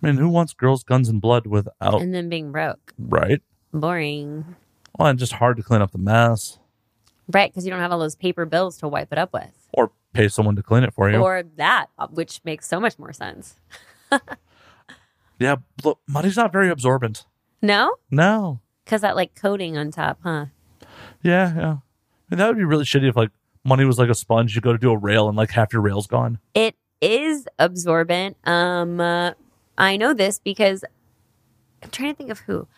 A: I mean, who wants girls, guns, and blood without
B: and then being broke
A: right?
B: boring
A: Well, and just hard to clean up the mess
B: right because you don't have all those paper bills to wipe it up with
A: or pay someone to clean it for you.
B: or that uh, which makes so much more sense
A: yeah, look, money's not very absorbent.
B: no
A: No.
B: because that like coating on top huh
A: Yeah, yeah. I mean, that would be really shitty if like money was like a sponge. You go to do a rail and like half your rail's gone.
B: it is absorbent. Um, uh, I know this because I'm trying to think of who.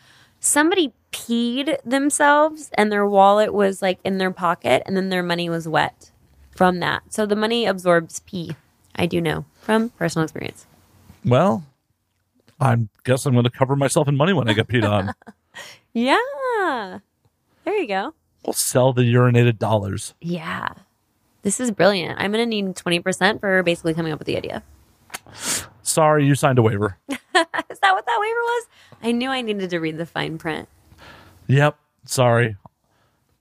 B: Somebody peed themselves and their wallet was like in their pocket and then their money was wet from that. So the money absorbs pee. I do know from personal experience.
A: Well, I guess I'm going to cover myself in money when I get peed on.
B: Yeah. There you go.
A: We'll sell the urinated dollars.
B: Yeah. This is brilliant. I'm going to need 20% for basically coming up with the idea.
A: Sorry, you signed a waiver.
B: Is that what that waiver was? I knew I needed to read the fine print.
A: yep. Sorry.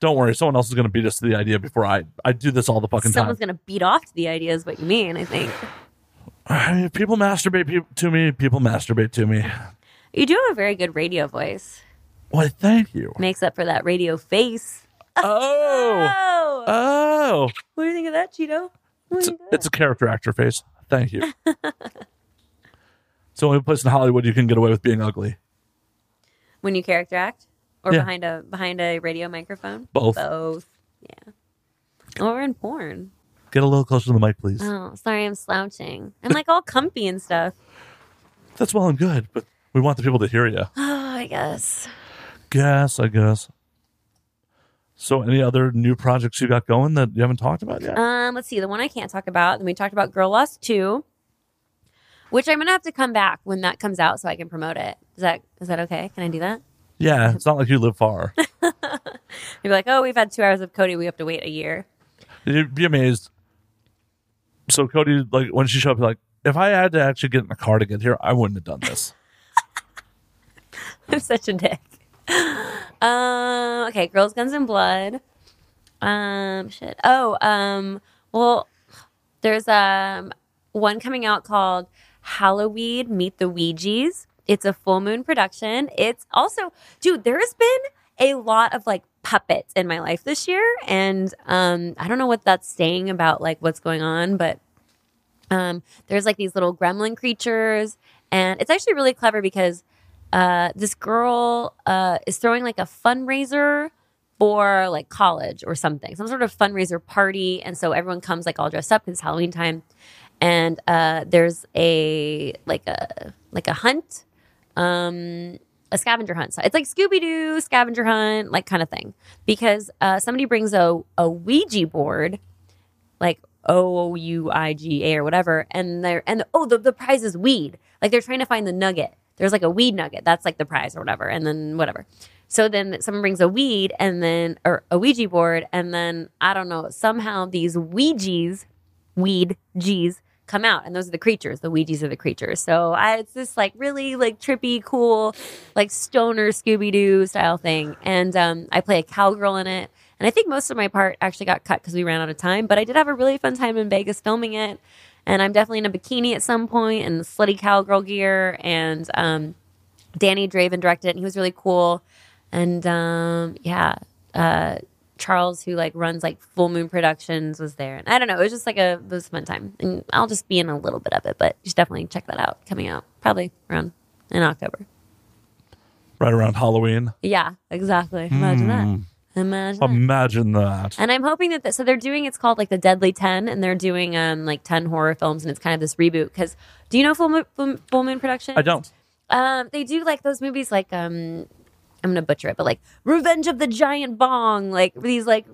A: Don't worry. Someone else is going to beat us to the idea before I. I do this all the fucking
B: Someone's
A: time.
B: Someone's going to beat off to the idea, is what you mean, I think.
A: I mean, people masturbate pe- to me. People masturbate to me.
B: You do have a very good radio voice.
A: Why, thank you.
B: Makes up for that radio face.
A: Oh.
B: Oh,
A: Oh.
B: what do you think of that, Cheeto?
A: It's a,
B: you think of
A: it's a character actor face. Thank you. it's the only place in Hollywood you can get away with being ugly.
B: when you character act, or
A: Yeah.
B: behind a behind a radio microphone?
A: Both.
B: Both. Yeah. Or in porn.
A: Get a little closer to the mic, please.
B: Oh, sorry, I'm slouching. I'm like all comfy and stuff.
A: That's well and good, but we want the people to hear you.
B: Oh, I guess.
A: Guess, I guess. So, any other new projects you got going that you haven't talked about yet?
B: Um, let's see. The one I can't talk about. Then we talked about Girl Lost Two, which I'm gonna have to come back when that comes out so I can promote it. Is that is that okay? Can I do that?
A: yeah, it's not like you live far.
B: You'd be like, oh, we've had two hours of Cody. We have to wait a year.
A: You'd be amazed. So, Cody, like, when she showed up, like, if I had to actually get in a car to get here, I wouldn't have done this.
B: I'm such a dick. Um. Okay. Girls, Guns, and Blood. Um. Shit. Oh. Um. Well, there's um one coming out called Halloween Meet the Ouija's. It's a full moon production. It's also, dude. There's been a lot of like puppets in my life this year, and um, I don't know what that's saying about like what's going on, but um, there's like these little gremlin creatures, and it's actually really clever because uh, this girl uh, is throwing like a fundraiser for like college or something, some sort of fundraiser party, and so everyone comes like all dressed up because it's Halloween time, and uh, there's a like a like a hunt, um, a scavenger hunt. So it's like Scooby Doo scavenger hunt, like kind of thing, because uh, somebody brings a a Ouija board like O U I G A or whatever, and they're and oh the the prize is weed. Like they're trying to find the nugget. There's like a weed nugget. That's like the prize or whatever, and then whatever. So then someone brings a weed and then or a Ouija board, and then I don't know somehow these Ouija's, weed G's come out, and those are the creatures. The Ouija's are the creatures. So I, it's this like really like trippy, cool, like stoner Scooby Doo style thing, and um, I play a cowgirl in it. And I think most of my part actually got cut because we ran out of time. But I did have a really fun time in Vegas filming it. And I'm definitely in a bikini at some point and slutty cowgirl gear. And um, Danny Draven directed it, and he was really cool. and um, yeah, uh, Charles, who like runs like Full Moon Productions, was there, and I don't know. It was just like a it was a fun time, and I'll just be in a little bit of it, but you should definitely check that out. Coming out probably around in October.
A: Right around Halloween.
B: Yeah, exactly. Imagine that. Imagine. that.
A: Imagine that.
B: And I'm hoping that, th- so they're doing, it's called like the Deadly 10, and they're doing um like 10 horror films, and it's kind of this reboot. Because do you know Full Moon, Full, Full Moon Production?
A: I don't.
B: Um, they do like those movies like, um, I'm going to butcher it, but like Revenge of the Giant Bong, like these like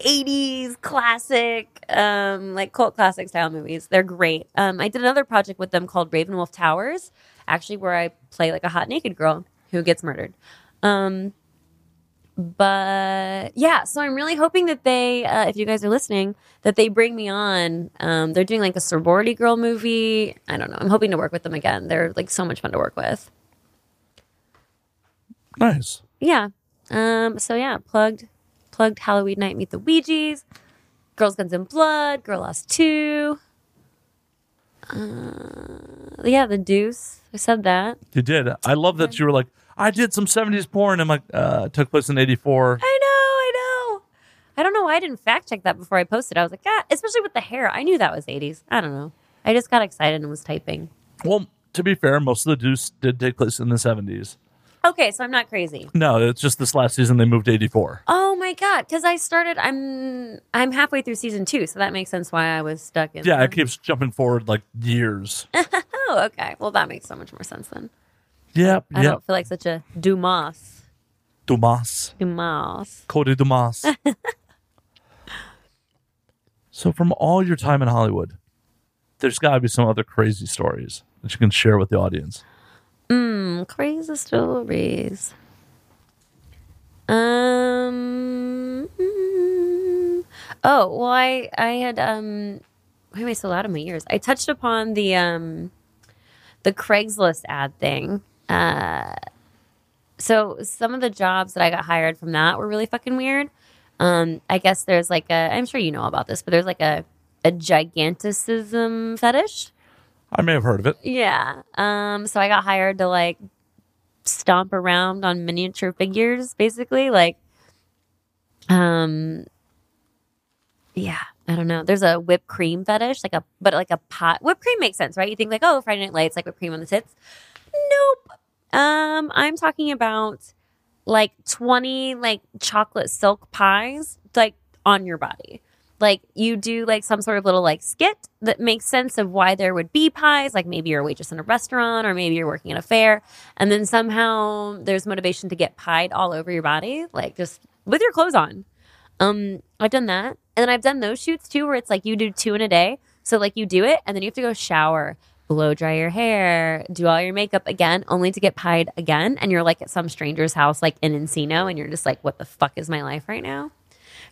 B: 80s classic, um, like cult classic style movies. They're great. Um, I did another project with them called Ravenwolf Towers, actually, where I play like a hot naked girl who gets murdered. Um, but yeah, so I'm really hoping that they, uh, if you guys are listening, that they bring me on. Um, they're doing like a sorority girl movie. I don't know. I'm hoping to work with them again. They're like so much fun to work with.
A: Nice.
B: Yeah. Um, so yeah, plugged, plugged Halloween night meet the Ouija's, Girls Guns and Blood, Girl Lost Two. Uh, yeah, the Deuce. I said that.
A: You did. I love that you were like, I did some 70s porn. I'm like, uh, took place in 84.
B: I know, I know. I don't know why I didn't fact check that before I posted. I was like, ah, especially with the hair. I knew that was 80s. I don't know. I just got excited and was typing.
A: Well, to be fair, most of the Deuce did take place in the 70s.
B: Okay, so I'm not crazy.
A: No, it's just this last season they moved to 84.
B: Oh my god, because I started. I'm I'm halfway through season two, so that makes sense why I was stuck in.
A: Yeah, it keeps jumping forward like years.
B: Oh, okay. Well, that makes so much more sense then.
A: Yep,
B: I
A: yep.
B: don't feel like such a Dumas.
A: Dumas.
B: Dumas.
A: Cody Dumas. so, from all your time in Hollywood, there's got to be some other crazy stories that you can share with the audience.
B: Mm, crazy stories. Um. mm, oh well, I I had um. Why am I so loud in my ears? I touched upon the um, the Craigslist ad thing. Uh, so some of the jobs that I got hired from that were really fucking weird. Um, I guess there's like a. I'm sure you know about this, but there's like a a giganticism fetish.
A: I may have heard of it.
B: Yeah. Um, so I got hired to like stomp around on miniature figures, basically. Like, um, yeah, I don't know. There's a whipped cream fetish, like a, but like a pot. Whipped cream makes sense, right? You think like, oh, Friday Night Lights, like whipped cream on the tits. Nope. Um, I'm talking about like 20 like chocolate silk pies, like on your body. Like you do like some sort of little like skit that makes sense of why there would be pies like maybe you're a waitress in a restaurant or maybe you're working at a fair and then somehow there's motivation to get pied all over your body like just with your clothes on. Um i've done that and then i've done those shoots too where it's like you do two in a day. So like you do it and then you have to go shower blow dry your hair do all your makeup again only to get pied again and you're like at some stranger's house like in encino and you're just like what the fuck is my life right now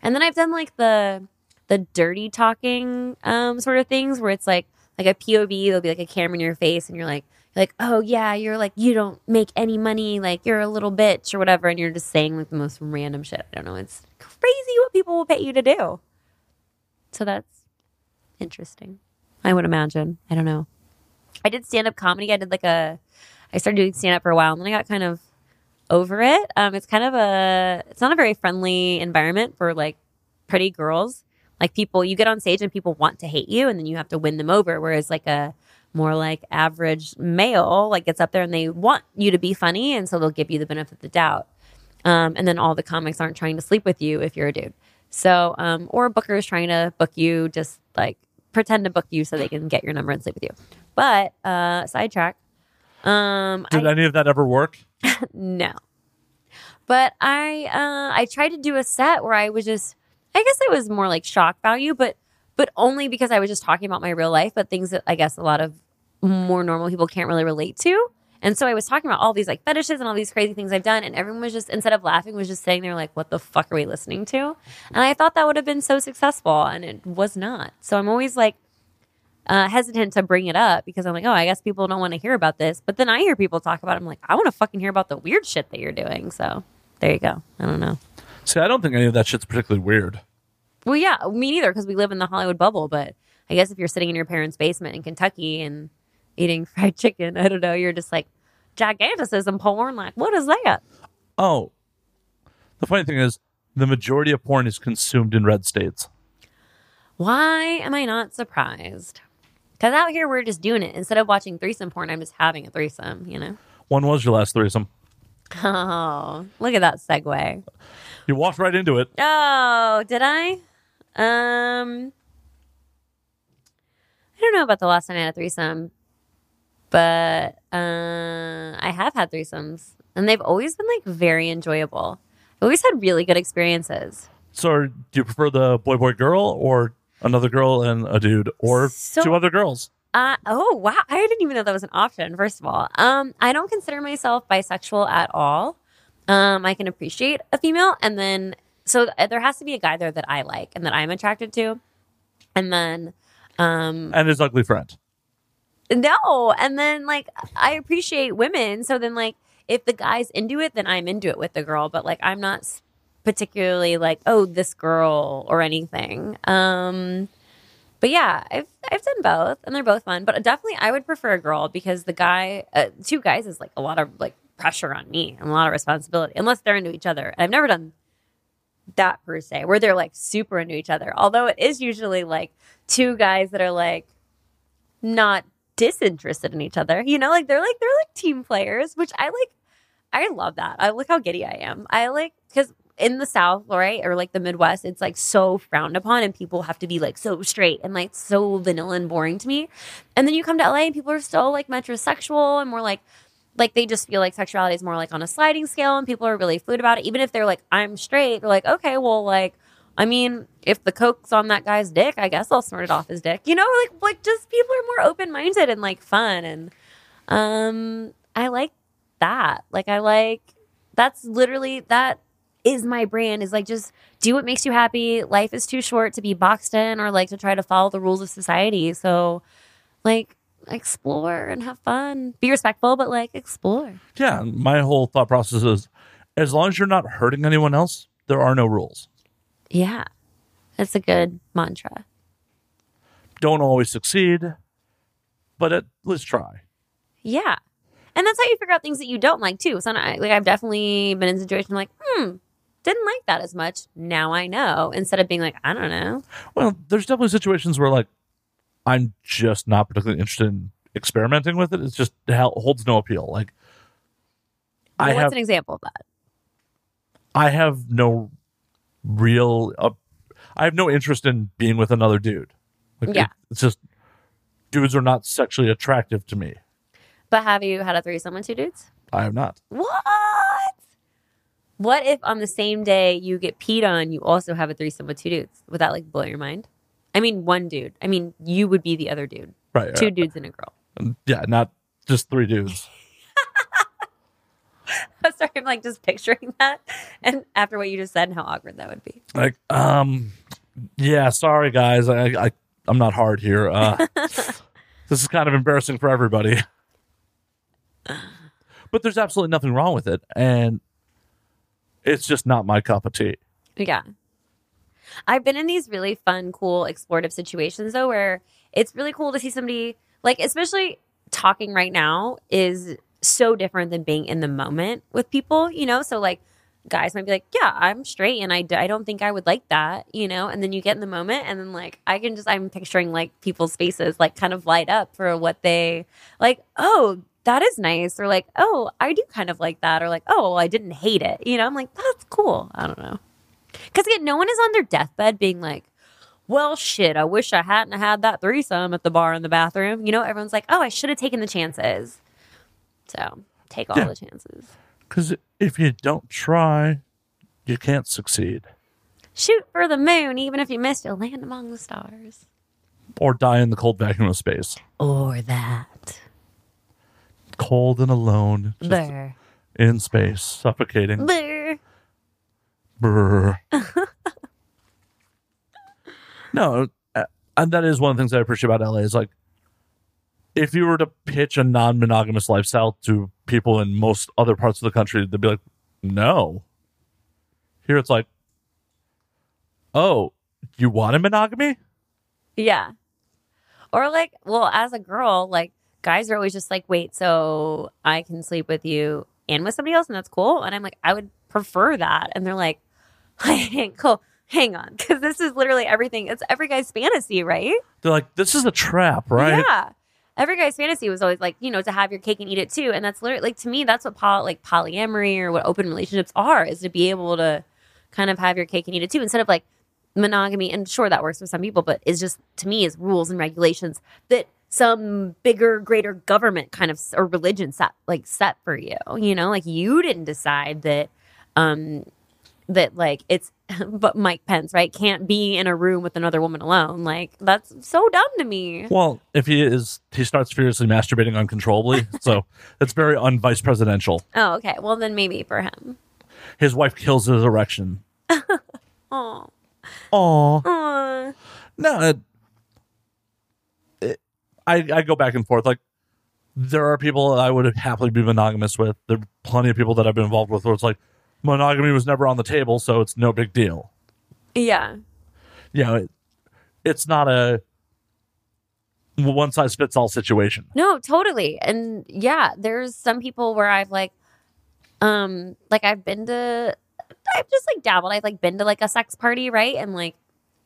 B: and then I've done like the the dirty talking um sort of things where it's like like a POV, there'll be like a camera in your face and you're like you're like, oh yeah, you're like you don't make any money, like you're a little bitch or whatever, and you're just saying like the most random shit. I don't know. It's crazy what people will pay you to do. So that's interesting. I would imagine. I don't know. I did stand up comedy. I did like a I started doing stand up for a while and then I got kind of over it. Um, it's kind of a, it's not a very friendly environment for like pretty girls. Like people, you get on stage and people want to hate you and then you have to win them over. Whereas like a more like average male, like gets up there and they want you to be funny. And so they'll give you the benefit of the doubt. Um, and then all the comics aren't trying to sleep with you if you're a dude. So, um, or bookers trying to book you, just like pretend to book you so they can get your number and sleep with you. But, uh, sidetrack. Um, I-
A: Did any of that ever work?
B: no. But I uh I tried to do a set where I was just I guess it was more like shock value, but but only because I was just talking about my real life, but things that I guess a lot of more normal people can't really relate to. And so I was talking about all these like fetishes and all these crazy things I've done, and everyone was just instead of laughing, was just sitting there like, "What the fuck are we listening to?" And I thought that would have been so successful, and it was not. So I'm always like uh, hesitant to bring it up because I'm like, oh, I guess people don't want to hear about this. But then I hear people talk about it. I'm like, I want to fucking hear about the weird shit that you're doing. So there you go. I don't know.
A: See, I don't think any of that shit's particularly weird.
B: Well, yeah, me neither because we live in the Hollywood bubble. But I guess if you're sitting in your parents' basement in Kentucky and eating fried chicken, I don't know, you're just like giganticism porn. Like, what is that?
A: Oh, The funny thing is, the majority of porn is consumed in red states.
B: Why am I not surprised? Because out here we're just doing it. Instead of watching threesome porn, I'm just having a threesome, you know?
A: When was your last threesome?
B: Oh, look at that segue.
A: You walked right into it.
B: Oh, did I? Um, I don't know about the last time I had a threesome, but uh, I have had threesomes, and they've always been like very enjoyable. I always had really good experiences.
A: So, do you prefer the boy, boy, girl, or another girl and a dude, or
B: So-
A: two other girls?
B: Uh, oh wow, I didn't even know that was an option. First of all, um, I don't consider myself bisexual at all. Um, I can appreciate a female, and then so th- there has to be a guy there that I like and that I'm attracted to, and then um,
A: And his ugly friend.
B: no, and then like I appreciate women. So then like if the guy's into it, then I'm into it with the girl. But like I'm not particularly like oh this girl or anything. Um, but yeah, I've I've done both, and they're both fun. But definitely, I would prefer a girl because the guy, uh, two guys, is like a lot of like pressure on me and a lot of responsibility, unless they're into each other. And I've never done that per se, where they're like super into each other. Although it is usually like two guys that are like not disinterested in each other. You know, like they're like they're like team players, which I like. I love that. I look how giddy I am. I like because in the South, right, or like the Midwest, it's like so frowned upon, and people have to be like so straight and like so vanilla and boring to me. And then you come to LA, and people are still like metrosexual and more like like they just feel like sexuality is more like on a sliding scale, and people are really fluid about it. Even if they're like, I'm straight, they're like, okay, well, like. I mean, if the coke's on that guy's dick, I guess I'll snort it off his dick. You know, like like just people are more open minded and like fun and um I like that. Like I like that's literally that is my brand is like just do what makes you happy. Life is too short to be boxed in or like to try to follow the rules of society. So like explore and have fun. Be respectful, but like explore.
A: Yeah, my whole thought process is as long as you're not hurting anyone else, there are no rules.
B: Yeah. That's a good mantra.
A: Don't always succeed, but at least try.
B: Yeah. And that's how you figure out things that you don't like too. So I, like I've definitely been in situations like, hmm, didn't like that as much. Now I know. Instead of being like, I don't know.
A: Well, there's definitely situations where like I'm just not particularly interested in experimenting with it. It's just it holds no appeal. Like I
B: What's
A: have
B: an example of that?
A: I have no real uh, I have no interest in being with another dude. Like,
B: Yeah.
A: it- it's just dudes are not sexually attractive to me.
B: But have you had a threesome with two dudes?
A: I have not.
B: What? What if on the same day you get peed on, you also have a threesome with two dudes? Would that like blow your mind? I mean, one dude. I mean, you would be the other dude.
A: Right.
B: Two dudes and a girl.
A: yeah, not just three dudes.
B: I'm Sorry, I'm like just picturing that. And after what you just said and how awkward that would be.
A: Like, um, yeah, sorry guys, I, I I'm not hard here. Uh, this is kind of embarrassing for everybody. But there's absolutely nothing wrong with it, and it's just not my cup of tea.
B: Yeah. I've been in these really fun, cool, explorative situations though, where it's really cool to see somebody like, especially talking right now is so different than being in the moment with people, you know? So, like, guys might be like, yeah, I'm straight and I, I don't think I would like that, you know? And then you get in the moment and then, like, I can just, I'm picturing like people's faces, like, kind of light up for what they, like, oh, that is nice. Or like, oh, I do kind of like that. Or like, oh, well, I didn't hate it. You know, I'm like, that's cool. I don't know. Because again, no one is on their deathbed being like, well, shit, I wish I hadn't had that threesome at the bar in the bathroom. You know, everyone's like, oh, I should have taken the chances. So take all
A: Yeah.
B: the chances.
A: Because if you don't try, you can't succeed
B: Shoot for the moon, even if you miss, you'll land among the stars.
A: or die in the cold vacuum of space,
B: Or that.
A: Cold and alone,
B: Brr.
A: in space, suffocating.
B: Brr.
A: Brr. no, uh, and that is one of the things I appreciate about LA is like, if you were to pitch a non-monogamous lifestyle to people in most other parts of the country, they'd be like, "No." Here it's like, "Oh, you want a monogamy?"
B: Yeah. Or like, well, as a girl, like guys are always just like, wait, so I can sleep with you and with somebody else, and that's cool. And I'm like, I would prefer that. And they're like, go, hang on, because this is literally everything. It's every guy's fantasy, right?
A: They're like, this is a trap, right?
B: Yeah. Every guy's fantasy was always like, you know, to have your cake and eat it too. And that's literally like to me, that's what poly, like polyamory or what open relationships are, is to be able to kind of have your cake and eat it too, instead of like monogamy. And sure, that works for some people, but it's just to me is rules and regulations that some bigger, greater government kind of or religion set like set for you. You know, like you didn't decide that um that like it's but Mike Pence, right, can't be in a room with another woman alone. Like that's so dumb to me.
A: Well, if he is, he starts furiously masturbating uncontrollably. so it's very unvice presidential.
B: Oh, okay. Well, then maybe for him.
A: His wife kills his erection.
B: Oh.
A: Aw. No, it, I I go back and forth. Like there are people I would happily be monogamous with. There are plenty of people that I've been involved with where it's like monogamy was never on the table, so it's no big deal.
B: yeah,
A: know, it, it's not a one size fits all situation.
B: no, totally. And yeah, there's some people where I've like, um, like I've been to, I've just like dabbled. I've like been to like a sex party, right? And like,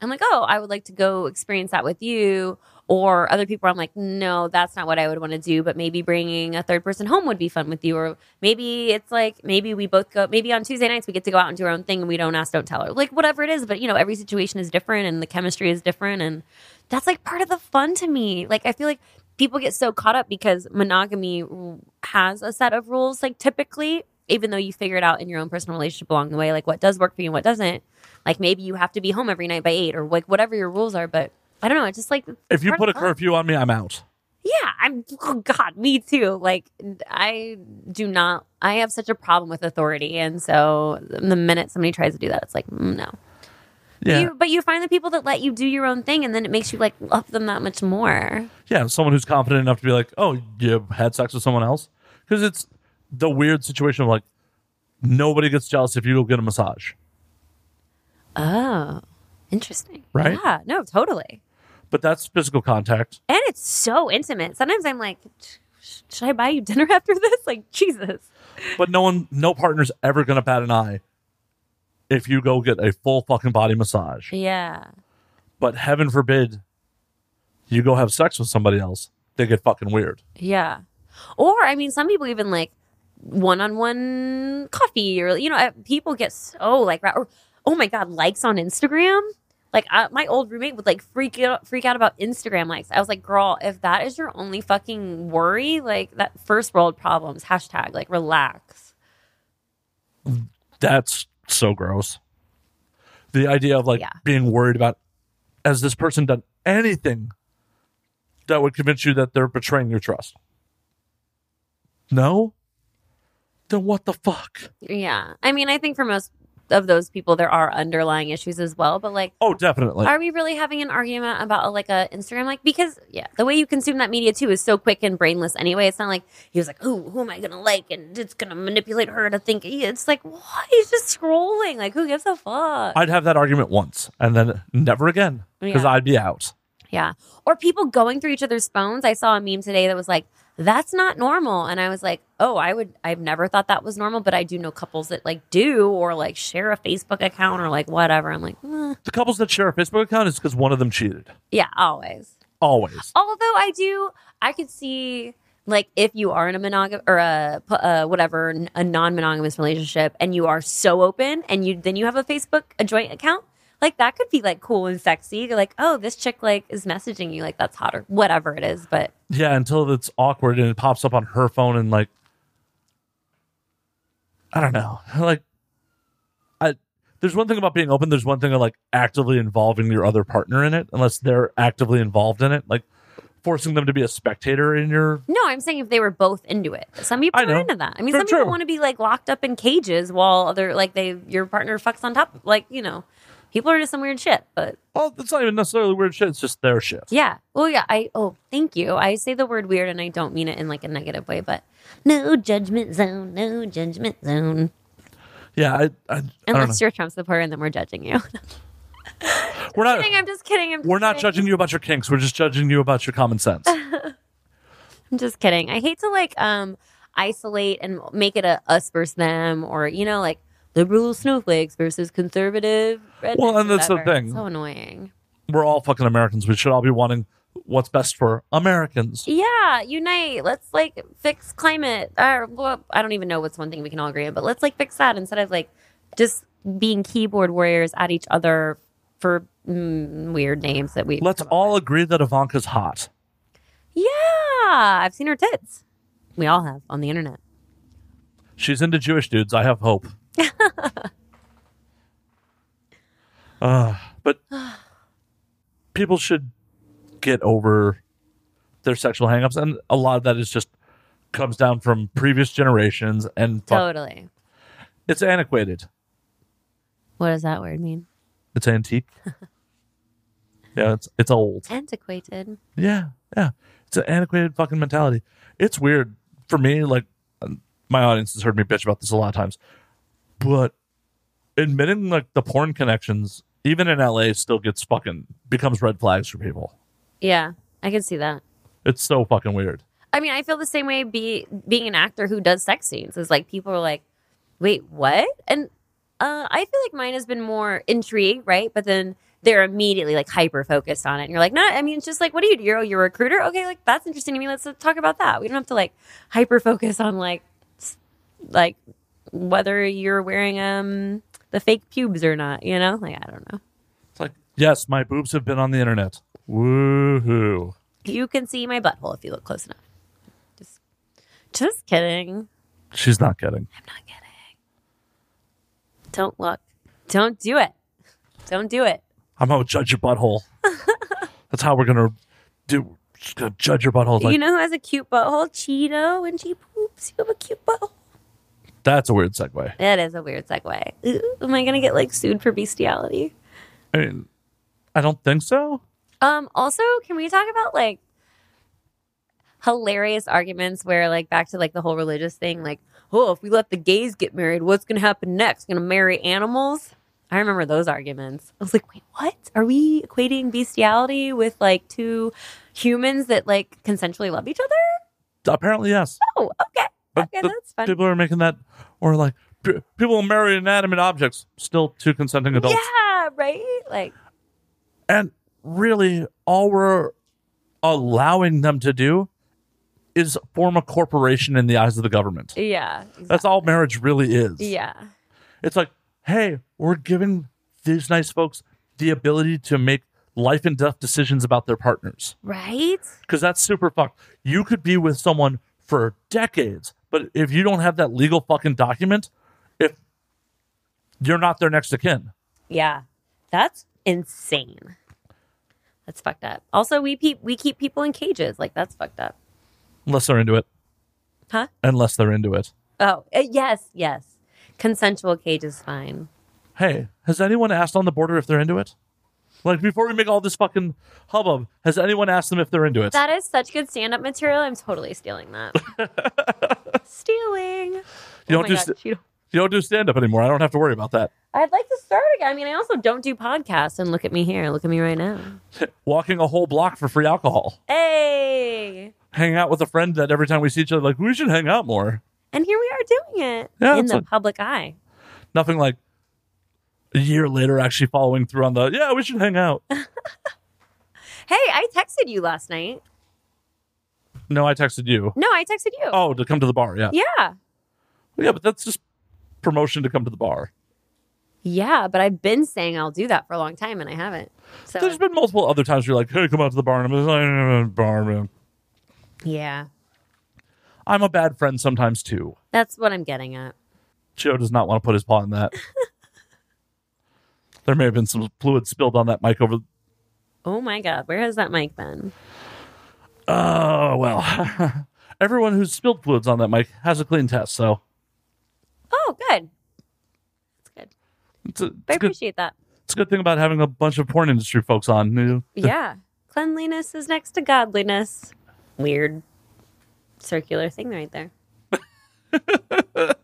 B: I'm like, oh, I would like to go experience that with you. Or other people, I'm like, no, that's not what I would want to do. But maybe bringing a third person home would be fun with you. Or maybe it's like, maybe we both go, maybe on Tuesday nights we get to go out and do our own thing and we don't ask, don't tell her. Like, whatever it is. But, you know, every situation is different and the chemistry is different. And that's like part of the fun to me. Like, I feel like people get so caught up because monogamy has a set of rules, like typically, even though you figure it out in your own personal relationship along the way, like what does work for you and what doesn't. Like maybe you have to be home every night by eight or like whatever your rules are. But I don't know. It's just like
A: If you put a
B: of the fun.
A: curfew on me, I'm out.
B: Yeah, I'm. Oh God, me too. Like I do not. I have such a problem with authority, and so the minute somebody tries to do that, it's like mm, no.
A: Yeah,
B: You, but you find the people that let you do your own thing, and then it makes you like love them that much more.
A: yeah. Someone who's confident enough to be like, "Oh, you had sex with someone else," because it's the weird situation of like nobody gets jealous if you go get a massage.
B: Oh, interesting.
A: Right?
B: Yeah. No, totally.
A: But that's physical contact.
B: And it's so intimate. Sometimes I'm like, should I buy you dinner after this? Like Jesus.
A: But no one, no partner's ever gonna bat an eye if you go get a full fucking body massage.
B: Yeah.
A: But heaven forbid you go have sex with somebody else. They get fucking weird.
B: Yeah. Or, I mean, some people even like one on one coffee or, you know, uh, people get so like, or, oh my God, likes on Instagram. Like, uh, my old roommate would like freak out, freak out about Instagram likes. I was like, girl, if that is your only fucking worry, like that first world problems, hashtag, like, relax.
A: That's so gross. The idea of like
B: Yeah.
A: being worried about has this person done anything that would convince you that they're betraying your trust? No? Then what the fuck?
B: Yeah. I mean, I think for most of those people, there are underlying issues as well, but like,
A: Oh, definitely.
B: are we really having an argument about like a Instagram? Like because yeah the way you consume that media too is so quick and brainless anyway. It's not like he was like oh who am I gonna like? And it's gonna manipulate her to think it's like why he's just scrolling? Like who gives a fuck?
A: I'd have that argument once and then never again because
B: Yeah.
A: I'd be out.
B: yeah. Or people going through each other's phones. I saw a meme today that was like that's not normal and I was like oh I would I've never thought that was normal but I do know couples that like do or like share a Facebook account or like whatever I'm like eh.
A: The couples that share a Facebook account is because one of them cheated.
B: yeah always
A: Always.
B: Although I do, I could see like if you are in a monogam or a uh, whatever a non-monogamous relationship and you are so open and you then you have a Facebook a joint account like that could be like cool and sexy You're like oh this chick like is messaging you like that's hot or whatever it is but
A: Yeah, until it's awkward and it pops up on her phone and like I don't know. Like I there's one thing about being open, there's one thing of like actively involving your other partner in it, unless they're actively involved in it. Like forcing them to be a spectator in your
B: no I'm saying if they were both into it some people
A: I
B: are
A: know.
B: into that I mean some people
A: true.
B: want to be like locked up in cages while other like they your partner fucks on top like you know people are into some weird shit but
A: well, it's not even necessarily weird shit, it's just their shit.
B: Yeah. Well, yeah. I oh, thank you. I say the word weird, and I don't mean it in like a negative way, but no judgment zone, no judgment zone.
A: Yeah, I, I, I.
B: Unless you're a Trump supporter, and then we're judging you.
A: We're not
B: kidding. I'm just kidding. I'm just
A: we're not
B: kidding.
A: judging you about your kinks, we're just judging you about your common sense.
B: I'm just kidding. I hate to like um isolate and make it a us versus them, or you know, like liberal snowflakes versus conservative.
A: Well, and that's the thing.
B: So annoying.
A: We're all fucking Americans. We should all be wanting what's best for Americans.
B: Yeah, unite. Let's like fix climate. Or well, I don't even know what's one thing we can all agree on, but let's like fix that instead of like just being keyboard warriors at each other for mm, weird names that we.
A: Let's all
B: with.
A: agree that Ivanka's hot.
B: Yeah, I've seen her tits. We all have on the internet.
A: She's into Jewish dudes. I have hope. uh, but people should get over their sexual hangups, and a lot of that is just comes down from previous generations, and fuck-
B: Totally.
A: it's antiquated.
B: What does that word mean?
A: It's antique. yeah, it's it's old.
B: Antiquated.
A: Yeah, yeah. It's an antiquated fucking mentality. It's weird for me. Like, my audience has heard me bitch about this a lot of times, but admitting like the porn connections, even in LA, still gets fucking becomes red flags for people.
B: Yeah, I can see that.
A: It's so fucking weird.
B: I mean, I feel the same way. Be being an actor who does sex scenes is like people are like, "Wait, what?" And uh, I feel like mine has been more intrigue, right? But then they're immediately like hyper focused on it, and you're like, "No, I mean, it's just like, what do you? You're, you're a recruiter, okay? Like that's interesting to me. Let's talk about that. We don't have to like hyper focus on like, like whether you're wearing um the fake pubes or not. You know, like I don't know.
A: It's like, yes, my boobs have been on the internet. Woohoo!
B: You can see my butthole if you look close enough. Just, just kidding.
A: She's not kidding.
B: I'm not kidding. Don't look. Don't do it. Don't do it.
A: I'm gonna judge your butthole. That's how we're gonna do. Gonna judge your butthole. Like,
B: you know who has a cute butthole? Cheeto when she poops. You have a cute butthole.
A: That's a weird segue.
B: That is a weird segue. Ooh, am I gonna get like sued for bestiality?
A: I mean, I don't think so.
B: Um. Also, can we talk about like hilarious arguments where like back to like the whole religious thing, like, oh, if we let the gays get married, what's gonna happen next? Gonna marry animals? I remember those arguments. I was like, wait, what? Are we equating bestiality with like two humans that like consensually love each other?
A: Apparently, yes.
B: Oh, okay.
A: But
B: Okay, that's fun.
A: People are making that, or like p- people marry inanimate objects, still two consenting adults.
B: Yeah, right? Like,
A: And really, all we're allowing them to do is form a corporation in the eyes of the government.
B: yeah.
A: That's all marriage really is.
B: Yeah.
A: It's like, hey, we're giving these nice folks the ability to make life and death decisions about their partners.
B: Right?
A: Because that's super fucked. You could be with someone for decades, but if you don't have that legal fucking document, if you're not their next of kin,
B: Yeah. That's insane. That's fucked up. Also, we pe- we keep people in cages. Like that's fucked up.
A: unless they're into it,
B: Huh?
A: unless they're into it.
B: Oh, uh, yes, yes. Consensual cage is fine.
A: Hey, has anyone asked on the border if they're into it? Like before we make all this fucking hubbub, has anyone asked them if they're into it?
B: That is such good stand-up material. I'm totally stealing that. stealing.
A: you
B: oh
A: don't
B: my
A: do
B: God,
A: st- you don't do stand up anymore. I don't have to worry about that.
B: I'd like to start again. I mean, I also don't do podcasts. And look at me here. Look at me right now.
A: Walking a whole block for free alcohol.
B: Hey.
A: Hang out with a friend that every time we see each other, like we should hang out more.
B: And here we are doing it
A: Yeah,
B: in the public eye.
A: Nothing like a year later actually following through on the yeah we should hang out.
B: Hey, I texted you last night.
A: no, I texted you.
B: No, I texted you.
A: Oh, to come to the bar. Yeah,
B: Yeah.
A: yeah, but that's just promotion to come to the bar.
B: Yeah, but I've been saying I'll do that for a long time and I haven't. So
A: There's been multiple other times you're like, hey, come out to the bar, and I'm like, "Uh, bar, man.
B: yeah,
A: I'm a bad friend sometimes too.
B: that's what I'm getting at.
A: Joe does not want to put his paw in that. there may have been some fluid spilled on that mic over.
B: Oh my god, where has that mic been?
A: Oh well, everyone who's spilled fluids on that mic has a clean test, so
B: Oh, good. That's good.
A: it's a,
B: I
A: it's good.
B: appreciate that.
A: It's a good thing about having a bunch of porn industry folks on. You know,
B: Yeah, cleanliness is next to godliness. Weird circular thing right there.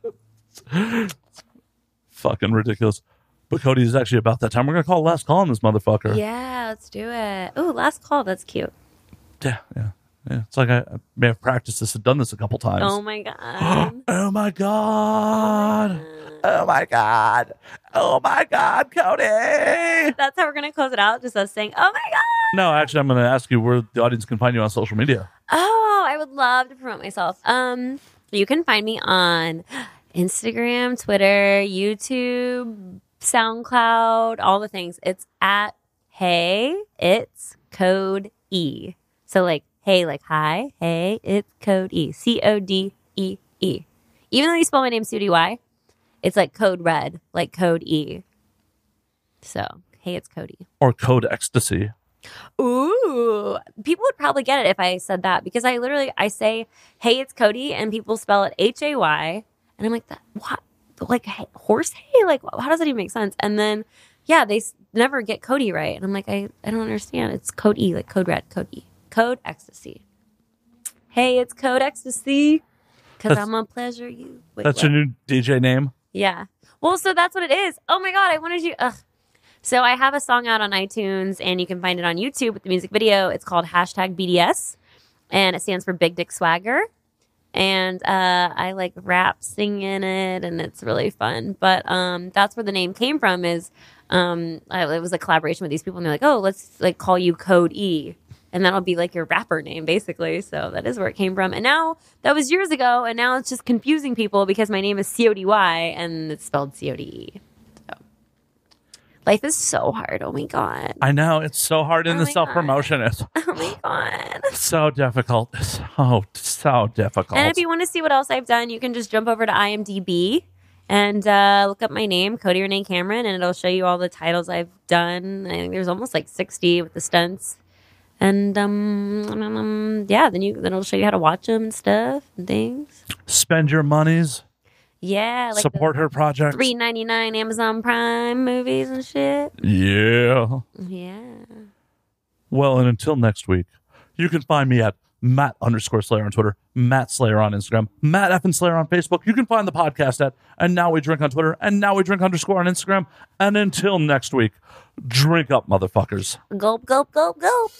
A: fucking ridiculous. But Cody is actually about that time. We're gonna call last call on this motherfucker.
B: Yeah, let's do it. Oh, last call. That's cute.
A: yeah, yeah. Yeah, it's like I, I may have practiced this and done this a couple times.
B: Oh my god.
A: Oh my god. Oh my god. Oh my god, Cody.
B: That's how we're gonna close it out. Just us saying, "Oh my god."
A: No, actually, I'm going to ask you where the audience can find you on social media.
B: Oh, I would love to promote myself. Um, you can find me on Instagram, Twitter, YouTube, SoundCloud, all the things. It's at Hey, it's Code E. So like Hey, like hi, Hey, it's Code E. C O D E E. Even though you spell my name C O D Y, it's like Code Red, like Code E. So Hey, it's Cody.
A: Or Code Ecstasy.
B: Ooh, people would probably get it if I said that because I literally I say, "Hey, it's Cody," and people spell it H A Y, and I'm like, "That what? Like horse hay? Like how does that even make sense?" And then, yeah, they s- never get Cody right, and I'm like, I I don't understand. It's Code E, like Code Red, Code E, Code Ecstasy. Hey, it's Code Ecstasy, because I'm gonna pleasure you. with
A: That's
B: love.
A: your new DJ name.
B: Yeah. Well, so that's what it is. Oh my god, I wanted you. Ugh. So I have a song out on iTunes, and you can find it on YouTube with the music video. It's called hashtag BDS, and it stands for Big Dick Swagger. And uh, I like rap, sing in it, and it's really fun. But um, that's where the name came from. Is um, I, it was a collaboration with these people, and they're like, "Oh, let's like call you Code E." And that'll be like your rapper name, basically. So that is where it came from. And now that was years ago, and now it's just confusing people because my name is C O D Y and it's spelled C O D E. Life is so hard. Oh my god.
A: I know it's so hard in
B: Oh
A: the self promotion. It's
B: Oh my god.
A: so difficult. So so difficult.
B: And if you want to see what else I've done, you can just jump over to IMDb and uh, look up my name, Cody Renee Cameron, and it'll show you all the titles I've done. I think there's almost like 60 with the stunts. And um, um, yeah, then you then it'll show you how to watch them and stuff and things.
A: Spend your monies,
B: Yeah, like
A: support her projects.
B: three ninety nine Amazon Prime movies and shit.
A: Yeah.
B: Yeah.
A: Well, and until next week, you can find me at Matt underscore Slayer on Twitter, Matt Slayer on Instagram, Matt F and Slayer on Facebook. You can find the podcast at And Now We Drink on Twitter, and Now We Drink underscore on Instagram. And until next week, drink up, motherfuckers.
B: Gulp, gulp, gulp, gulp.